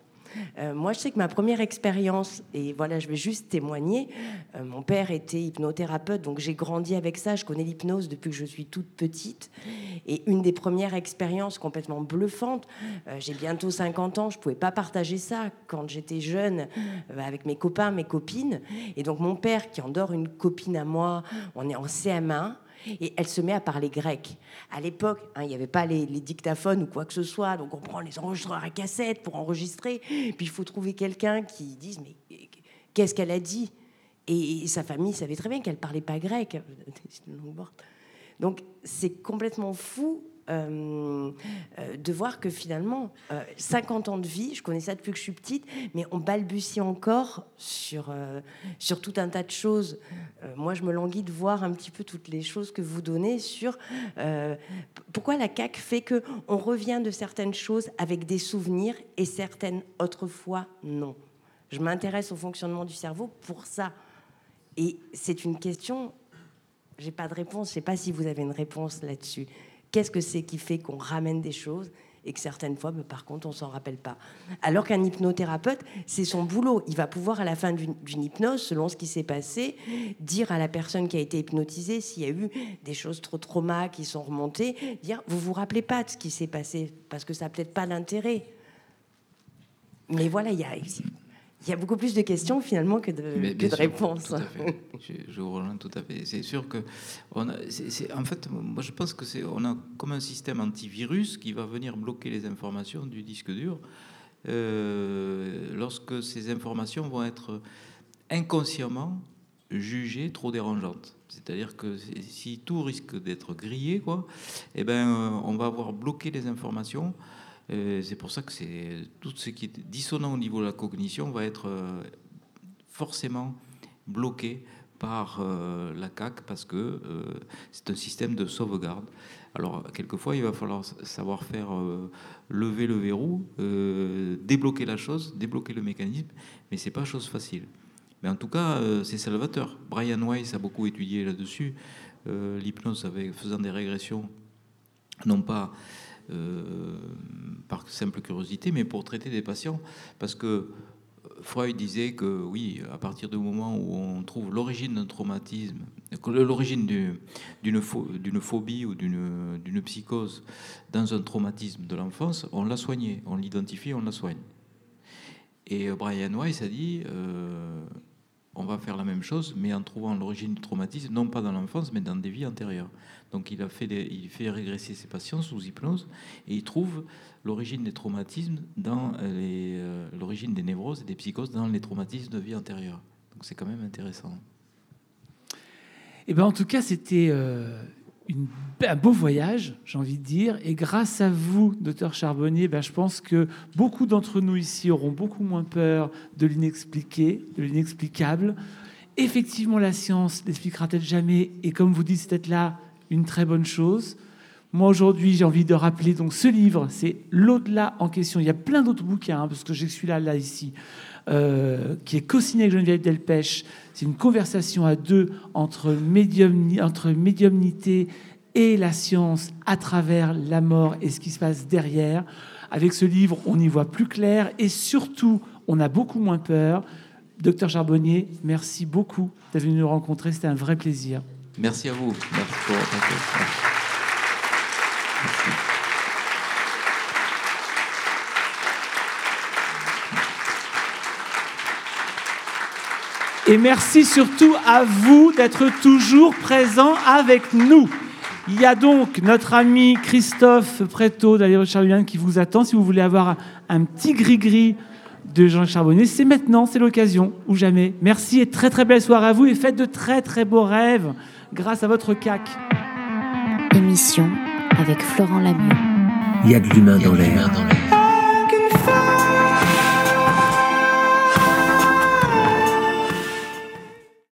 Euh, moi, je sais que ma première expérience, et voilà, je vais juste témoigner, euh, mon père était hypnothérapeute, donc j'ai grandi avec ça, je connais l'hypnose depuis que je suis toute petite. Et une des premières expériences complètement bluffantes, euh, j'ai bientôt 50 ans, je ne pouvais pas partager ça quand j'étais jeune avec mes copains, mes copines. Et donc mon père qui endort une copine à moi, on est en CM1 et elle se met à parler grec. À l'époque, hein, il n'y avait pas les, dictaphones ou quoi que ce soit, donc on prend les enregistreurs à cassette pour enregistrer, puis il faut trouver quelqu'un qui dise mais qu'est-ce qu'elle a dit? Et, sa famille savait très bien qu'elle parlait pas grec. Donc c'est complètement fou euh, euh, de voir que finalement, 50 euh, ans de vie, je connais ça depuis que je suis petite, mais on balbutie encore sur, sur tout un tas de choses. moi, je me languis de voir un petit peu toutes les choses que vous donnez sur pourquoi la CAQ fait que on revient de certaines choses avec des souvenirs et certaines autres fois non. Je m'intéresse au fonctionnement du cerveau pour ça. Et c'est une question, j'ai pas de réponse, je sais pas si vous avez une réponse là-dessus. Qu'est-ce que c'est qui fait qu'on ramène des choses et que certaines fois, mais par contre, on s'en rappelle pas. Alors qu'un hypnothérapeute, c'est son boulot. Il va pouvoir, à la fin d'une hypnose, selon ce qui s'est passé, dire à la personne qui a été hypnotisée s'il y a eu des choses trop traumas qui sont remontées, dire vous vous rappelez pas de ce qui s'est passé parce que ça n'a peut-être pas d'intérêt. Mais voilà, il y a il y a beaucoup plus de questions finalement que de, réponses. Tout à fait. Je, vous rejoins tout à fait. C'est sûr que, on a, en fait, moi je pense que c'est, on a comme un système antivirus qui va venir bloquer les informations du disque dur euh, lorsque ces informations vont être inconsciemment jugées trop dérangeantes. C'est-à-dire que si tout risque d'être grillé, quoi, eh ben, euh, on va avoir bloqué les informations c'est pour ça que c'est tout ce qui est dissonant au niveau de la cognition va être euh, forcément bloqué par euh, la CAC parce que c'est un système de sauvegarde. Alors, quelquefois, il va falloir savoir faire lever le verrou, débloquer la chose, débloquer le mécanisme, mais c'est pas chose facile. Mais en tout cas, c'est salvateur. Brian Weiss a beaucoup étudié là-dessus, l'hypnose faisant des régressions, non pas euh, par simple curiosité, mais pour traiter des patients. Parce que Freud disait que oui, à partir du moment où on trouve l'origine d'un traumatisme, l'origine d'une phobie ou d'une psychose dans un traumatisme de l'enfance, on l'a soigné, on l'identifie, on la soigne. Et Brian Weiss a dit, euh, on va faire la même chose, mais en trouvant l'origine du traumatisme, non pas dans l'enfance, mais dans des vies antérieures. Donc il, a fait régresser ses patients sous hypnose et il trouve l'origine des traumatismes dans euh, l'origine des névroses et des psychoses dans les traumatismes de vie antérieure. Donc c'est quand même intéressant. Eh ben en tout cas, c'était euh, un beau voyage, j'ai envie de dire. Et grâce à vous, docteur Charbonnier, ben, je pense que beaucoup d'entre nous ici auront beaucoup moins peur de l'inexpliqué, de l'inexplicable. Effectivement, la science l'expliquera peut-être jamais? Et comme vous dites, c'est là une très bonne chose. Moi, aujourd'hui, j'ai envie de rappeler donc ce livre, c'est L'au-delà en question. Il y a plein d'autres bouquins, hein, parce que j'ai celui-là, là, ici, euh, qui est co-signé avec Geneviève Delpech. C'est une conversation à deux entre, médium, entre médiumnité et la science à travers la mort et ce qui se passe derrière. Avec ce livre, on y voit plus clair et surtout, on a beaucoup moins peur. Docteur Charbonnier, merci beaucoup d'être venu nous rencontrer. C'était un vrai plaisir. Merci à vous. Merci pour votre Et merci surtout à vous d'être toujours présent avec nous. Il y a donc notre ami Christophe Préto d'Aléro Charbonnier qui vous attend. Si vous voulez avoir un petit gris-gris de Jean Charbonnier, c'est maintenant, c'est l'occasion ou jamais. Merci et très très belle soirée à vous et faites de très très beaux rêves grâce à votre CAC. Émission avec Florent Lamieux. Il y a de l'humain dans l'air.